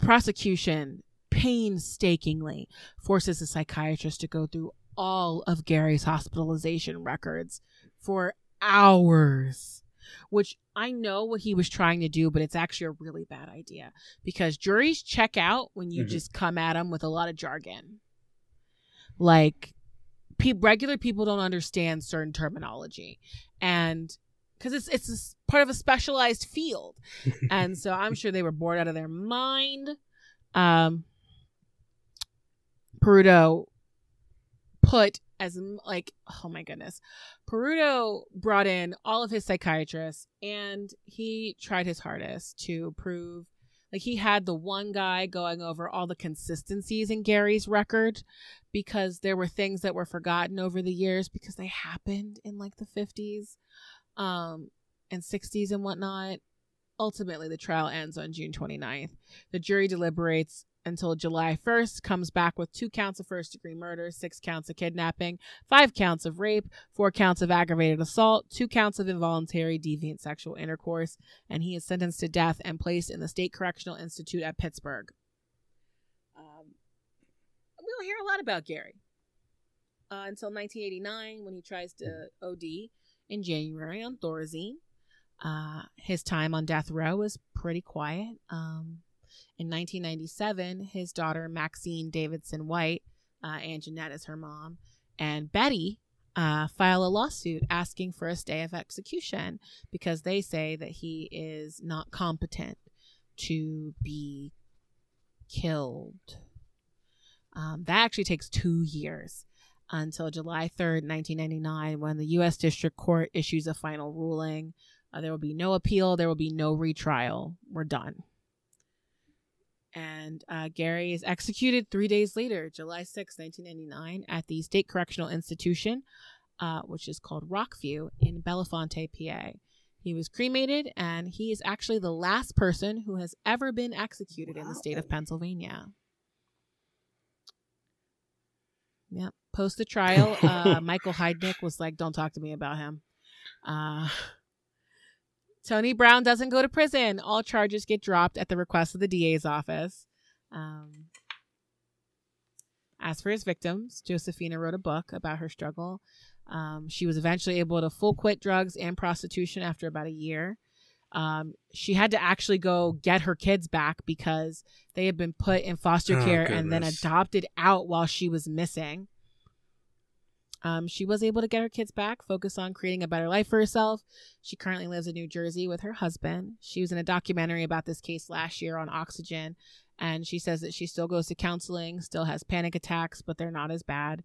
prosecution painstakingly forces a psychiatrist to go through all of Gary's hospitalization records for hours, which I know what he was trying to do, but it's actually a really bad idea because juries check out when you Mhm. just come at them with a lot of jargon. Like, pe- regular people don't understand certain terminology, and because it's it's part of a specialized field, and so I'm sure they were bored out of their mind. Um, Peruto put as like oh my goodness. Peruto brought in all of his psychiatrists and he tried his hardest to prove like he had the one guy going over all the consistencies in gary's record because there were things that were forgotten over the years because they happened in like the 50s um and 60s and whatnot. Ultimately the trial ends on june 29th the jury deliberates until July 1st, comes back with two counts of first degree murder, six counts of kidnapping, five counts of rape, four counts of aggravated assault, two counts of involuntary deviant sexual intercourse, and he is sentenced to death and placed in the State Correctional Institute at Pittsburgh. Um, we don't hear a lot about Gary uh, until 1989 when he tries to OD in January on Thorazine. Uh, his time on death row was pretty quiet. Um, in 1997, his daughter Maxine Davidson White, uh, and Jeanette is her mom, and Betty uh, file a lawsuit asking for a stay of execution because they say that he is not competent to be killed. Um, that actually takes two years until July 3rd, 1999, when the U.S. District Court issues a final ruling. Uh, there will be no appeal, there will be no retrial. We're done and uh, Gary is executed three days later, July 6, 1999, at the State Correctional Institution, uh, which is called Rockview in Bellefonte, PA. He was cremated, and he is actually the last person who has ever been executed in the state of Pennsylvania. Yep. Post the trial, uh, Michael Heidnik was like, "Don't talk to me about him." Tony Brown doesn't go to prison. All charges get dropped at the request of the DA's office. Um, as for his victims, Josefina wrote a book about her struggle. Um, she was eventually able to full quit drugs and prostitution after about a year. Um, she had to actually go get her kids back because they had been put in foster Oh, care and then adopted out while she was missing. Um, she was able to get her kids back, focus on creating a better life for herself. She currently lives in New Jersey with her husband. She was in a documentary about this case last year on Oxygen, and she says that she still goes to counseling, still has panic attacks, but they're not as bad.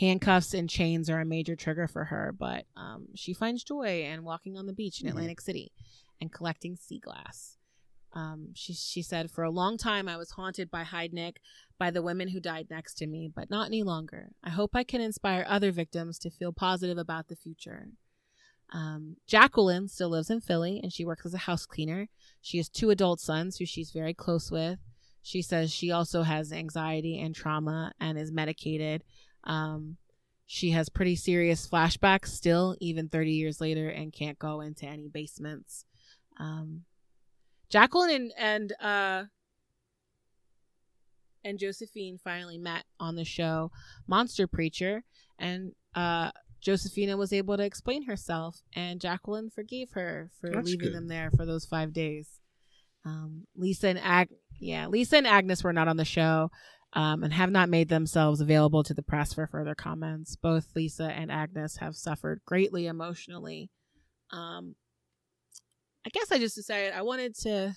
Handcuffs and chains are a major trigger for her, but um, she finds joy in walking on the beach in Mhm. Atlantic City and collecting sea glass. Um, she she said, for a long time I was haunted by Heidnik, by the women who died next to me, but not any longer. I hope I can inspire other victims to feel positive about the future. Um, Jacqueline still lives in Philly and she works as a house cleaner. She has two adult sons who she's very close with. She says she also has anxiety and trauma and is medicated. Um, she has pretty serious flashbacks still, even 30 years later, and can't go into any basements. Um, Jacqueline and and uh, and Josephine finally met on the show Monster Preacher, and uh, Josefina was able to explain herself, and Jacqueline forgave her for That's leaving good. them there for those five days. Um, Lisa and Ag, yeah, Lisa and Agnes were not on the show. Um, and have not made themselves available to the press for further comments. Both Lisa and Agnes have suffered greatly emotionally. Um, I guess I just decided I wanted to.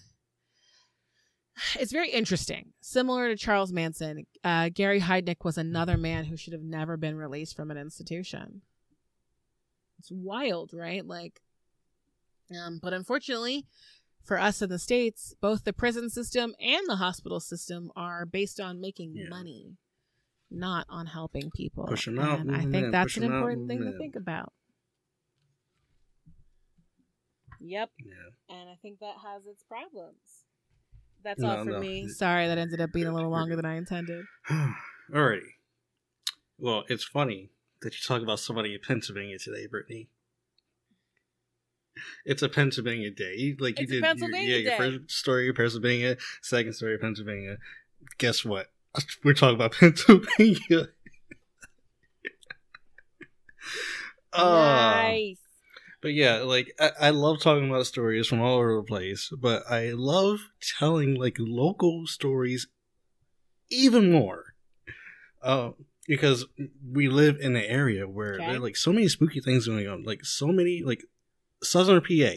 It's very interesting. Similar to Charles Manson, uh, Gary Heidnik was another man who should have never been released from an institution. It's wild, right? Like, um, but unfortunately, for us in the states, both the prison system and the hospital system are based on making Yeah. money, not on helping people. Push 'em out, and I think in, that's an 'em out, important thing to think about. Yep. Yeah. And I think that has its problems. That's No, all for no. me. Sorry, that ended up being a little longer than I intended. Alrighty. Well, it's funny that you talk about somebody in Pennsylvania today, Brittany. It's a Pennsylvania day. You, like It's you did, Pennsylvania your, yeah, day. your first story, Pennsylvania. Second story, Pennsylvania. Guess what? We're talking about Pennsylvania. Uh, nice. But yeah, like I, I love talking about stories from all over the place, but I love telling like local stories even more. Uh, because we live in an area where Okay. there are like so many spooky things going on, like so many like southern PA,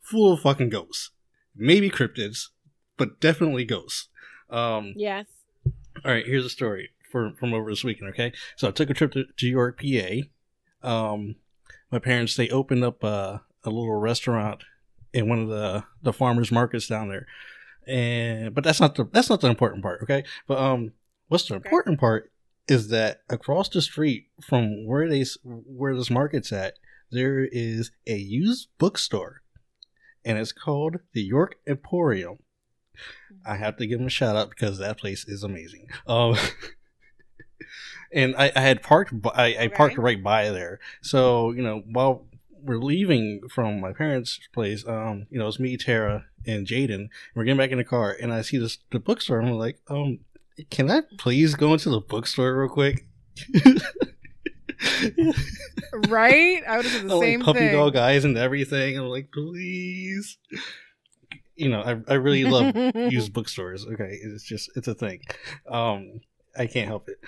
full of fucking ghosts, maybe cryptids, but definitely ghosts. Um, Yes. all right, here's a story for, from over this weekend. Okay, so I took a trip to, to York, PA. Um, my parents they opened up a, a little restaurant in one of the the farmers markets down there, and but that's not the that's not the important part. Okay, but um, what's the important part is that across the street from where they where this market's at, there is a used bookstore, and it's called the York Emporium. I have to give them a shout out because that place is amazing. Um, and I, I had parked, I, I parked Okay. right by there. So you know, while we're leaving from my parents' place, um, you know, it's me, Tara, and Jaden. We're getting back in the car, and I see this the bookstore. And I'm like, um, can I please go into the bookstore real quick? Right? I would have said the Oh, same like puppy thing. dog eyes and everything. I'm like, please. You know, I, I really love used bookstores. Okay, it's just it's a thing. Um, I can't help it.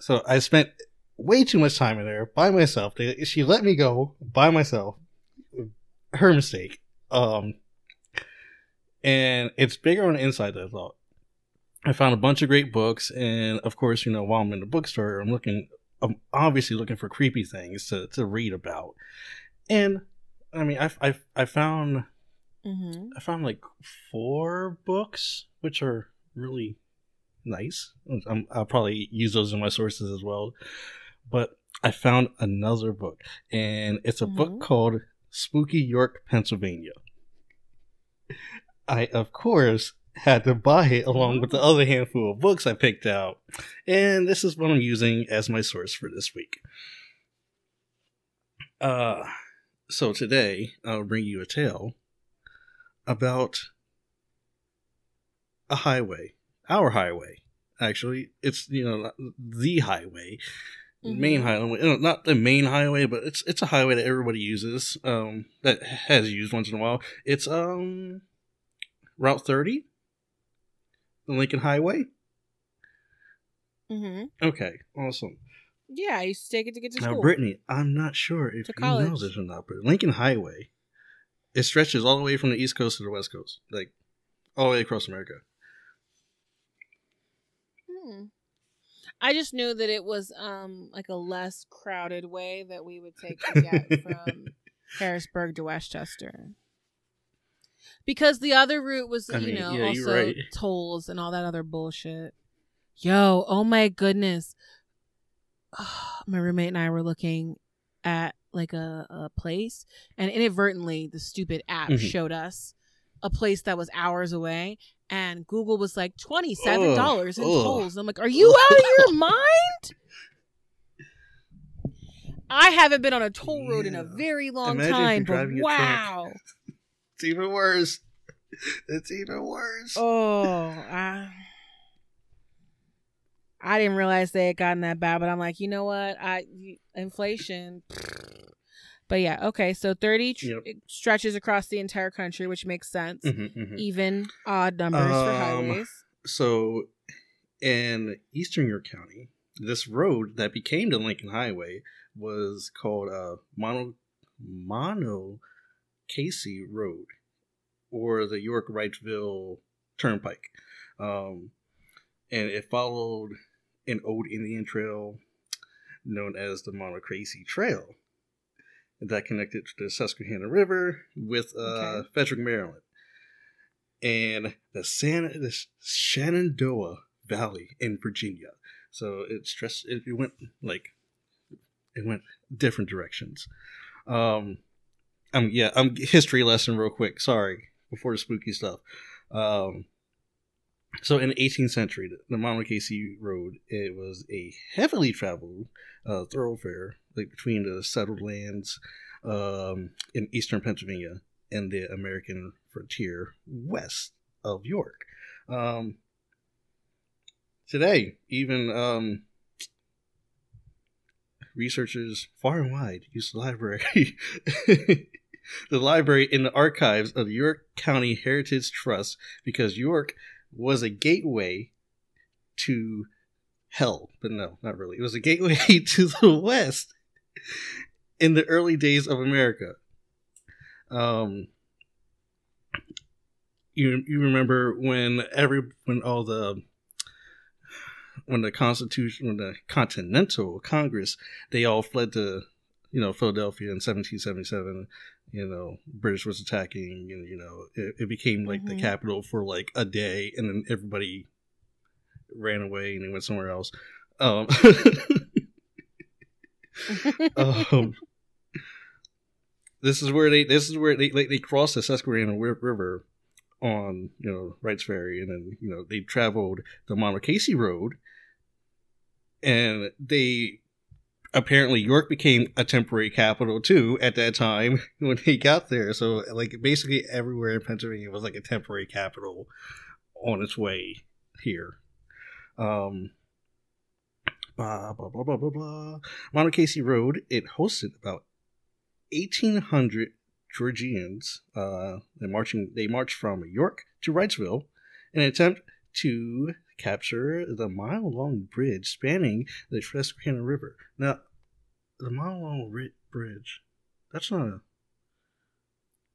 So I spent way too much time in there by myself. They, she let me go by myself. Her mistake. Um, and it's bigger on the inside than I thought. I found a bunch of great books, and of course, you know, while I'm in the bookstore, I'm looking. I'm obviously looking for creepy things to, to read about, and I mean, I I I found hmm I found like four books, which are really nice. I'm, I'll probably use those in my sources as well. But I found another book, and it's a Mhm. book called Spooky York, Pennsylvania. I, of course, had to buy it along with the other handful of books I picked out, and this is what I'm using as my source for this week. Uh, so today I'll bring you a tale about a highway, our highway. Actually, it's you know the highway, main Mhm. highway, uh, not the main highway, but it's it's a highway that everybody uses. Um, that has used once in a while. It's um, Route Thirty, the Lincoln Highway. Mm-hmm. Okay, awesome. Yeah, I used to take it to get to Now, school. Brittany, I'm not sure if To you know this or not, but Lincoln Highway, it stretches all the way from the East Coast to the West Coast, like all the way across America. Hmm. I just knew that it was um like a less crowded way that we would take to get from Harrisburg to West Chester. Because the other route was, I you mean, know, yeah, also right. tolls and all that other bullshit. Yo, oh my goodness. my roommate and I were looking at like a, a place and inadvertently the stupid app Mhm. showed us a place that was hours away and Google was like $27 in Ugh, ugh. tolls. I'm like, are you out of your mind? I haven't been on a toll road in a very long Imagine time, but driving a truck. wow. It's even worse. It's even worse. Oh, I, I didn't realize they had gotten that bad, but I'm like, you know what? I inflation. But yeah, okay. So 30 tr- Yep. stretches across the entire country, which makes sense. Mhm, mhm. Even odd numbers for Um, highways. So, in Eastern York County, this road that became the Lincoln Highway was called uh, Mono Mono Casey Road, or the York Wrightsville Turnpike, um, and it followed an old Indian trail known as the Monocacy Trail that connected to the Susquehanna River with uh, Okay. Frederick, Maryland and the San the Shenandoah Valley in Virginia. So it stressed it, went like it went different directions. Um um yeah, um history lesson real quick. Sorry, before the spooky stuff. Um so in the 18th century, the- Casey Road, it was a heavily traveled uh, thoroughfare like between the settled lands um, in eastern Pennsylvania and the American frontier west of York. Um, today, even um, researchers far and wide use the library. the library in the archives of York County Heritage Trust because York was a gateway to hell, but no, not really. It was a gateway to the west in the early days of America. Um, you you remember when every when all the when the Constitution when the Continental Congress they all fled to you know Philadelphia in 1777. You know, British was attacking, and you know it, it became like the Mhm. capital for like a day, and then everybody ran away and they went somewhere else. Um, um, this is where they this is where they they, they crossed the Susquehanna River on you know Wright's Ferry, and then you know they traveled the Monocacy Road, and they apparently York became a temporary capital too at that time when they got there. So like basically everywhere in Pennsylvania was like a temporary capital on its way here. Um, blah blah blah blah blah blah. Monocacy Road it hosted about eighteen hundred Georgians. Uh, they marching they marched from York to Wrightsville in an attempt to capture the mile long bridge spanning the Susquehanna River. Now, the mile long ri- bridge, that's not a.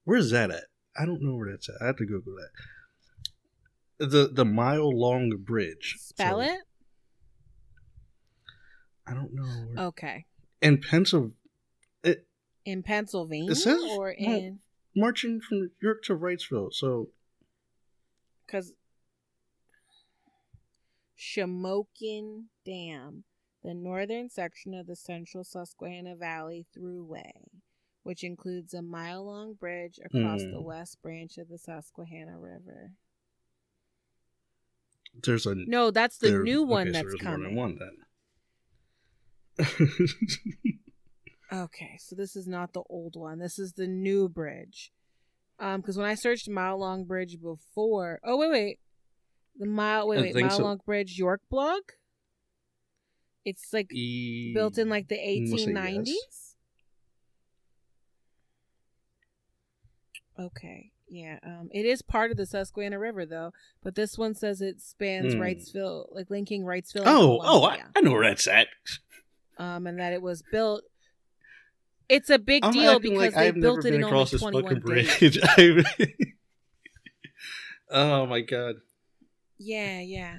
Where's that at? I don't know where that's at. I have to Google that. The the mile long bridge. Spell So, it? I don't know. Where, Okay. In Pennsylvania, In Pennsylvania It says- or in marching from York to Wrightsville. So because Shamokin Dam, the northern section of the central Susquehanna Valley Thruway, which includes a mile long bridge across the Hmm. west branch of the Susquehanna River. there's a No, that's the there- new one okay, so that's than coming. one then. Okay, so this is not the old one. This is the new bridge. Um, because when I searched mile long bridge before, oh wait, wait, the mile, wait, wait, mile so. long bridge York blog. It's like E- built in like the 1890s. yes. Okay, yeah. Um, it is part of the Susquehanna River though, but this one says it spans Hmm. Wrightsville, like linking Wrightsville. Oh, oh, I, I know where that's at. Um, and that it was built. It's a big I'm deal because like they I've built it in only across this 21 fucking days. bridge. Oh my god. Yeah, yeah.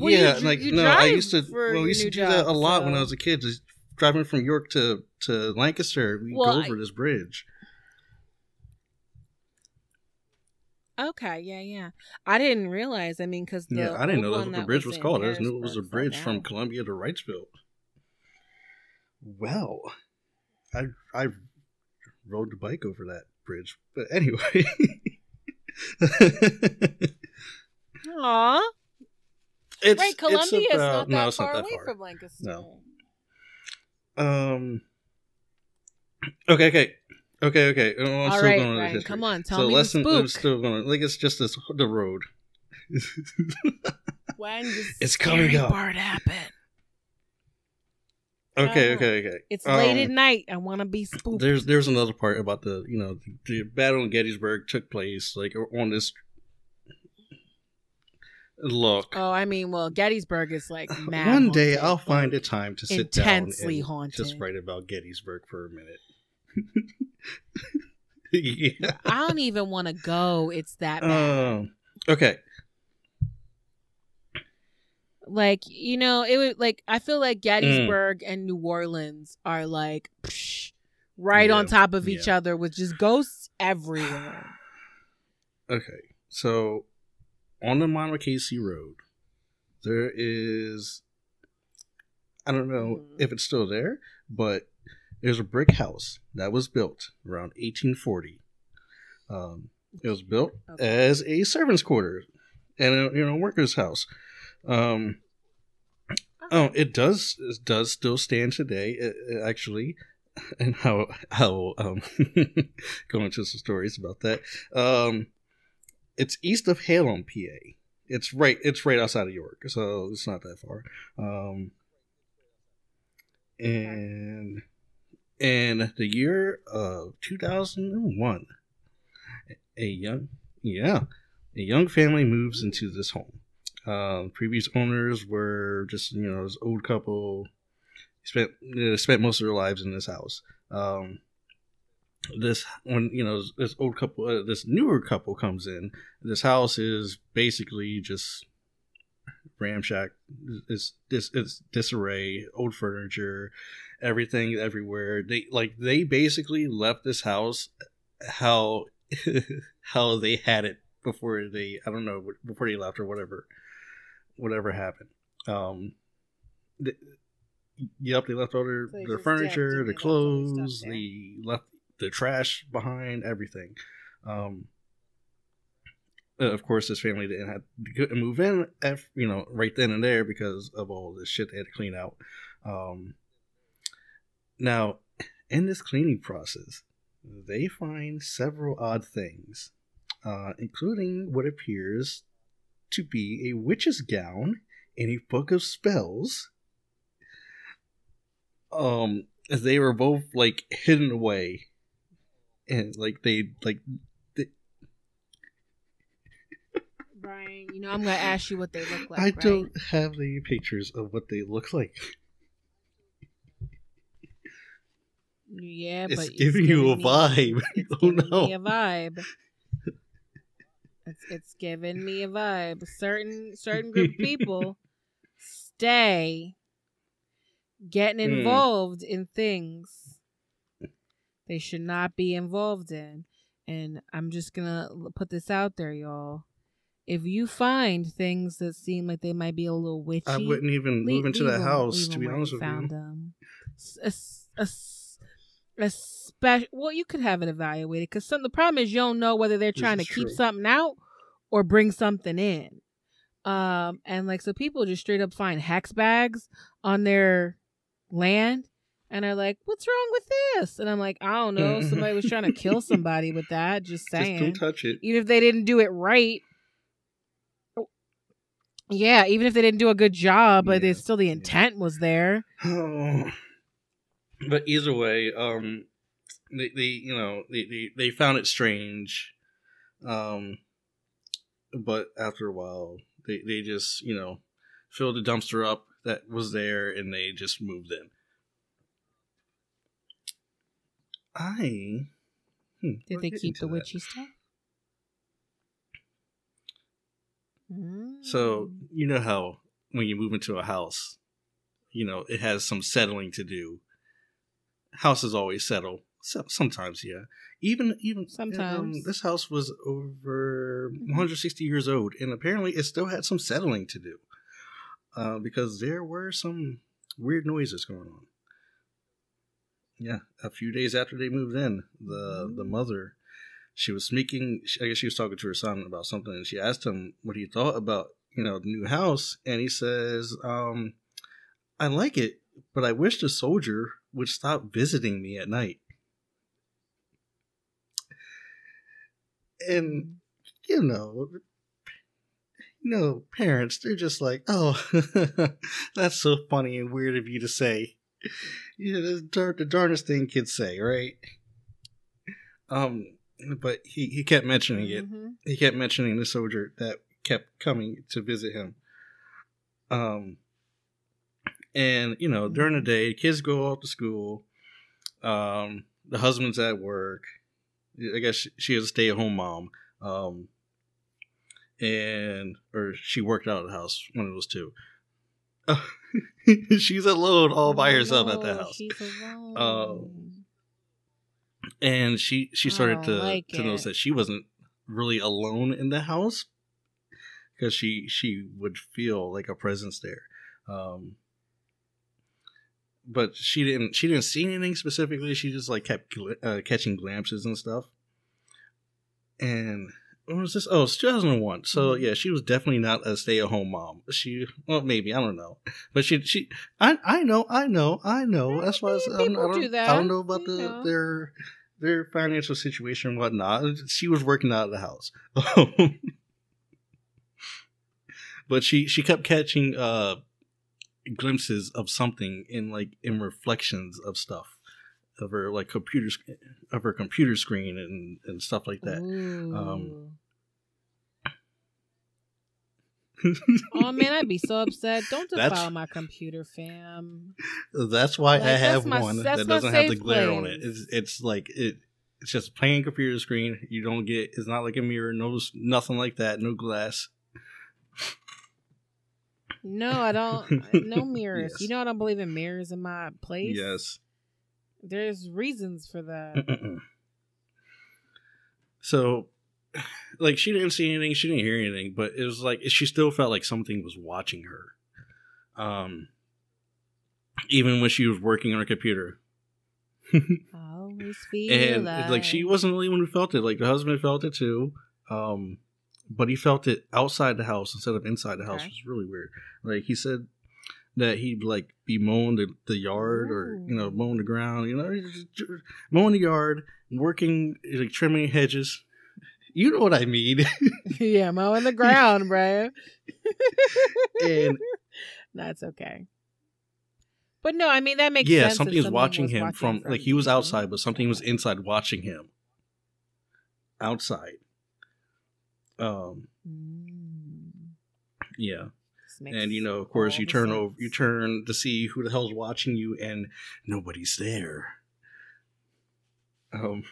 Well, yeah, dr- like you no, I used to. Well, we used to do that a job, lot when I was a kid. Just driving from York to to Lancaster, we Well, go I- over this bridge. Okay, yeah, yeah. I didn't realize. I mean, because Yeah, I didn't know that's what the bridge was in called. I just knew it was a bridge from. Columbia to Wrightsville. Well, I I rode the bike over that bridge, but anyway. Aw, it's, right. Columbia it's is not that no, it's far not that away far. from Lancaster. No. Um. Okay. Okay. Okay. Okay. Oh, I'm All still right, going with the Ryan, history. come on, tell so me the lesson. I'm still going. Like it's just this the road. When does It's coming scary up. part happen? Okay. Uh-huh. Okay. Okay. It's late Um, at night. I want to be spooked. There's there's another part about the you know the battle in Gettysburg took place like on this. Look, Oh, I mean, well, Gettysburg is like mad one day haunted, I'll find a time to sit intensely down and haunted. just write about Gettysburg for a minute. yeah. I don't even want to go. It's that bad. Um. Okay. Like you know, it would like I feel Mm. like Gettysburg and New Orleans are like psh, right Yeah, on top of each yeah. other with just ghosts everywhere. Okay. So, on the Monocacy Road, there is. I don't know Mhm. if it's still there, but there's a brick house that was built around 1840. Um, it was built Okay. as a servant's quarters and a you know worker's house. Um, oh, it does it does still stand today. It, it actually, and how how um go into some stories about that. Um, it's east of Hallam, PA. It's right. It's right outside of York, so it's not that far. Um, and in the year of 2001, a young yeah, a young family moves into this home. Um, previous owners were just you know this old couple spent they spent most of their lives in this house. Um, this when you know this old couple, uh, this newer couple comes in. This house is basically just ramshack. It's this it's disarray, old furniture, everything everywhere. They like they basically left this house how how they had it before they I don't know before they left or whatever whatever happened. Um, th- yep, they left all their, So their furniture, their and they left all their clothes, they left the trash behind, everything. Um, uh, of course, this family didn't have to move in, at, you know, right then and there because of all the shit they had to clean out. Um, now, in this cleaning process, they find several odd things, uh, including what appears to be a witch's gown and a book of spells. Um, they were both like hidden away, and like they like Brian, you know I'm gonna ask you what they look like. I right? don't have any pictures of what they look like. Yeah, It's but giving you a me- vibe. It's Oh, giving no. me a vibe. It's it's giving me a vibe. Certain certain group of people stay getting Hmm. involved in things they should not be involved in. And I'm just gonna put this out there, y'all. If you find things that seem like they might be a little witchy, I wouldn't even Leave- move into the house, To be honest with you. them. A a special. Well, you could have it evaluated because some. The problem is you don't know whether they're trying to keep true. something out or bring something in. Um, and like so, people just straight up find hex bags on their land, and are like, "What's wrong with this?" And I'm like, "I don't know. Somebody was trying to kill somebody with that. Just Just saying." don't touch it. even if they didn't do it right. Yeah, even if they didn't do a good job, but Yeah, it's still the yeah. intent was there. but either way, um, they, you know they, they, they found it strange, um, but after a while they they just you know filled the dumpster up that was there and they just moved in. I hmm, did they keep the that. witchy stuff? So hmm. you know how when you move into a house, you know it has some settling to do Houses always settle. So, sometimes, yeah. Even even um, Sometimes. this house was over Mhm. 160 years old, and apparently it still had some settling to do, uh, because there were some weird noises going on. Yeah, a few days after they moved in, the the Mm. mother, she was speaking. I guess she was talking to her son about something, and she asked him what he thought about you know the new house, and he says, um, "I like it, but I wish the soldier would stop visiting me at night." And you know, you know, parents, they're just like, "Oh, that's so funny and weird of you to say." Yeah, that's dar- the darndest thing kids say, right? Um, but he he kept mentioning it. Mhm. He kept mentioning the soldier that kept coming to visit him. Um, and you know, during the day, kids go off to school. Um, the husband's at work. I guess she, she is a stay-at-home mom. Um, and or she worked out of the house. One of those two. She's alone all by herself at the Oh, house. She's alone. Um, and she she started to like to notice that she wasn't really alone in the house because she she would feel like a presence there um but she didn't she didn't see anything specifically. She just like kept uh, catching glimpses and stuff. And when was this? Oh it's 2001 so Mhm. yeah she was definitely not a stay-at-home mom. She well maybe i don't know. But she she i i know i know i know. That's why I, I, don't, I, don't, do I don't know about the know. their their financial situation and whatnot. She was working out of the house. But she she kept catching uh glimpses of something in like in reflections of stuff of her like computer sc- of her computer screen and and stuff like that Ooh. Um, oh man, I'd be so upset. Don't That's- defile my computer, fam. that's why i Like, that's have my- one that doesn't have the glare on it it's it's like it it's just a plain computer screen you don't get it's not like a mirror no nothing like that no glass No, I don't. No mirrors. Yes. You know I don't believe in mirrors in my place. yes There's reasons for that. Mm-mm-mm. so like she didn't see anything she didn't hear anything but it was like she still felt like something was watching her um even when she was working on her computer I always feel and like, like she wasn't the only one who felt it like the husband felt it too um but he felt it outside the house instead of inside the house Okay. which was really weird like he said that he'd like be mowing the, the yard or you know Ooh. mowing the ground you know mowing the yard working like trimming hedges you know what i mean yeah, mowing the ground, bro. and That's okay. But no, I mean that makes yeah something was someone watching was him watching from, like he was outside but something was inside watching him outside um Mm. yeah and you know of course you turn over you turn to see who the hell's watching you and nobody's there um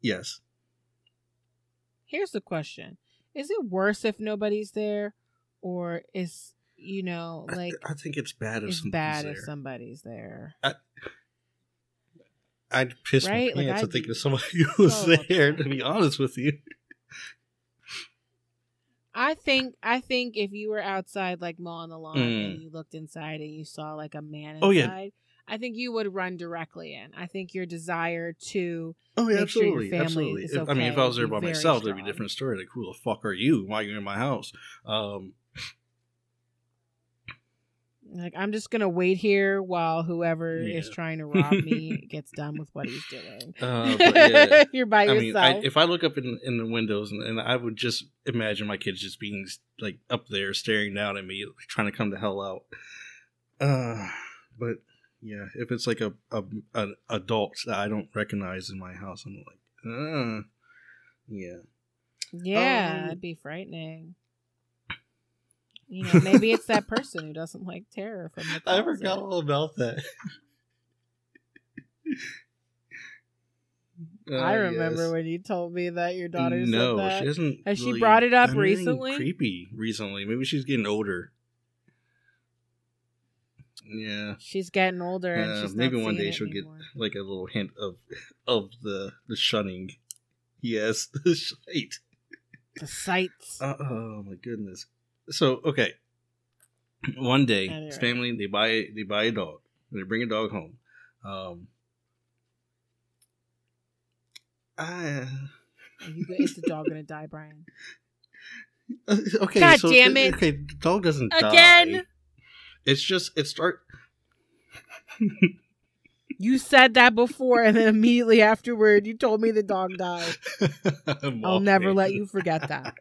yes Here's the question: Is it worse if nobody's there, or is you know I th- like I, think it's bad if it's somebody's bad there if somebody's there? i'd piss Right? my Like, pants to think of somebody who was so there upset. to be honest with you I think I think if you were outside like mowing the lawn Mm. and you looked inside and you saw like a man inside, Oh, yeah. I think you would run directly in. I think your desire to oh yeah Make sure absolutely absolutely If- i mean if i was there by myself that'd be a different story like who the fuck are you why are you in my house um like I'm just gonna wait here while whoever is trying to rob me gets done with what he's doing. uh, but yeah You're by I mean, yourself. I, if I look up in, in the windows and, and I would just imagine my kids just being like up there staring down at me, trying to come the hell out. Uh, but yeah, if it's like a, a an adult that I don't recognize in my house, I'm like, uh, yeah, yeah, um, it'd be frightening. You know, maybe it's that person who doesn't like terror from the I forgot all about that. I Uh, remember yes. when you told me that your daughter no, said that. she hasn't. Has she brought it up recently? Creepy recently. Maybe she's getting older. Yeah, She's getting older, and Uh, she's maybe one day she'll get like a little hint of of the the shunning. Yes, the sight. the sights. Uh, oh my goodness. So okay, one day, Anyway. this family they buy they buy a dog. They bring a dog home. Um, I, you, is the dog gonna die, Brian? uh, okay, God so damn it. Okay, the dog doesn't die Again? die. It's just it start. You said that before, and then immediately afterward, you told me the dog died. I'm I'll never let you forget that.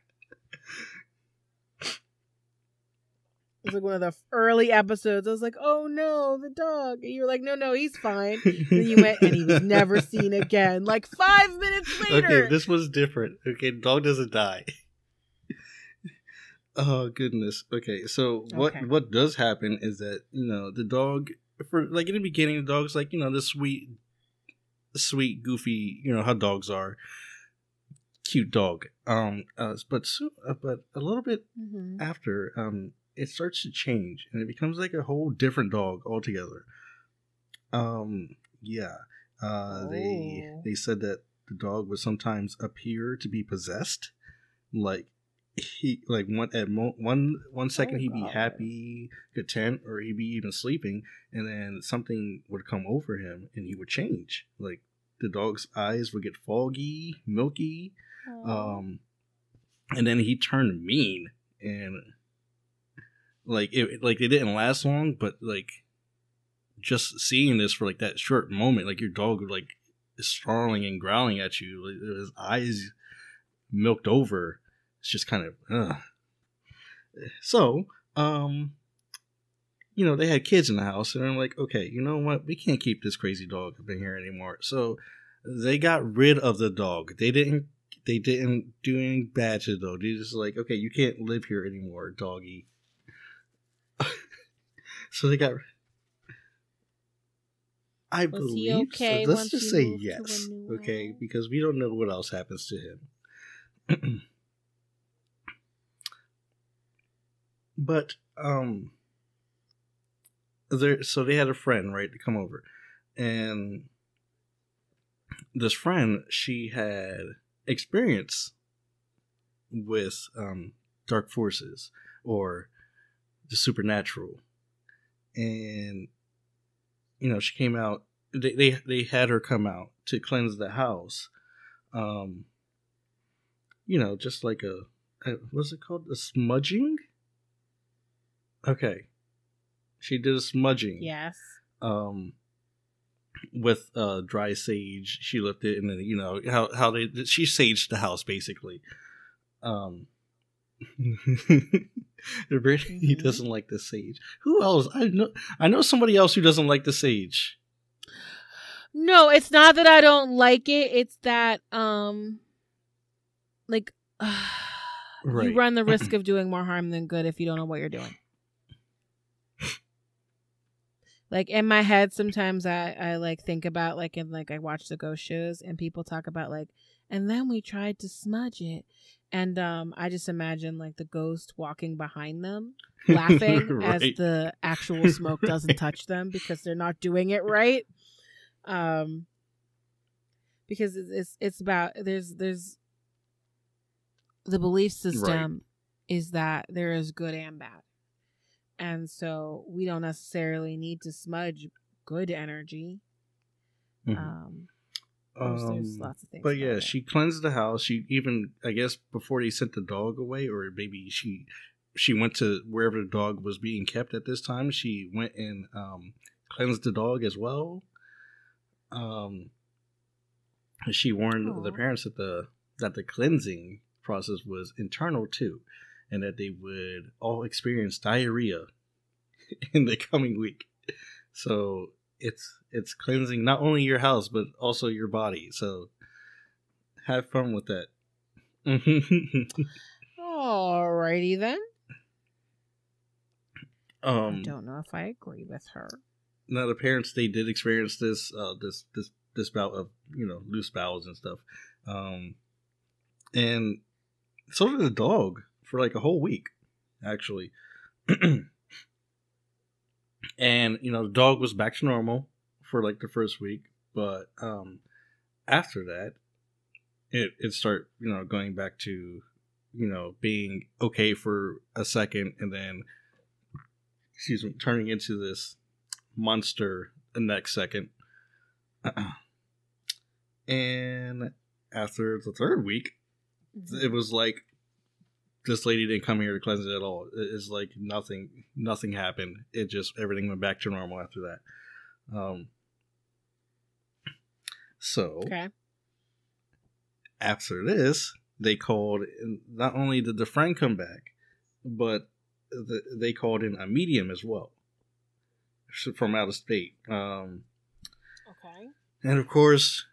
Was like one of the early episodes. I was like, "Oh no, the dog!" And you were like, "No, no, he's fine." And then you went, and he was never seen again. Like five minutes later. Okay, this was different. Okay, the dog doesn't die. oh goodness. Okay, so what Okay. what does happen is that you know the dog for like in the beginning the dog's like you know the sweet, sweet goofy you know how dogs are, cute dog. Um, uh, but so, uh, but a little bit Mhm. after um it starts to change and it becomes like a whole different dog altogether um yeah uh they Oh. they said that the dog would sometimes appear to be possessed like he like one at mo- one one second Oh, he'd be happy content or he'd be even sleeping and then something would come over him and he would change like the dog's eyes would get foggy milky Aw. um and then he turned mean and like it like it didn't last long but like just seeing this for like that short moment like your dog like is snarling and growling at you like his eyes milked over. It's just kind of so um you know they had kids in the house and i'm like okay you know what? We can't keep this crazy dog up in here anymore. So they got rid of the dog. They didn't they didn't do anything bad to the dog. They just like, okay, you can't live here anymore, doggy. So they got. I Was believe. okay so. Let's just say moved to a yes, okay, because we don't know what else happens to him. but um, there. So they had a friend, right, to come over, and this friend she had experience with um, dark forces or the supernatural and you know she came out they, they they had her come out to cleanse the house um you know just like a, a what's it called? A smudging? Okay. She did a smudging. Yes. um with uh dry sage. She left it and then you know how how they she saged the house basically. Um Brittany Mhm. doesn't like the sage who else i know i know somebody else who doesn't like the sage No, it's not that I don't like it. It's that um like Right. you run the risk of doing more harm than good if you don't know what you're doing. Like in my head sometimes I I like think about like in like I watch the ghost shows and people talk about like and then we tried to smudge it and um I just imagine like the ghost walking behind them laughing as the actual smoke doesn't touch them because they're not doing it right. Um, because it's it's, it's about there's there's the belief system is that there is good and bad, and so we don't necessarily need to smudge good energy. Mhm. Um, there's, there's Um, lots of things. But yeah, she cleansed the house. She even, I guess, before they sent the dog away, or maybe she she went to wherever the dog was being kept at this time. She went and um, cleansed the dog as well. Um, she warned the parents that the that the cleansing process was internal too, and that they would all experience diarrhea in the coming week. So it's it's cleansing not only your house but also your body. So have fun with that. Alrighty then. I um, don't know if I agree with her. now the parents they did experience this uh, this this this bout of you know loose bowels and stuff, um, and so did the dog for like a whole week, actually. and you know the dog was back to normal for like the first week, but um, after that, it it start you know going back to you know being okay for a second, and then excuse me, turning into this monster the next second. and after the third week, it was like this lady didn't come here to cleanse it at all. It's like nothing, nothing happened. It just everything went back to normal after that. Um. So Okay. after this, they called. Not only did the friend come back, but the, they called in a medium as well from out of state. Um, Okay. and of course,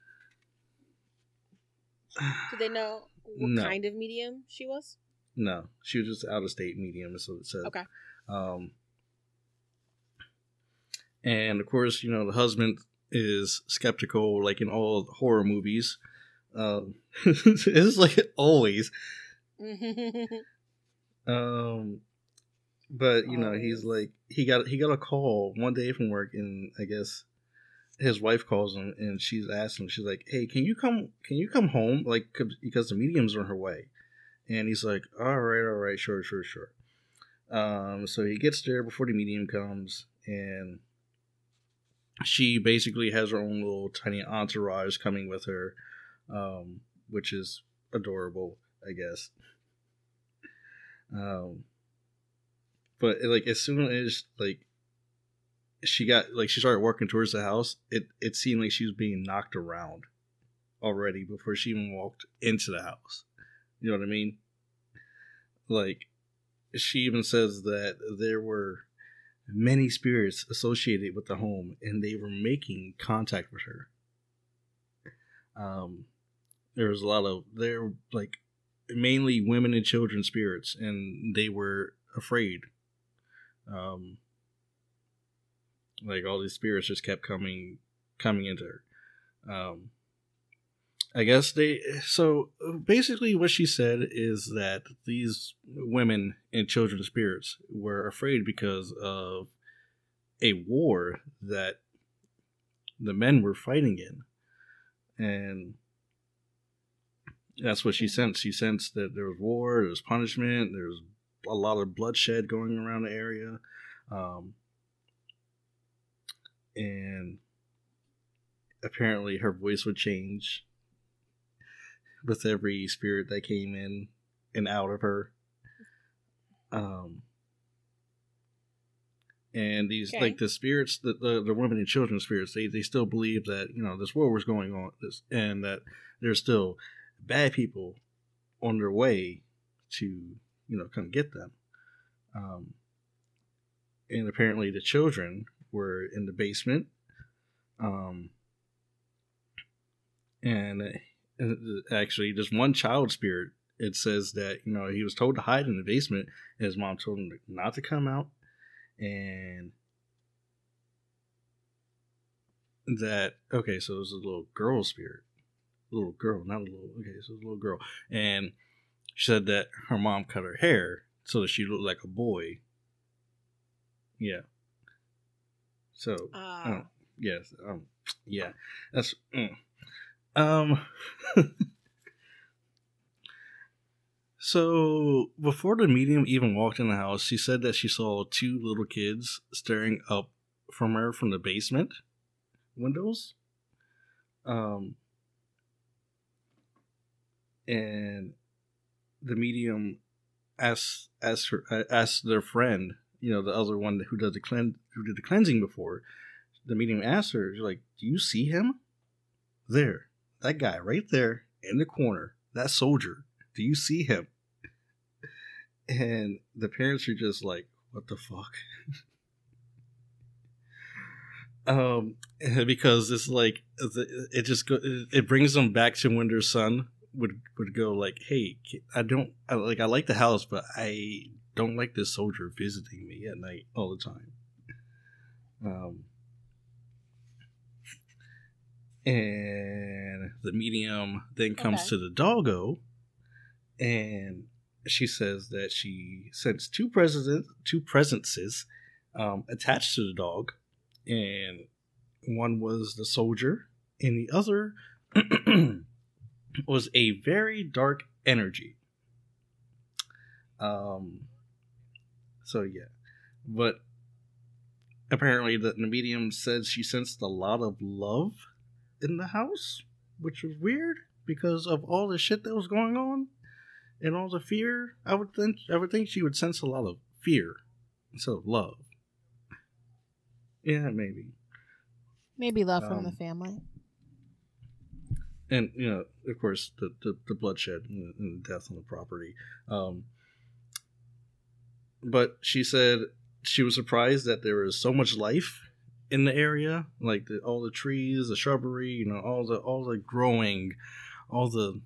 Do they know what No. kind of medium she was? No, she was just out of state medium, is what it said. Okay. Um, and of course, you know, the husband is skeptical, like in all horror movies. Um, it's like always. Um, but you know, he's like he got he got a call one day from work, and I guess his wife calls him, and she's asking, she's like, "Hey, can you come? Can you come home? Like, because the medium's on her way." And he's like, "All right, all right, sure, sure, sure." Um, so he gets there before the medium comes, and she basically has her own little tiny entourage coming with her, um, which is adorable, I guess. Um, but like as soon as like she got like she started working towards the house, it it seemed like she was being knocked around already before she even walked into the house. You know what I mean? Like she even says that there were many spirits associated with the home and they were making contact with her. Um there was a lot of they're like mainly women and children spirits and they were afraid um like all these spirits just kept coming coming into her um i guess they so basically what she said is that these women and children spirits were afraid because of a war that the men were fighting in and that's what she sensed. She sensed that there was war, there was punishment, there was a lot of bloodshed going around the area. Um, and apparently her voice would change with every spirit that came in and out of her. Um, and these Okay. like the spirits, the, the the women and children spirits, they they still believe that you know this war was going on, this and that there's still bad people on their way to you know come get them. Um, and apparently the children were in the basement. Um, and actually, there's one child spirit. It says that you know he was told to hide in the basement, and his mom told him not to come out, and that okay, so it was a little girl spirit, little girl, not a little. Okay, so it was a little girl, and she said that her mom cut her hair so that she looked like a boy. Yeah. So. Oh, yes. Um. Yeah. That's. Mm. Um. so before the medium even walked in the house, she said that she saw two little kids staring up from her from the basement windows. Um. And the medium asked asked her uh, asked their friend, you know, the other one who does the clean who did the cleansing before. The medium asked her, she's like, "Do you see him? There, that guy right there in the corner, that soldier. Do you see him?" And the parents are just like, "What the fuck?" um, because it's like it just go, it brings them back to when their son would would go like, "Hey, I don't I, like I like the house, but I don't like this soldier visiting me at night all the time." Um, And the medium then comes Okay. to the doggo, and she says that she sensed two president, two presences um, attached to the dog, and one was the soldier, and the other was a very dark energy. Um. So yeah, but apparently the, the medium said she sensed a lot of love in the house, which was weird because of all the shit that was going on and all the fear. I would think I would think she would sense a lot of fear instead of love. Yeah, maybe. Maybe love from Um, the family. and you know, of course, the the, the bloodshed and the, and the death on the property. Um, but she said she was surprised that there was so much life in the area, like the, all the trees, the shrubbery, you know, all the all the growing, all the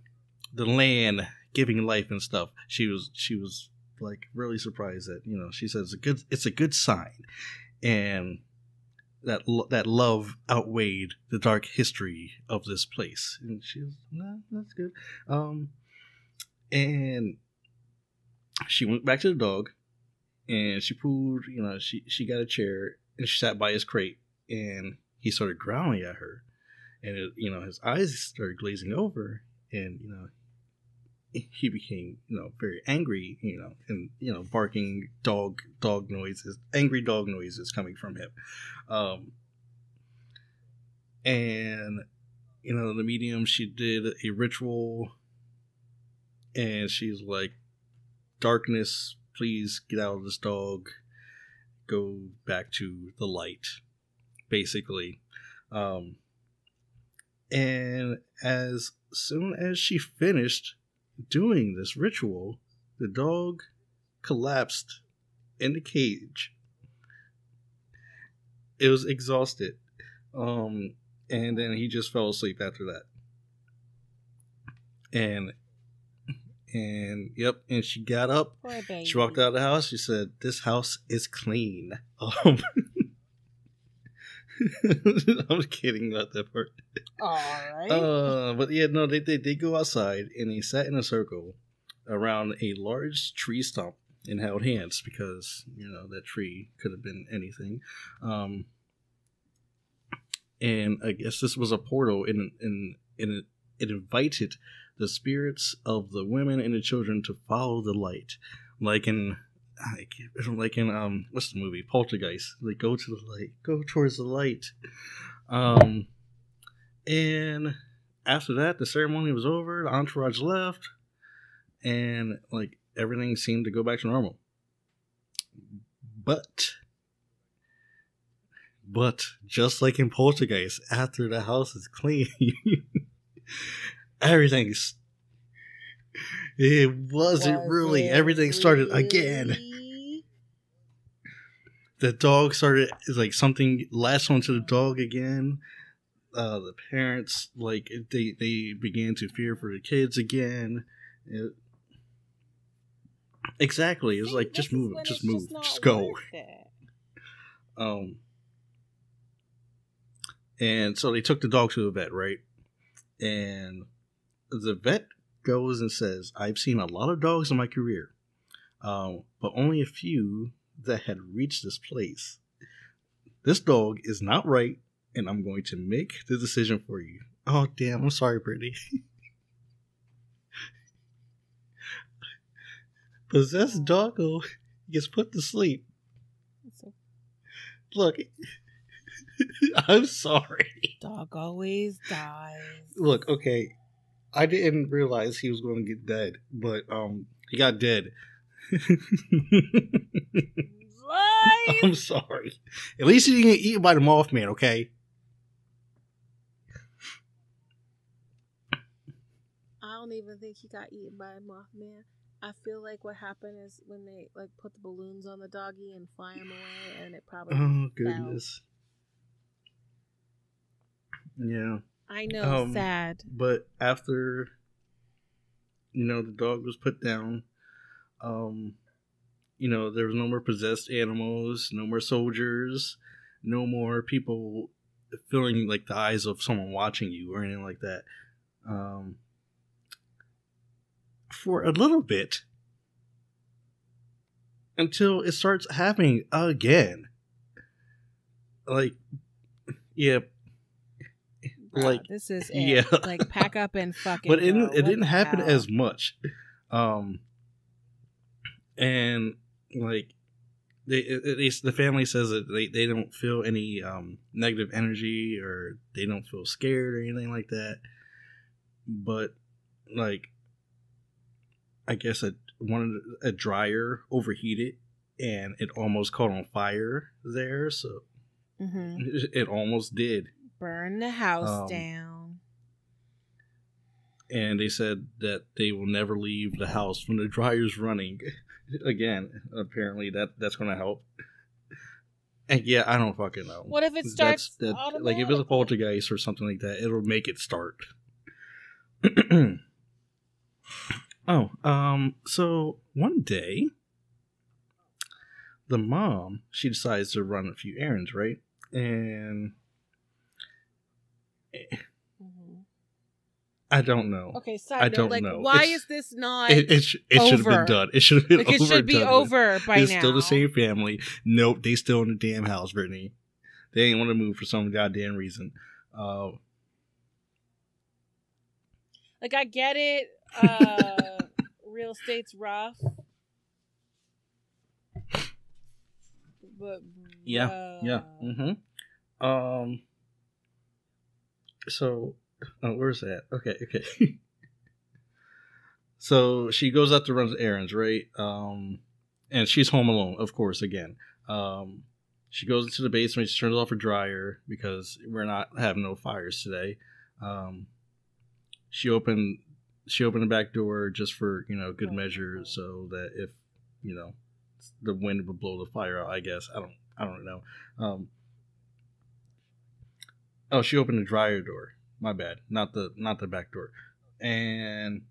the land giving life and stuff. She was she was like really surprised that you know she says it's a good it's a good sign, and that that love outweighed the dark history of this place. And she was, nah, that's good. Um, and she went back to the dog, and she pulled. You know, she she got a chair and she sat by his crate, and he started growling at her, and it, you know his eyes started glazing over, and you know he became you know very angry you know and you know barking dog dog noises angry dog noises coming from him. Um and you know the medium she did a ritual and she's like darkness please get out of this dog go back to the light basically um and as soon as she finished doing this ritual, the dog collapsed in the cage. It was exhausted. Um, and then he just fell asleep after that. And and yep, and she got up. She walked out of the house. She said, "This house is clean." Um, I'm kidding about that part. All right. Uh, but yeah, no, they, they they go outside and they sat in a circle around a large tree stump and held hands because you know that tree could have been anything. Um, and I guess this was a portal, and and and it, it invited the spirits of the women and the children to follow the light, like in. Can't- Like in um, what's the movie Poltergeist? Like go to the light, go towards the light. Um, and after that, the ceremony was over. The entourage left, and like everything seemed to go back to normal. But, but just like in Poltergeist, after the house is clean, everything's. It wasn't Was really. it Everything started again the dog started like something latched onto the dog again. Uh, the parents like they they began to fear for the kids again. It- exactly, it's like just move, just move, not just go. Um, and so they took the dog to the vet, right? And the vet goes and says, "I've seen a lot of dogs in my career, um, but only a few that had reached this place. This dog is not right, and I'm going to make the decision for you." Oh damn! I'm sorry, Brittany. Possessed doggo gets put to sleep. Look, I'm sorry. dog always dies. Look, okay, I didn't realize he was going to get dead, but um, he got dead. I'm sorry. At least he didn't get eaten by the Mothman. Okay. I don't even think he got eaten by a Mothman. I feel like what happened is when they like put the balloons on the doggy and fly him away, and it probably. Oh fell. goodness. Yeah, I know, Um, sad. but after you know the dog was put down, um, you know there was no more possessed animals, no more soldiers, no more people feeling like the eyes of someone watching you or anything like that. Um, for a little bit until it starts happening again. Like, yeah, like this is it. yeah. like pack up and fucking. but it, didn't- it didn't happen hell? as much. Um, and like they, it- the family says that they, they don't feel any um negative energy or they don't feel scared or anything like that. But like, I guess a one a dryer overheated and it almost caught on fire there, so Mhm. it almost did. Burn the house Um, down. and they said that they will never leave the house when the dryer's running. Again apparently that that's going to help. And yeah i don't fucking know. What if it starts that, like if it's a poltergeist or something like that it'll make it start. Oh um so one day the mom she decides to run a few errands right? And I don't know Okay, side I don't like, know. why It's- is this not? it, it, sh- it should have been done. It should have been like, it should be done with. over by It's now. still the same family. Nope, they still in the damn house, Brittany. They ain't want to move for some goddamn reason. Uh, Like, I get it. Uh, real estate's rough. But Yeah, yeah. Mm-hmm. Um. So, oh, where's that? Okay, okay. so she goes out to run errands, right? Um, and she's home alone, of course. Again, um, she goes into the basement. She turns off her dryer because we're not having no fires today. Um, she opened she opened the back door just for you know good measure, so that if you know the wind would blow the fire out. I guess I don't I don't know. Um, oh, she opened the dryer door. My bad, not the not the back door. And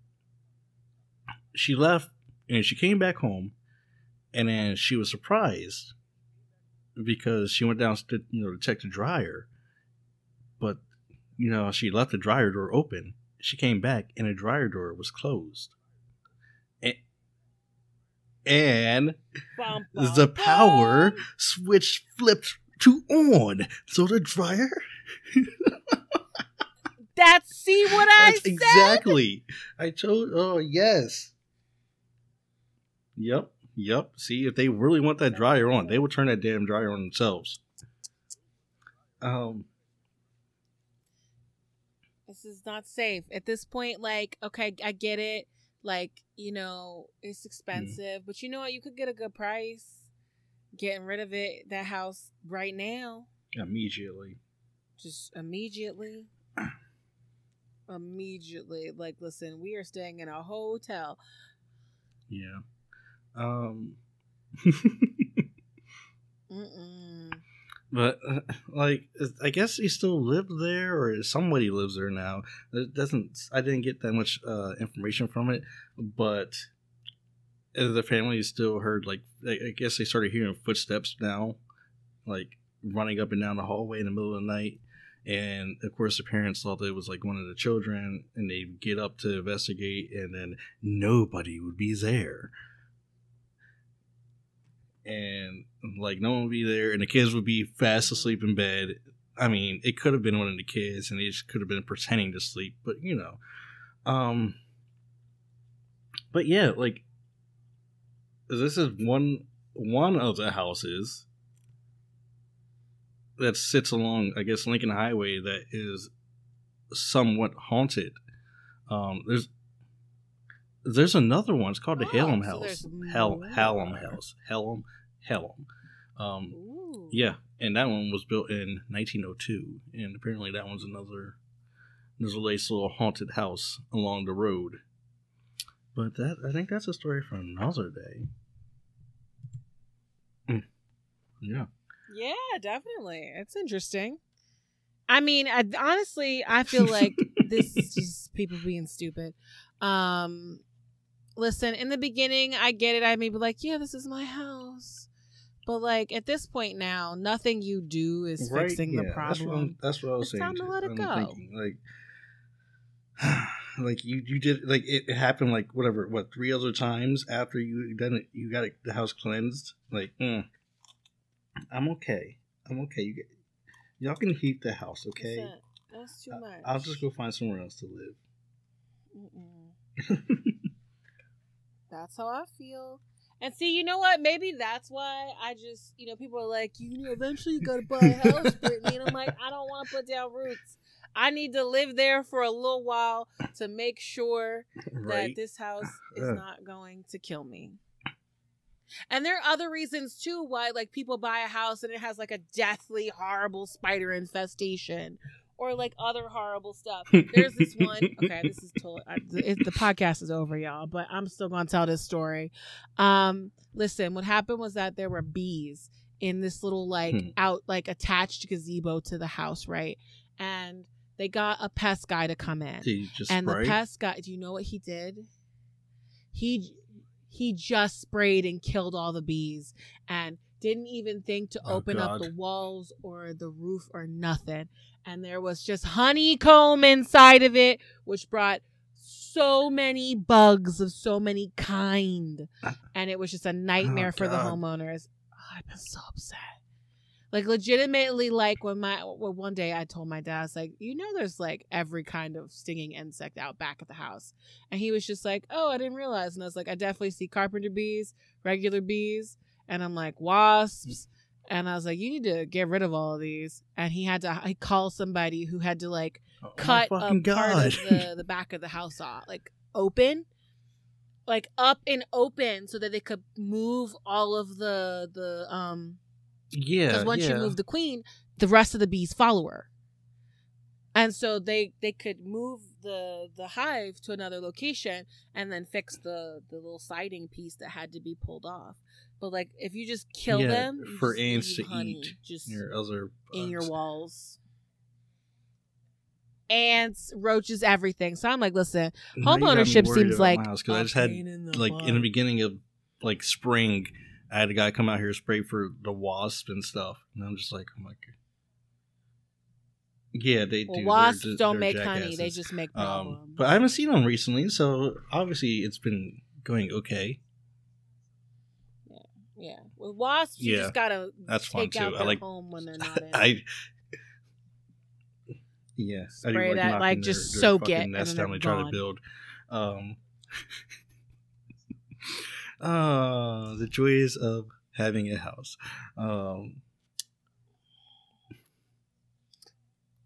she left, and she came back home, and then she was surprised because she went down to you know to check the dryer, but you know she left the dryer door open. She came back, and the dryer door was closed. And, and Bum, the power bum. switch flipped to on. So the dryer. That's see what I That's said. exactly. I told. Oh yes. Yep. Yep. See, if they really want that dryer on, they will turn that damn dryer on themselves. Um. This is not safe at this point. Like, okay, I get it. Like, you know, it's expensive, but you know what? You could get a good price getting rid of it. That house right now, Immediately. Just immediately. Immediately, like, listen, we are staying in a hotel. Yeah. Um. But uh, like, I guess he still lived there, or somebody lives there now. It doesn't. I didn't get that much uh, information from it, but the family still heard like. I guess they started hearing footsteps now, like running up and down the hallway in the middle of the night. And of course, the parents thought it was like one of the children, and they'd get up to investigate, and then nobody would be there. And like no one would be there and the kids would be fast asleep in bed. I mean it could have been one of the kids and they just could have been pretending to sleep but you know. Um but yeah like this is one one of the houses that sits along i guess lincoln highway that is somewhat haunted um there's there's another one. It's called the Oh, Hallam so House. Hell. Hallam House. Hallam, Hallam. Um, Ooh. yeah, and that one was built in 1902, and apparently that one's another. There's a nice little haunted house along the road. But that I think that's a story for another day. Mm. Yeah. Yeah, definitely. It's interesting. I mean, I, honestly, I feel like this is just people being stupid. Um, listen, in the beginning, I get it. I may be like, yeah, this is my house. But like at this point now, nothing you do is Right? fixing Yeah, the That's what, problem. That's what I was saying. It's saying. time to let it I'm go. thinking, like, like you, you did like it, it happened like whatever what three other times after you done it you got it, the house cleansed like mm, I'm okay I'm okay you get, y'all can heat the house okay That's too much. I'll just go find somewhere else to live. That's how I feel. And see, you know what? Maybe that's why I just, you know, people are like, you know, eventually you gotta buy a house, Brittany. And I'm like, I don't want to put down roots. I need to live there for a little while to make sure right? that this house is not going to kill me. And there are other reasons too why like people buy a house and it has like a deathly horrible spider infestation or like other horrible stuff. There's this one. Okay, this is totally I, it, the podcast is over, y'all, but I'm still going to tell this story. Um, listen, what happened was that there were bees in this little like Hmm. out like attached gazebo to the house, right? And they got a pest guy to come in Did you just and spray? the pest guy do you know what he did he he just sprayed and killed all the bees and didn't even think to Oh, open up the walls or the roof or nothing. And there was just honeycomb inside of it which brought so many bugs of so many kind. And it was just a oh, nightmare for the homeowners. Oh, i've been so upset like legitimately like when my well, one day i told my dad I was like you know there's like every kind of stinging insect out back at the house. And he was just like oh i didn't realize. And i was like i definitely see carpenter bees regular bees and i'm like wasps. And i was like you need to get rid of all of these. And he had to he called somebody who had to like Oh cut a part of the, the back of the house off, like open, like up and open, so that they could move all of the the um. Yeah, Because once yeah. you move the queen, the rest of the bees follow her, and so they they could move the the hive to another location and then fix the the little siding piece that had to be pulled off. But like if you just kill Yeah, them for ants to honey eat just your other in your walls. Ants, roaches, everything. So I'm like, listen, Now you got me Homeownership seems like my house, 'cause I just had like in the beginning of like spring, I had a guy come out here spray for the wasp and stuff, and I'm just like, I'm like, yeah, they well, do. wasps They're- don't they're make honey; they just make Um, problems. but I haven't seen them recently, so obviously it's been going okay. yeah, with wasps, you Yeah, just gotta that's fun take too. out I their like- home when they're not in. I yeah, I do Spray that, like, just their soak fucking it, and then they try to build. Um, uh, the joys of having a house. Um,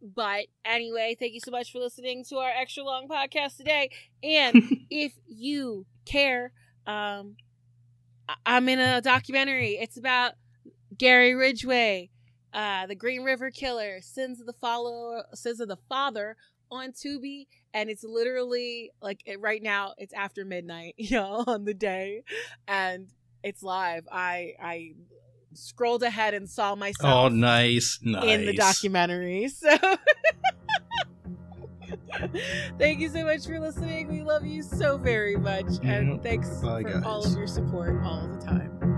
But anyway, thank you so much for listening to our extra long podcast today. And if you care, um, I- I'm in a documentary. It's about Gary Ridgway, uh, the Green River Killer, Sins of the Follower, Sins of the Father on Tubi, and it's literally like it, right now. It's after midnight, you know, on the day, and it's live. I I scrolled ahead and saw myself oh, nice, nice. in the documentary. So thank you so much for listening. We love you so very much. And thanks Bye, for all of your support all the time.